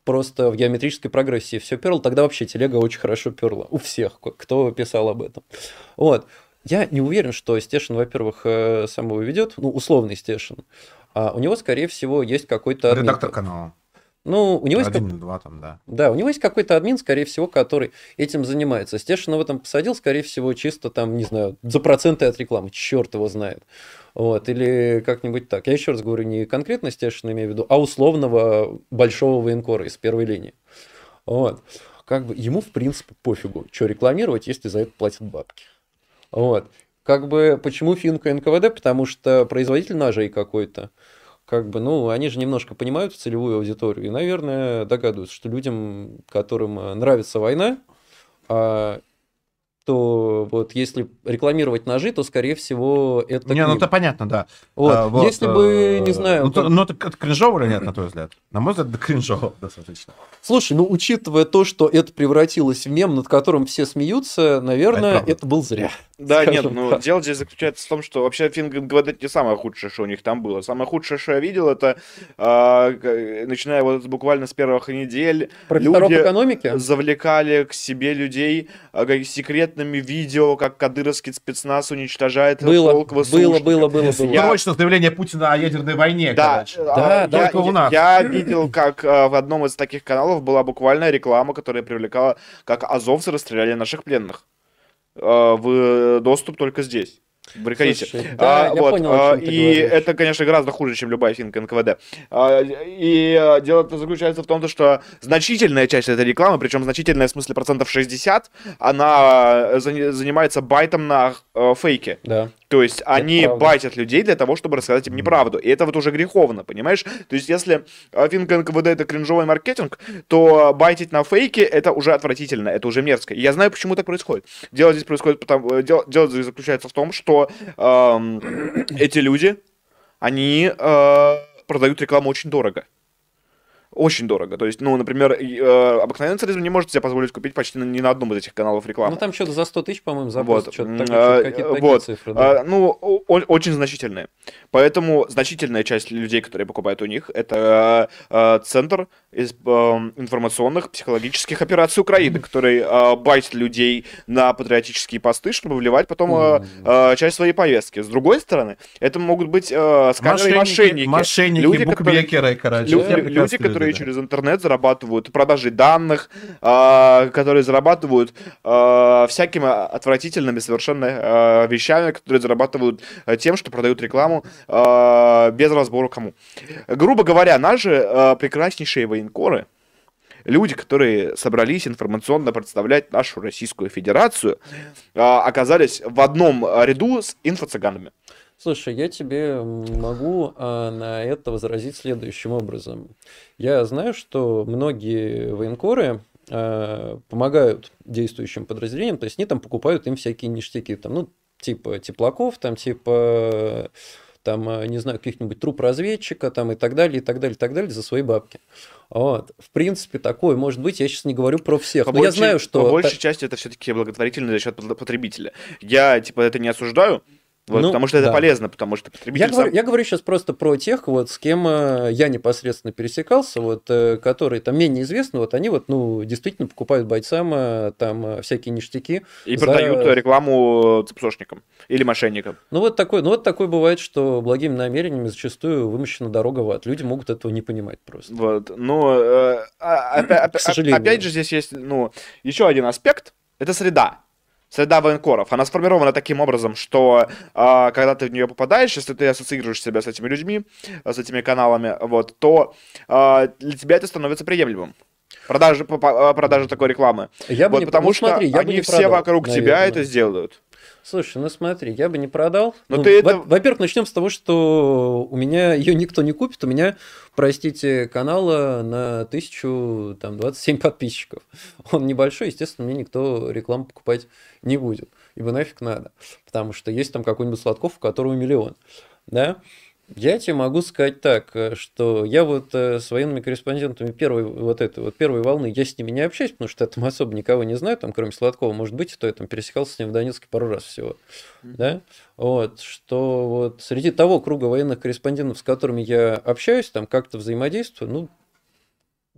просто в геометрической прогрессии все перло, тогда вообще телега очень хорошо перла. У всех, кто писал об этом. Вот. Я не уверен, что Стешин, во-первых, сам его ведет, ну, условный Стешин. А у него, скорее всего, есть какой-то... Редактор канала. Ну, у него Один есть... Как... два там, да. Да, у него есть какой-то админ, скорее всего, который этим занимается. Стешина в этом посадил, скорее всего, чисто там, не знаю, за проценты от рекламы. Черт его знает. Вот, или как-нибудь так. Я еще раз говорю, не конкретно Стешина имею в виду, а условного большого военкора из первой линии. Вот. Как бы ему, в принципе, пофигу, что рекламировать, если за это платят бабки. Вот. Как бы, почему финка НКВД? Потому что производитель ножей какой-то как бы, ну, они же немножко понимают целевую аудиторию и, наверное, догадываются, что людям, которым э, нравится война, а то вот если рекламировать ножи, то, скорее всего, это... Не, ну это понятно, да. Вот. А, вот, если бы, э, не знаю... Ну, то, ну это, это кринжово или нет, на твой взгляд? На мой взгляд, это кринжово <laughs> достаточно. Слушай, ну, учитывая то, что это превратилось в мем, над которым все смеются, наверное, это, это был зря. Да, нет, ну, так. дело здесь заключается в том, что вообще Финган говорит не самое худшее, что у них там было. Самое худшее, что я видел, это, э, начиная вот буквально с первых недель, люди экономики? завлекали к себе людей э, секретными видео, как кадыровский спецназ уничтожает было, полк было, было, было, было. Срочно заявление Путина о ядерной войне, да, Да, да, только у нас. Я видел, как э, в одном из таких каналов была буквально реклама, которая привлекала, как азовцы расстреляли наших пленных. Э, в доступ только здесь. Приходите. Слушай, да, а, я вот, понял, а, и это, конечно, гораздо хуже, чем любая финка НКВД. А, и а, дело заключается в том, что значительная часть этой рекламы, причем значительная в смысле процентов 60, она занимается байтом на а, фейке. Да. То есть они правда. байтят людей для того, чтобы рассказать им неправду. И это вот уже греховно, понимаешь? То есть если э, Финка НКВД это кринжовый маркетинг, то байтить на фейке это уже отвратительно, это уже мерзко. И я знаю, почему так происходит. Дело здесь происходит, потому, э, дело, дело здесь заключается в том, что эм, <clears throat> эти люди, они э, продают рекламу очень дорого. Очень дорого. То есть, ну, например, э, обыкновенный царизм не может себе позволить купить почти ни на одном из этих каналов рекламу. Ну там что-то за 100 тысяч, по-моему, запрос, Вот. что-то такое, а, что-то какие-то такие вот. цифры. да. А, ну, о- о- очень значительные. Поэтому значительная часть людей, которые покупают у них, это э, центр из, э, информационных психологических операций Украины, который э, байтит людей на патриотические посты, чтобы вливать потом э, э, часть своей повестки. С другой стороны, это могут быть э, скамеры и мошенники. мошенники, Люди, которые- букмекеры, короче. Лю- люди, которые да. через интернет зарабатывают продажей данных, а, которые зарабатывают а, всякими отвратительными совершенно а, вещами, которые зарабатывают а, тем, что продают рекламу а, без разбора кому. Грубо говоря, наши а, прекраснейшие военкоры, люди, которые собрались информационно представлять нашу Российскую Федерацию, а, оказались в одном ряду с инфо-цыганами. Слушай, я тебе могу а, на это возразить следующим образом. Я знаю, что многие военкоры а, помогают действующим подразделениям, то есть они там покупают им всякие ништяки, там, ну, типа теплаков, там, типа, там, а, не знаю, каких-нибудь труп разведчика, там, и так далее, и так далее, и так далее, за свои бабки. Вот. В принципе, такое может быть, я сейчас не говорю про всех, По но я большей- знаю, что... По большей части это все-таки благотворительно за счет пот- потребителя. Я, типа, это не осуждаю, вот, Ну, потому что это да. полезно, потому что потребитель Я сам- говорю, я говорю сейчас просто про тех, вот, с кем э, я непосредственно пересекался, вот, э, которые там менее известны, вот они вот, ну, действительно покупают бойцам э, там всякие ништяки. и за- продают рекламу цепсошникам или мошенникам. Ну вот такой, ну вот такой бывает, что благими намерениями зачастую вымощена дорога в ад. Люди могут этого не понимать просто. Вот. Но э, а- опя- опя- К сожалению. опять же здесь есть, ну, еще один аспект. Это среда. Среда военкоров. Она сформирована таким образом, что а, когда ты в нее попадаешь, если ты ассоциируешь себя с этими людьми, а, с этими каналами, вот, то а, для тебя это становится приемлемым. Продажа, по- по- продажа такой рекламы. Я бы вот не, потому ну, что смотри, я бы они не все продал, вокруг тебя наверное. это сделают. Слушай, ну смотри, я бы не продал. Но Ну, ты это- во- Во-первых, начнем с того, что у меня ее никто не купит. У меня, простите, канала на 1027 подписчиков. Он небольшой, естественно, мне никто рекламу покупать не будет. Ибо нафиг надо. Потому что есть там какой-нибудь Сладков, у которого миллион. Да? Я тебе могу сказать так, э, что я вот э, с военными корреспондентами первой вот этой вот первой волны, я с ними не общаюсь, потому что я там <laughs> особо никого не знаю, там кроме Сладкова, может быть, то я там пересекался с ним в Донецке пару раз всего, да, вот, что вот среди того круга военных корреспондентов, с которыми я общаюсь, там как-то взаимодействую, ну,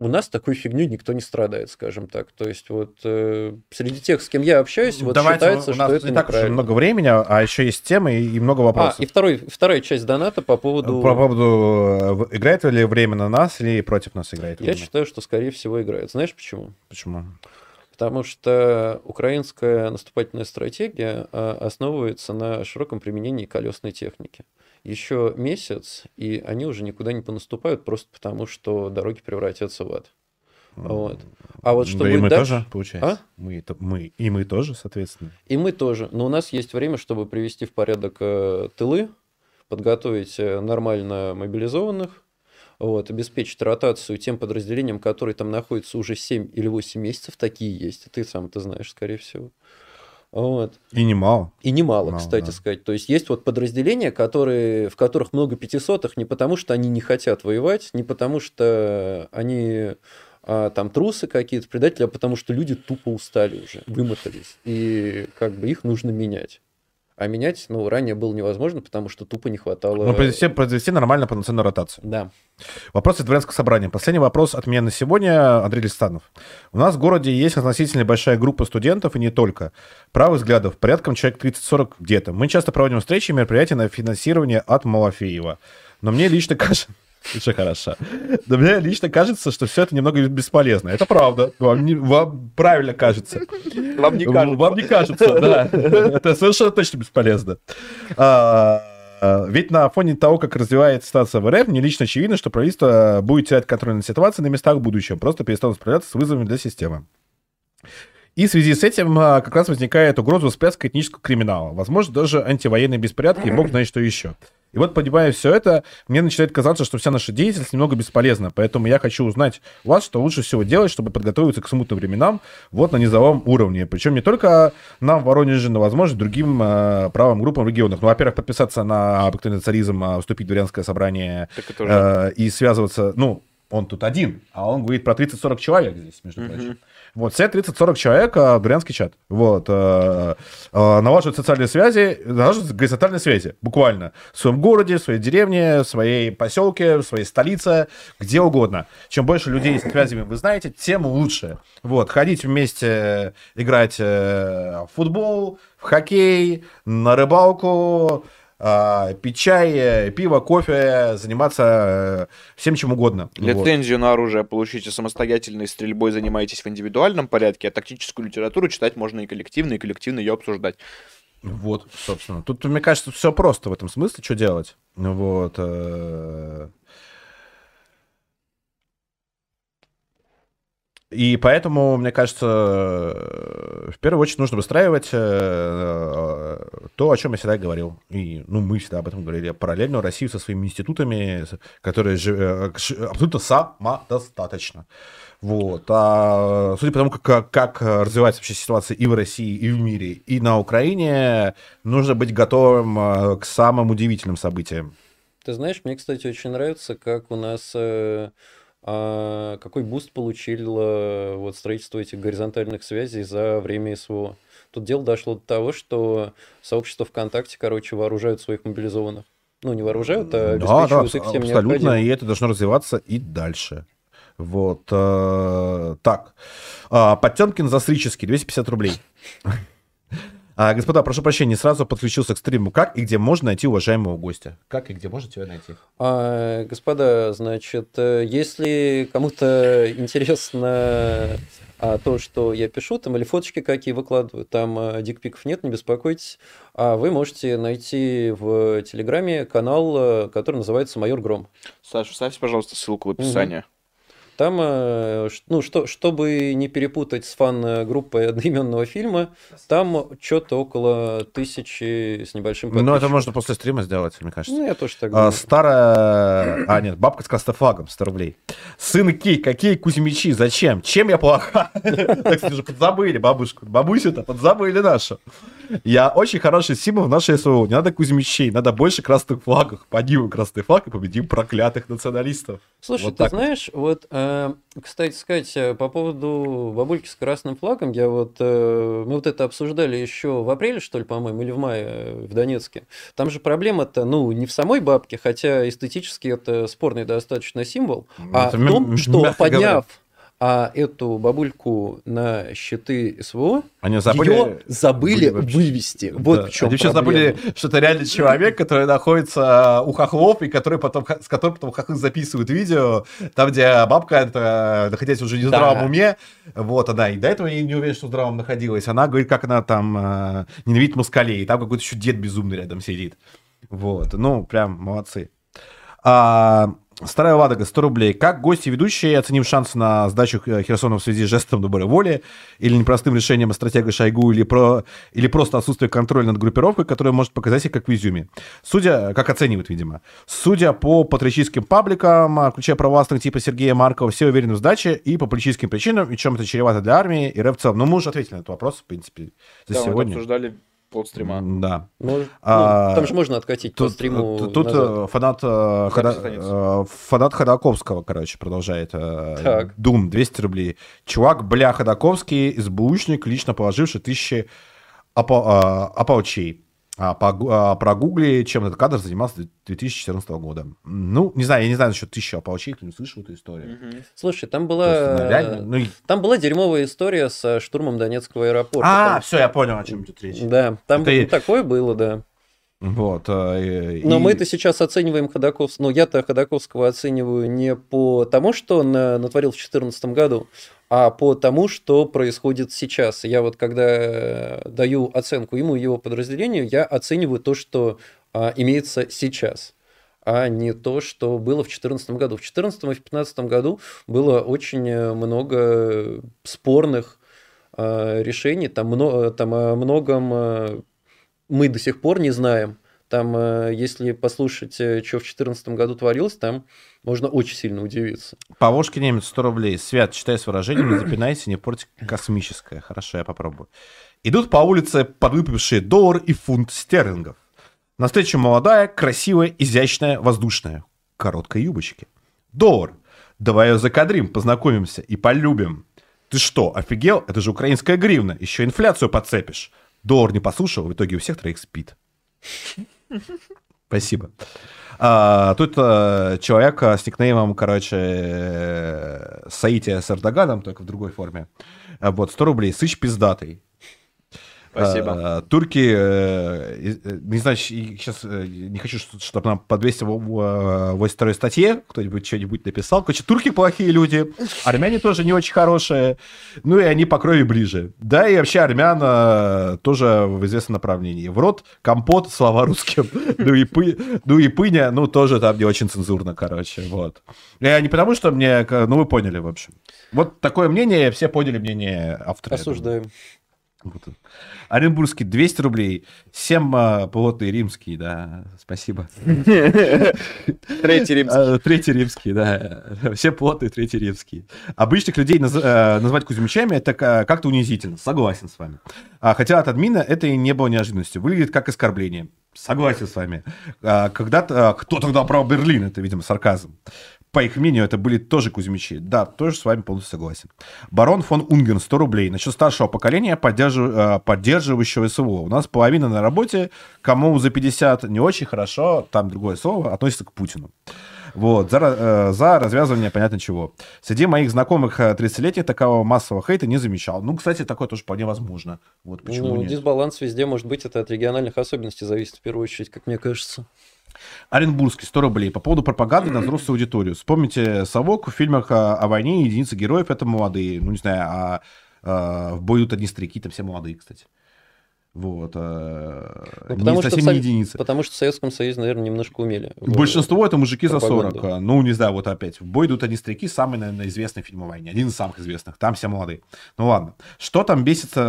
у нас такой фигней никто не страдает, скажем так. То есть вот э, среди тех, с кем я общаюсь, вот Давайте, считается, у нас что это не так уж и неправильно. много времени, а еще есть темы и, и много А, вопросов. и второй, вторая часть доната по поводу... По поводу, э, играет ли время на нас или против нас играет Я время? считаю, что, скорее всего, играет. Знаешь почему? Почему? Потому что украинская наступательная стратегия а, основывается на широком применении колесной техники. Еще месяц, и они уже никуда не понаступают, просто потому что дороги превратятся в ад. Вот. А вот что да и будет мы дальше? тоже, получается. А? Мы, то- мы, и мы тоже, соответственно. И мы тоже. Но у нас есть время, чтобы привести в порядок э, тылы, подготовить э, нормально мобилизованных, вот, обеспечить ротацию тем подразделениям, которые там находятся уже 7 или 8 месяцев, такие есть. И ты сам это знаешь, скорее всего. Вот. И немало. И немало, Мало, кстати да. сказать. То есть есть вот подразделения, которые, в которых много пятисотых не потому, что они не хотят воевать, не потому, что они а, там трусы какие-то, предатели, а потому что люди тупо устали уже, вымотались. И как бы их нужно менять. А менять, ну, ранее было невозможно, потому что тупо не хватало... Ну, произвести, произвести нормально полноценную ротацию. Да. Вопрос от дворянского собрания. Последний вопрос от меня на сегодня, Андрей Листанов. У нас в городе есть относительно большая группа студентов, и не только. Правых взглядов, порядком человек 30-40 где-то. Мы часто проводим встречи и мероприятия на финансирование от Малафеева. Но мне лично <laughs> кажется... Очень хорошо. Но мне лично кажется, что все это немного бесполезно. Это правда. Вам, не- вам правильно кажется. Вам не кажется. Вам не кажется, да. Это совершенно точно бесполезно. А, а, Ведь на фоне того, как развивается ситуация в РФ, мне лично очевидно, что правительство будет терять контроль над ситуацией на местах в будущем, просто перестанут справляться с вызовами для системы. И в связи с этим а, как раз возникает угроза всплеска этнического криминала. Возможно, даже антивоенные беспорядки и бог знает что еще. И вот, понимая все это, мне начинает казаться, что вся наша деятельность немного бесполезна. Поэтому я хочу узнать у вас, что лучше всего делать, чтобы подготовиться к смутным временам вот на низовом уровне. Причем не только нам в Воронеже, но, возможно, другим э, правым группам в регионах. Ну, во-первых, подписаться на обыкновенный царизм, э, вступить в дворянское собрание э, и связываться, ну, он тут один, а он говорит про 30-40 человек здесь, между прочим. Вот, все 30-40 человек, а, дурянский чат. Вот, а, а, налаживают социальные связи, налаживают горизонтальные связи, буквально. В своем городе, в своей деревне, в своей поселке, в своей столице, где угодно. Чем больше людей с связями вы знаете, тем лучше. Вот, ходить вместе, играть в футбол, в хоккей, на рыбалку, а, пить чай, э, пиво, кофе, заниматься э, всем чем угодно. Лицензию вот. на оружие получите самостоятельной стрельбой, занимаетесь в индивидуальном порядке, а тактическую литературу читать можно и коллективно, и коллективно ее обсуждать. Вот, собственно. Тут, мне кажется, все просто в этом смысле, что делать. Вот. И поэтому, мне кажется, в первую очередь нужно выстраивать э, то, о чем я всегда говорил. И ну, мы всегда об этом говорили. Параллельную Россию со своими институтами, которые э, абсолютно самодостаточно. Вот. А судя по тому, как, как развивается вообще ситуация и в России, и в мире, и на Украине, нужно быть готовым э, к самым удивительным событиям. Ты знаешь, мне, кстати, очень нравится, как у нас а какой boost получило вот строительство этих горизонтальных связей за время СВО? Тут дело дошло до того, что сообщество ВКонтакте, короче, вооружают своих мобилизованных. Ну, не вооружают, а обеспечивают да, да, их всем абсолютно, необходимым. и это должно развиваться и дальше. Вот. Э, так. Э, Подтемкин застрический, 250 рублей. А, господа, прошу прощения, сразу подключился к стриму. Как и где можно найти уважаемого гостя? Как и где можно тебя найти? А, господа, значит, э, если кому-то интересно а, то, что я пишу, там или фоточки какие выкладываю, там а, дикпиков нет, не беспокойтесь. А вы можете найти в Телеграме канал, э, который называется «Майор Гром». Саша, ставьте, пожалуйста, ссылку в описании. Угу. Там, э, ну, что, чтобы не перепутать с фан-группой одноименного фильма, там что-то около тысячи с небольшим Ну, это можно после стрима сделать, мне кажется. Ну, я тоже так а, Старая... А, нет, бабка с кастофлагом, 100 рублей. Сынки, какие Кузьмичи, зачем? Чем я плоха? <laughs> Так, же подзабыли бабушку. Бабусю-то подзабыли нашу. Я очень хороший Сима в нашей СВО. Не надо Кузьмичей, надо больше красных флагов. Поднимем красный флаг и победим проклятых националистов. Слушай, вот ты знаешь, вот э, Э, кстати сказать, э, по поводу бабульки с красным флагом, я вот, э, мы вот это обсуждали еще в апреле, что ли, по-моему, или в мае в Донецке. Там же проблема-то, ну, не в самой бабке, хотя эстетически это спорный достаточно символ, а это в том, что подняв говоря а эту бабульку на щиты СВО Они забыли, ее забыли вывести. Да. Вот в чем Они сейчас забыли, что это реальный человек, который находится у хохлов, и который потом, с которым потом хохлы записывают видео, там, где бабка, это, находясь уже не в здравом да. уме, вот она, и до этого я не уверен, что в здравом находилась, она говорит, как она там э, ненавидит москалей, и там какой-то еще дед безумный рядом сидит. Вот, ну, прям молодцы. А, Старая Ладога, 100 рублей. Как гости и ведущие, оценив шансы на сдачу Херсона в связи с жестом доброй воли или непростым решением стратега Шойгу, или, про, или просто отсутствие контроля над группировкой, которая может показать себя как в изюме. Судя, как оценивают, видимо. Судя по патриотическим пабликам, включая православных типа Сергея Маркова, все уверены в сдаче и по политическим причинам, и чем это чревато для армии и РФ в целом. Но мы уже ответили на этот вопрос, в принципе, за да, сегодня. Мы обсуждали полстрима. Да. Может, а, ну, там же можно откатить тут, по стриму Тут назад. Э, фанат, э, Хода, э, фанат Ходаковского, короче, продолжает. Так. Дум, 200 рублей. Чувак, бля, Ходаковский, СБУшник, лично положивший тысячи опо, ополчей а, по, а, прогугли, чем этот кадр занимался 2014 года. Ну, не знаю, я не знаю насчет тысячи ополчей, кто не слышал эту историю. Угу. Слушай, там была, есть, реально, ну, там была дерьмовая история со штурмом Донецкого аэропорта. А, там... все, я понял, о чем тут речь. Да, там Это... такое было, да. Вот. Э, и... Но мы это сейчас оцениваем Ходаковского. Ну, я-то Ходаковского оцениваю не по тому, что он э, натворил в 2014 году, а по тому, что происходит сейчас. Я вот когда э, даю оценку ему и его подразделению, я оцениваю то, что а, имеется сейчас а не то, что было в 2014 году. В 2014 и в 2015 году было очень много спорных э, решений, там, много, там о многом э, мы до сих пор не знаем. Там, э, если послушать, э, что в 2014 году творилось, там можно очень сильно удивиться. Повошки немец 100 рублей. Свят, читай с выражением, не запинайся, не порти космическое. Хорошо, я попробую. Идут по улице подвыпившие доллар и фунт стерлингов. На встречу молодая, красивая, изящная, воздушная. Короткой юбочке. Доллар. Давай ее закадрим, познакомимся и полюбим. Ты что, офигел? Это же украинская гривна. Еще инфляцию подцепишь. Доллар не послушал, в итоге у всех троих спит. Спасибо. А, тут а, человек а, с никнеймом, короче, э, Саити с Эрдоганом, только в другой форме. Вот, 100 рублей. Сыч пиздатый. Спасибо. А, турки, э, э, не знаю, сейчас не хочу, чтобы нам по 282 статье кто-нибудь что-нибудь написал. Короче, турки плохие люди, армяне тоже не очень хорошие, ну и они по крови ближе. Да, и вообще армян тоже в известном направлении. В рот, компот, слова русским, <laughs> ну и, пы, ну и пыня, ну тоже там не очень цензурно, короче, вот. Я не потому, что мне, ну вы поняли, в общем. Вот такое мнение, все поняли мнение автора. Осуждаем. Вот. Оренбургский 200 рублей. Всем а, плотный римский, да, спасибо. <laughs> Третий римский. А, Третий римский, да. Все плотные, третий римский. Обычных людей а, называть кузьмичами это ка- как-то унизительно. Согласен с вами. А, хотя от админа это и не было неожиданностью. Выглядит как оскорбление. Согласен с вами. А, когда-то... а, Кто тогда брал Берлин? Это, видимо, сарказм. По их мнению, это были тоже Кузьмичи. Да, тоже с вами полностью согласен. Барон фон Унген, 100 рублей. Насчет старшего поколения, поддержив- э, поддерживающего СВО. У нас половина на работе, кому за 50 не очень хорошо, там другое слово, относится к Путину. Вот, за, э, за развязывание понятно чего. Среди моих знакомых э, 30-летних такого массового хейта не замечал. Ну, кстати, такое тоже вполне возможно. Вот почему Ну, нет. дисбаланс везде, может быть, это от региональных особенностей зависит в первую очередь, как мне кажется. Оренбургский, 100 рублей. По поводу пропаганды на взрослую аудиторию. Вспомните совок в фильмах о, войне, единицы героев это молодые. Ну, не знаю, а, а в бою одни старики, там все молодые, кстати. Вот. а, Ну, не потому, что в совсем Со- не единицы. потому что в Советском Союзе, наверное, немножко умели. в- Большинство это мужики за пропаганду. 40. Ну, не знаю, вот опять. В бой идут одни старики, самый, наверное, известный фильм о войне. Один из самых известных. Там все молодые. Ну ладно. Что там бесится,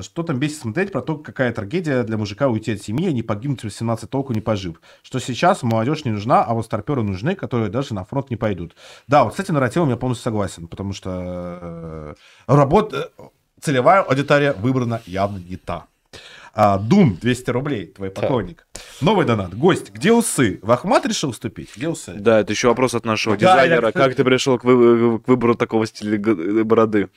э, что там бесит смотреть про то, какая трагедия для мужика уйти от семьи, а не погибнуть в 18 толку не пожив. Что сейчас молодежь не нужна, а вот старперы нужны, которые даже на фронт не пойдут. Да, вот с этим нарративом я полностью согласен, потому что э, работа, целевая аудитория выбрана явно не та. А, Дум, 200 рублей, твой поклонник. Новый донат. Гость, где усы? В Ахмат решил вступить? Где усы? Да, это еще вопрос от нашего Да, дизайнера. я- Как ты пришел к, вы- к выбору такого стиля бороды?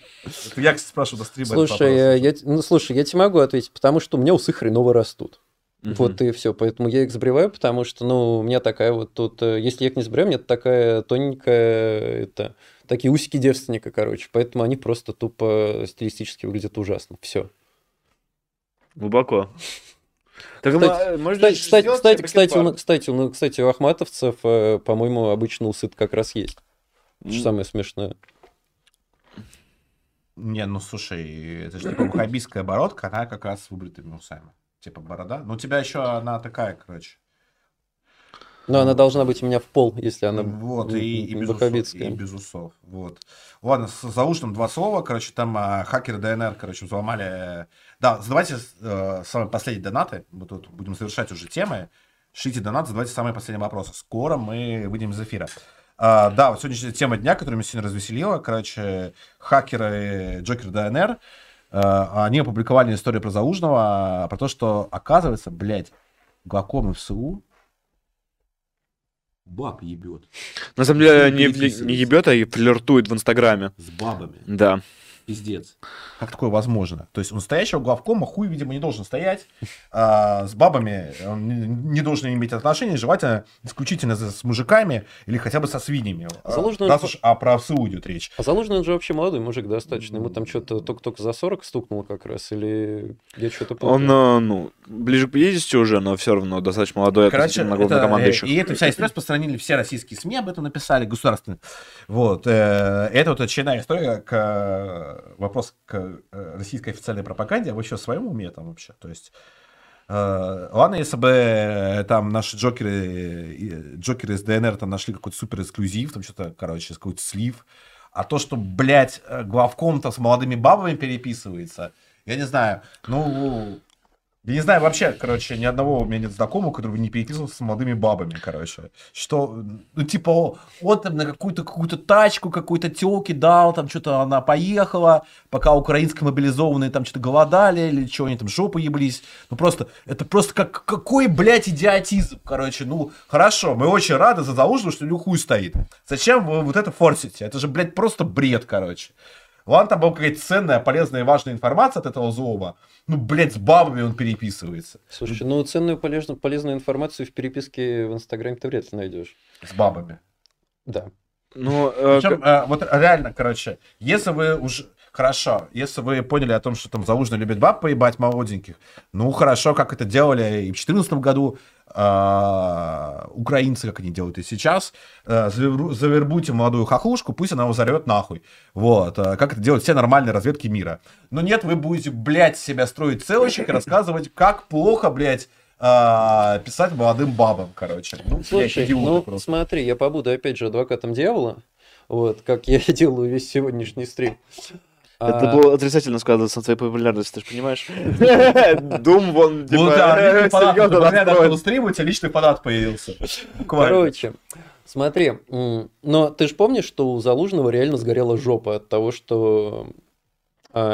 Я, кстати, спрашиваю до Слушай, э, я, ну, слушай, я тебе могу ответить, потому что у меня усы хреново растут. Мгм. Вот и все. Поэтому я их сбриваю, потому что, ну, у меня такая вот тут... э, Если я их не сбриваю, у меня такая тоненькая... Это, такие усики девственника, короче. Поэтому они просто тупо стилистически выглядят ужасно. Все. Глубоко. Так, Кстати, м- может, Кстати, кстати, кстати, кстати, у, кстати, у- кстати, у ахматовцев, э, по-моему, обычно усы как раз есть. Это же М. самое смешное. Не, ну слушай, это же типа ваххабистская бородка, она как раз с выбритыми усами. Типа борода. Ну, у тебя еще она такая, короче. Но она должна быть у меня в пол, если она вот, и, и, без усов, и без усов. Вот. Ладно, с заушным два слова. Короче, там а, хакеры ДНР, короче, взломали... э, Да, задавайте э, самые последние донаты. Мы тут будем завершать уже темы. Шлите донат, задавайте самые последние вопросы. Скоро мы выйдем из эфира. А, да, вот сегодняшняя тема дня, которая меня сегодня развеселила. Короче, хакеры Джокер ДНР, э, они опубликовали историю про Заужного, про то, что, оказывается, блядь, главком ФСУ баб ебет На самом деле не, Переписывается. не ебет, а и флиртует в Инстаграме. с бабами. Да. Пиздец. Как такое возможно? То есть у настоящего главкома хуй, видимо, не должен стоять. а с бабами он не, не должен иметь отношения, желательно исключительно с, мужиками или хотя бы со свиньями. А, Заложено- Раз уж о про ФСУ идет речь. А Залужный он же вообще молодой мужик достаточно. Ему там что-то только-только за 40 стукнуло как раз, или я что-то Он, э, ну, ближе к 50 уже, но все равно достаточно молодой Короче, это, э, главнокомандующих. и это вся история распространили все российские СМИ, об этом написали, государственные. Вот. э, Это вот очередная история к э, вопрос к э, российской официальной пропаганде. А вы еще в своем уме там вообще? То есть э, Ладно, если бы э, там наши джокеры, джокеры из ДНР там нашли какой-то супер эксклюзив, там что-то, короче, какой-то слив, А то, что, блядь, главком-то с молодыми бабами переписывается, я не знаю, ну, я не знаю вообще, короче, ни одного у меня нет знакомого, который бы не переписывался с молодыми бабами, короче. Что, ну, типа, он там на какую-то какую-то тачку какой-то телки дал, там что-то она поехала, пока украинские мобилизованные там что-то голодали или что, они там жопу еблись. Ну, просто, это просто как, какой, блядь, идиотизм, короче. Ну, хорошо, мы очень рады за Залужного, что Люхуй стоит. Зачем вы вот это форсите? Это же, блядь, просто бред, короче. Ладно, там была какая-то ценная, полезная и важная информация от этого злого. Ну, блядь, с бабами он переписывается. Слушай, ну ценную полезную, полезную информацию в переписке в Инстаграме ты вряд ли найдешь. С бабами. Да. Ну, э, Причем, э, вот реально, короче, если вы уже... Хорошо, если вы поняли о том, что там Залужный любит баб поебать молоденьких, ну хорошо, как это делали и в 2014 году, э, украинцы, как они делают и сейчас, э, завербу- завербуйте молодую хохлушку, пусть она его зарет нахуй. Вот, э, как это делают все нормальные разведки мира. Но нет, вы будете, блядь, себя строить целочек и рассказывать, как плохо, блядь, э, писать молодым бабам, короче. Ну, Слушай, ну просто. смотри, я побуду опять же адвокатом дьявола, вот, как я <laughs> делаю весь сегодняшний стрим. Это А, было отрицательно сказываться на твоей популярности, ты же понимаешь? <laughs> Дум вон, Ну типа, да, серьезно был стрим, у тебя личный фанат появился. Короче, смотри, но ты же помнишь, что у Залужного реально сгорела жопа от того, что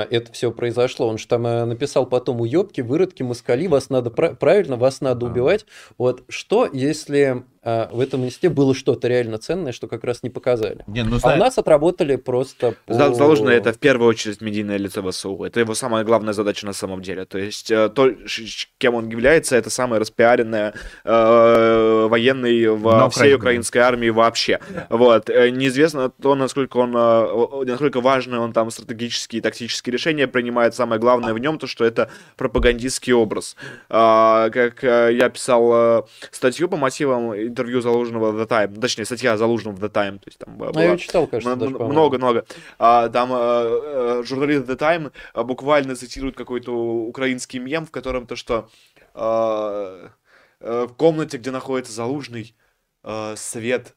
это все произошло. Он же там э, написал потом уебки, выродки, москали, вас надо пра- правильно, вас надо Да. убивать. Вот что, если а, в этом листе было что-то реально ценное, что как раз не показали? Не, ну, А у нас отработали просто по... Зал- Залужный это в первую очередь медийное лицо ВСУ. Это его самая главная задача на самом деле. То есть э, то, кем он является, это самый распиаренный э, военный На во всей украинской армии вообще. Вот. Э, Неизвестно то, насколько он, насколько важные он там стратегические и тактические решения принимает. Самое главное в нем то, что это пропагандистский образ. А, Как э, я писал э, статью по мотивам интервью Залужного в The Time, точнее, статья Залужного в The Time, то есть там э, А я была её читал, М- даже, м- по-моему. много, много. А, там э, журналист The Time буквально цитирует какой-то украинский мем, в котором то, что э, в комнате, где находится Залужный, свет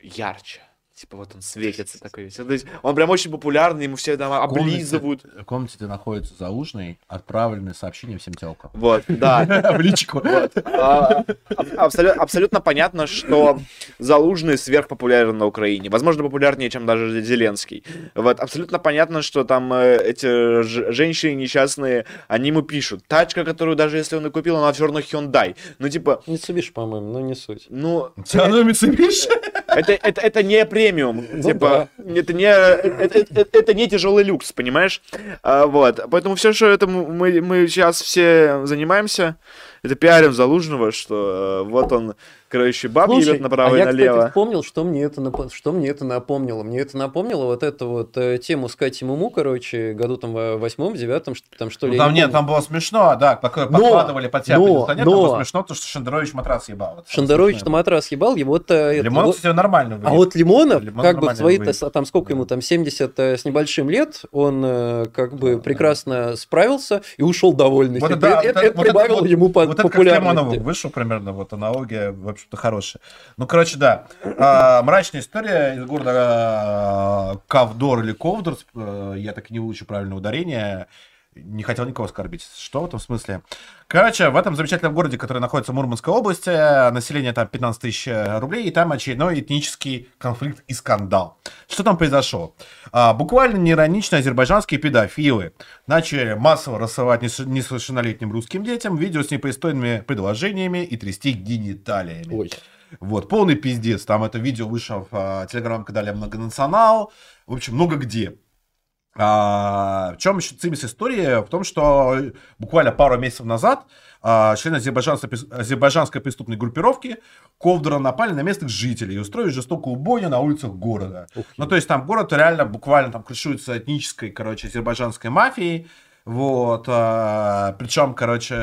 ярче. Типа вот он светится такой весь. То есть он прям очень популярный, ему все там в комнате- облизывают. В комнате, где находится Залужный, отправлены сообщения всем телкам. Вот, да. <laughs> В личку. А, аб- абсолю- Абсолютно понятно, что Залужный сверхпопулярен на Украине. Возможно, популярнее, чем даже Зеленский. Вот, абсолютно понятно, что там э, эти женщины несчастные, они ему пишут. Тачка, которую даже если он и купил, она все равно Hyundai. Ну, типа, Mitsubishi, по-моему, но не суть. ну, Тебя на Mitsubishi? Это, это, это не премиум. Ну типа, это не, это, это- это не тяжелый люкс, понимаешь? А, вот. Поэтому все, что это мы, мы сейчас все занимаемся, это пиарим Залужного, что э, вот он, короче, баб Слушай, ебет направо а и я, налево. кстати, вспомнил, что мне это, нап- что мне это напомнило. Мне это напомнило вот эту вот э, тему с Катей Муму, короче, году там в восьмом, девятом, что там что ли. Ну, там не нет, помню. там было смешно, да, такое Но, подкладывали под тебя но, кондиционер, там было но. смешно, то, что Шендерович матрас ебал. Это Шендерович на смешно. матрас ебал, и вот... э, это Лимон, вот- кстати, нормально А выглядит. вот Лимонов, Лимон как бы свои выглядит. там сколько ему там 70 э, с небольшим лет, он э, как бы Да, прекрасно справился и ушел довольный. Вот да, это, вот это вот прибавило вот- ему по Вот это как популярности. вышел примерно, вот аналогия, в общем-то, хорошая. Ну, короче, да. А, мрачная история из города а, Кавдор или Ковдор, э, я так и не выучу правильное ударение, не хотел никого оскорбить. Что в этом смысле? Короче, в этом замечательном городе, который находится в Мурманской области, население там 15 тысяч рублей, и там очередной этнический конфликт и скандал. Что там произошло? А, буквально неиронично азербайджанские педофилы начали массово рассылать несо- несовершеннолетним русским детям видео с непристойными предложениями и трясти гениталиями. Ой. Вот, полный пиздец. Там это видео вышло в а, телеграм-канале Многонационал. В общем, много где. А, в чем еще цимис истории? В том, что буквально пару месяцев назад а, члены азербайджанской, азербайджанской преступной группировки Ковдора напали на местных жителей и устроили жестокую бойню на улицах города. Ух Ну, то есть там город реально буквально там крышуется этнической, короче, азербайджанской мафией. Вот, причем, короче,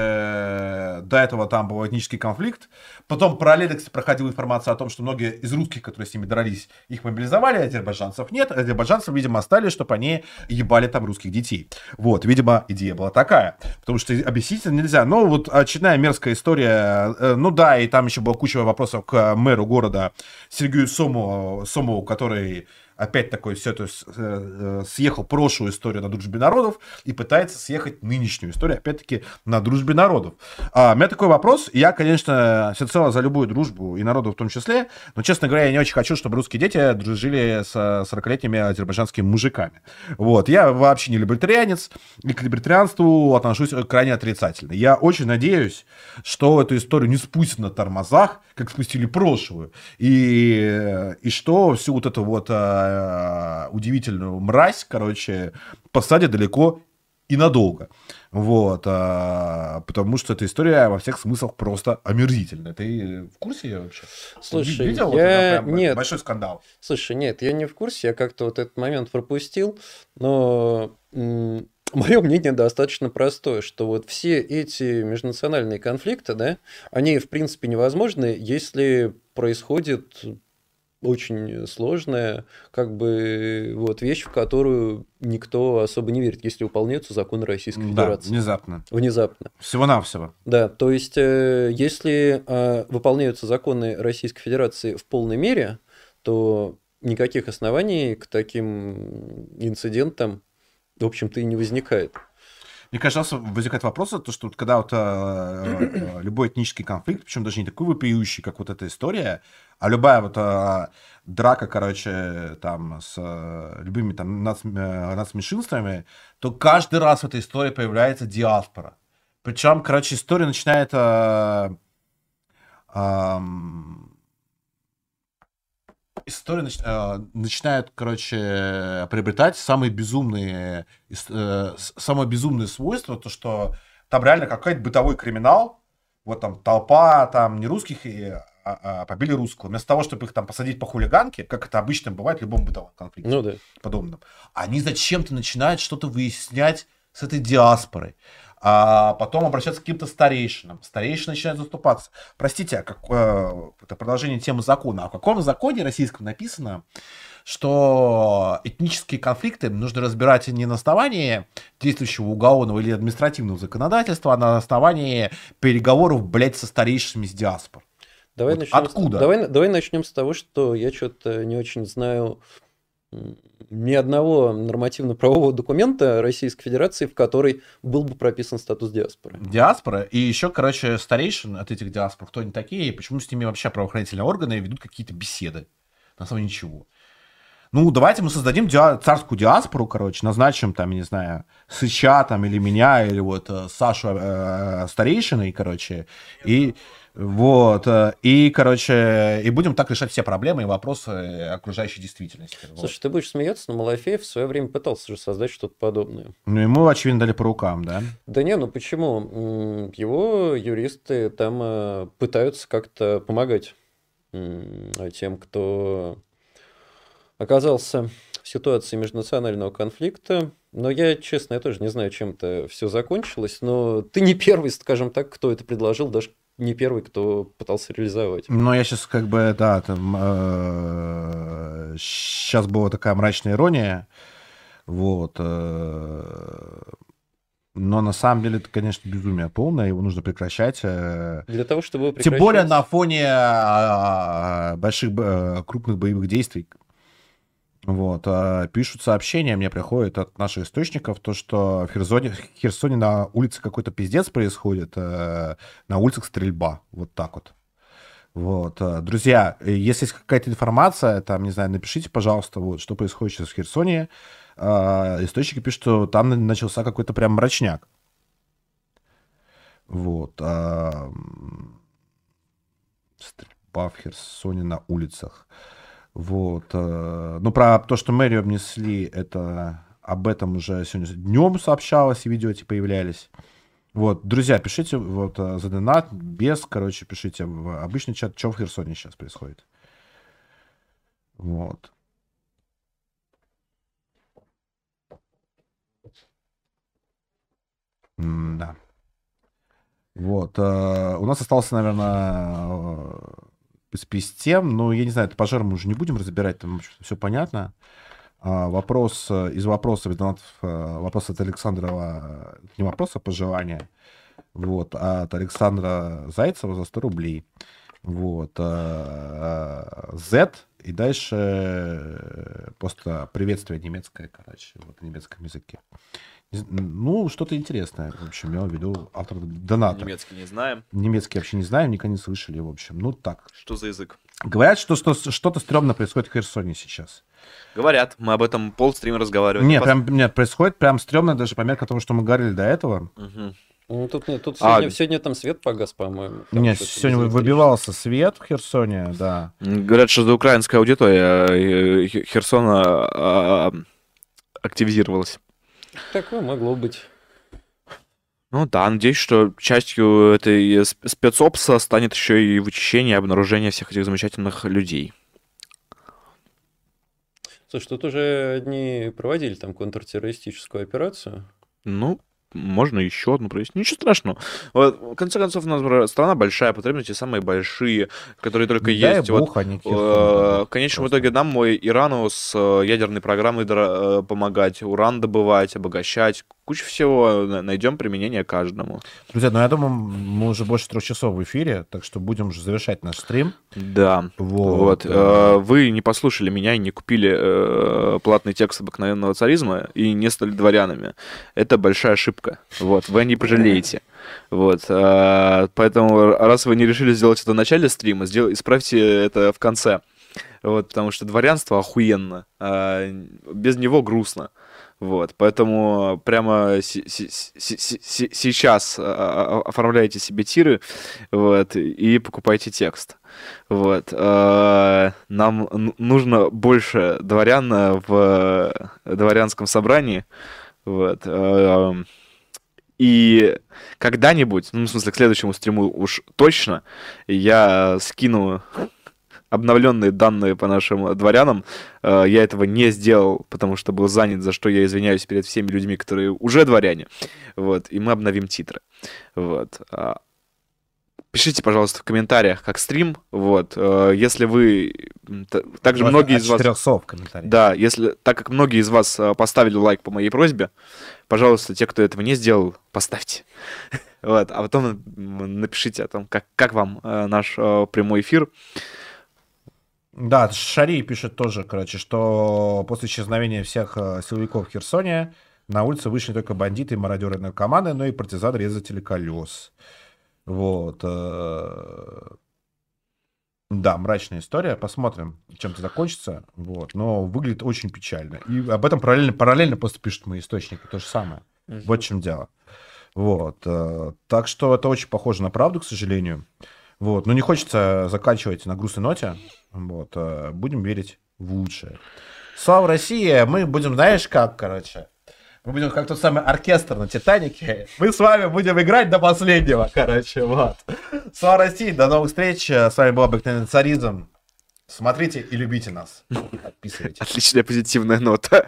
до этого там был этнический конфликт. Потом параллельно, кстати, проходила информация о том, что многие из русских, которые с ними дрались, их мобилизовали, а азербайджанцев нет. Азербайджанцев, видимо, оставили, чтобы они ебали там русских детей. Вот, видимо, идея была такая. Потому что объяснить это нельзя. Но вот очередная мерзкая история. э, Ну да, и там еще была куча вопросов к мэру города Сергею Сомову, Сомову который опять такой все это э, э, съехал прошлую историю на дружбе народов и пытается съехать нынешнюю историю, опять-таки, на дружбе народов. А, у меня такой вопрос. Я, конечно, всецело за любую дружбу и народов в том числе, но, честно говоря, я не очень хочу, чтобы русские дети дружили с 40-летними азербайджанскими мужиками. Вот. Я вообще не либертарианец, и к либертарианству отношусь крайне отрицательно. Я очень надеюсь, что эту историю не спустят на тормозах, как спустили прошлую, и, и что всю вот эту вот удивительную мразь, короче, посадят далеко и надолго. Вот, а, потому что эта история во всех смыслах просто омерзительная. Ты в курсе ее вообще? Слушай, Видел вот я- это прям нет. большой скандал? Слушай, нет, я не в курсе, я как-то вот этот момент пропустил, но мое мнение достаточно простое, что вот все эти межнациональные конфликты, да, они в принципе невозможны, если происходит очень сложная, как бы, вот вещь, в которую никто особо не верит, если выполняются законы Российской Да, Федерации. внезапно. Внезапно. Всего-навсего. Да, то есть, э, если э, выполняются законы Российской Федерации в полной мере, то никаких оснований к таким инцидентам, в общем-то, и не возникает. Мне кажется, возникает вопрос, то, что вот когда вот, э, э, любой этнический конфликт, причем даже не такой вопиющий, как вот эта история, а любая вот э, драка, короче, там с э, любыми там нац- э, нацменьшинствами, то каждый раз в этой истории появляется диаспора. Причем, короче, история начинает э, ам, история нач- э, начинает, короче, приобретать самые безумные, э, самое безумное свойство, то, что там реально какой-то бытовой криминал, вот там толпа, там не русских, и, а- а побили русского. Вместо того, чтобы их там посадить по хулиганке, как это обычно бывает в любом бытовом конфликте Ну да. подобным, они зачем-то начинают что-то выяснять с этой диаспорой. А потом обращаться к каким-то старейшинам. Старейшины начинают заступаться. Простите, а как, э, это продолжение темы закона. А в каком законе российском написано, что этнические конфликты нужно разбирать не на основании действующего уголовного или административного законодательства, а на основании переговоров, блядь, со старейшинами с диаспор. Давай Вот начнем откуда? С, давай, давай начнем с того, что я что-то не очень знаю ни одного нормативно-правового документа Российской Федерации, в который был бы прописан статус диаспоры. Диаспора, и еще, короче, старейшин от этих диаспор, кто они такие, и почему с ними вообще правоохранительные органы ведут какие-то беседы. На самом деле ничего. Ну, давайте мы создадим диа- царскую диаспору, короче, назначим там, я не знаю, Сыча там, или меня, или вот э, Сашу э, старейшиной, короче, и вот, э, и, короче, и будем так решать все проблемы и вопросы окружающей действительности. вот. Слушай, ты будешь смеяться, но Малафеев в свое время пытался же создать что-то подобное. Ну, ему, очевидно, дали по рукам, да? Да не, ну почему? Его юристы там э, пытаются как-то помогать тем, кто оказался в ситуации межнационального конфликта. Но я, честно, я тоже не знаю, чем это все закончилось, но ты не первый, скажем так, кто это предложил, даже не первый, кто пытался реализовать. Ну, я сейчас как бы, да, там, сейчас была такая мрачная ирония, вот, э, но на самом деле это, конечно, безумие полное, его нужно прекращать. э, Для того, чтобы его Тем более прекращать- на фоне больших, крупных боевых действий. Вот, а, пишут сообщения, мне приходят от наших источников, то, что в Херсоне, в Херсоне на улице какой-то пиздец происходит, э, на улицах стрельба, вот так вот. Вот, э, друзья, э, если есть какая-то информация, там, не знаю, напишите, пожалуйста, вот, что происходит сейчас в Херсоне. А, Источники пишут, что там на- начался какой-то прям мрачняк. Вот. а, Стрельба в Херсоне на улицах. Вот. э, Ну, про то, что мэрию обнесли, это об этом уже сегодня днем сообщалось, и видео эти появлялись. Вот, друзья, пишите вот э, за донат, без, короче, пишите в обычный чат, что в Херсоне сейчас происходит. Вот. Да. Вот. э, У нас остался, наверное, спис тем, но я не знаю, это пожар мы уже не будем разбирать, там все понятно. А, Вопрос э, из вопросов, э, вопрос от Александра, э, не вопрос, а пожелание. Вот, а от Александра Зайцева за 100 рублей. Вот. Z И дальше просто приветствие немецкое, короче, вот на немецком языке. Ну, что-то интересное, в общем, я в виду автор доната. Немецкий не знаем. Немецкий вообще не знаем, никогда не слышали, в общем. Ну, так. Что за язык? Говорят, что, что что-то стрёмно происходит в Херсоне сейчас. Говорят, мы об этом полстрима разговаривали. Нет, прям, нет, происходит прям стрёмно даже по мере того, что мы говорили до этого. Мгм. Ну, тут, нет, тут А- сегодня, сегодня там свет погас, по-моему. Нет, сегодня выбивался свет в Херсоне, да. Говорят, что за украинская аудитория э, Хе- Херсона а, активизировалась. Такое могло быть. Ну да, надеюсь, что частью этой сп- спецопса станет еще и вычищение и обнаружение всех этих замечательных людей. Слушай, тут уже одни проводили там контртеррористическую операцию. Ну, можно еще одну провести. Ничего страшного. Вот, в конце концов, у нас страна большая, потребности самые большие, которые только Дай есть. Вот, бог, они э, Херсон в конечном просто. итоге нам мой Ирану с э, ядерной программой э, помогать, уран добывать, обогащать. Куча всего. на- Найдем применение каждому. Друзья, ну я думаю, мы уже больше трех часов в эфире, так что будем уже завершать наш стрим. Да. Вот. Вот. э, Вы не послушали меня и не купили э, платный текст обыкновенного царизма и не стали дворянами. Это большая ошибка. Вот. Вы не пожалеете. Вот. э, Поэтому, раз вы не решили сделать это в начале стрима, сдел- исправьте это в конце. Вот, потому что дворянство охуенно. а без него грустно. Вот, поэтому прямо сейчас а, а, оформляйте себе тиры, вот, и покупайте текст. Вот. Нам нужно больше дворян в дворянском собрании. Вот. И когда-нибудь, ну, в смысле, к следующему стриму уж точно, я скину обновленные данные по нашим дворянам. Э, Я этого не сделал, потому что был занят, за что я извиняюсь перед всеми людьми, которые уже дворяне. Вот. И мы обновим титры. Вот. А, Пишите, пожалуйста, в комментариях, как стрим. Вот. Э, Если вы... Также от- многие из вас... 400 в комментариях. Да, если, так как многие из вас э, поставили лайк по моей просьбе, пожалуйста, те, кто этого не сделал, поставьте. <laughs> Вот, а потом напишите о том, как, как вам э, наш э, прямой эфир. Да, Шари пишет тоже, короче, что после исчезновения всех э, силовиков в Херсоне на улице вышли только бандиты и мародеры наркоманы, но и партизаны-резатели колес. Вот. э, Да, мрачная история. Посмотрим, чем это закончится. Вот. Но выглядит очень печально. И об этом параллельно, параллельно просто пишут мои источники. То же самое. Вот в чем дело. Вот. э, Так что это очень похоже на правду, к сожалению. Вот. Но не хочется заканчивать на грустной ноте. Вот. э, Будем верить в лучшее. Слава России! Мы будем, знаешь как, короче? Мы будем как тот самый оркестр на Титанике. Мы с вами будем играть до последнего, короче, вот. Слава России! До новых встреч! С вами был Обыкновенный Царизм. Смотрите и любите нас. Подписывайтесь. Отличная позитивная нота.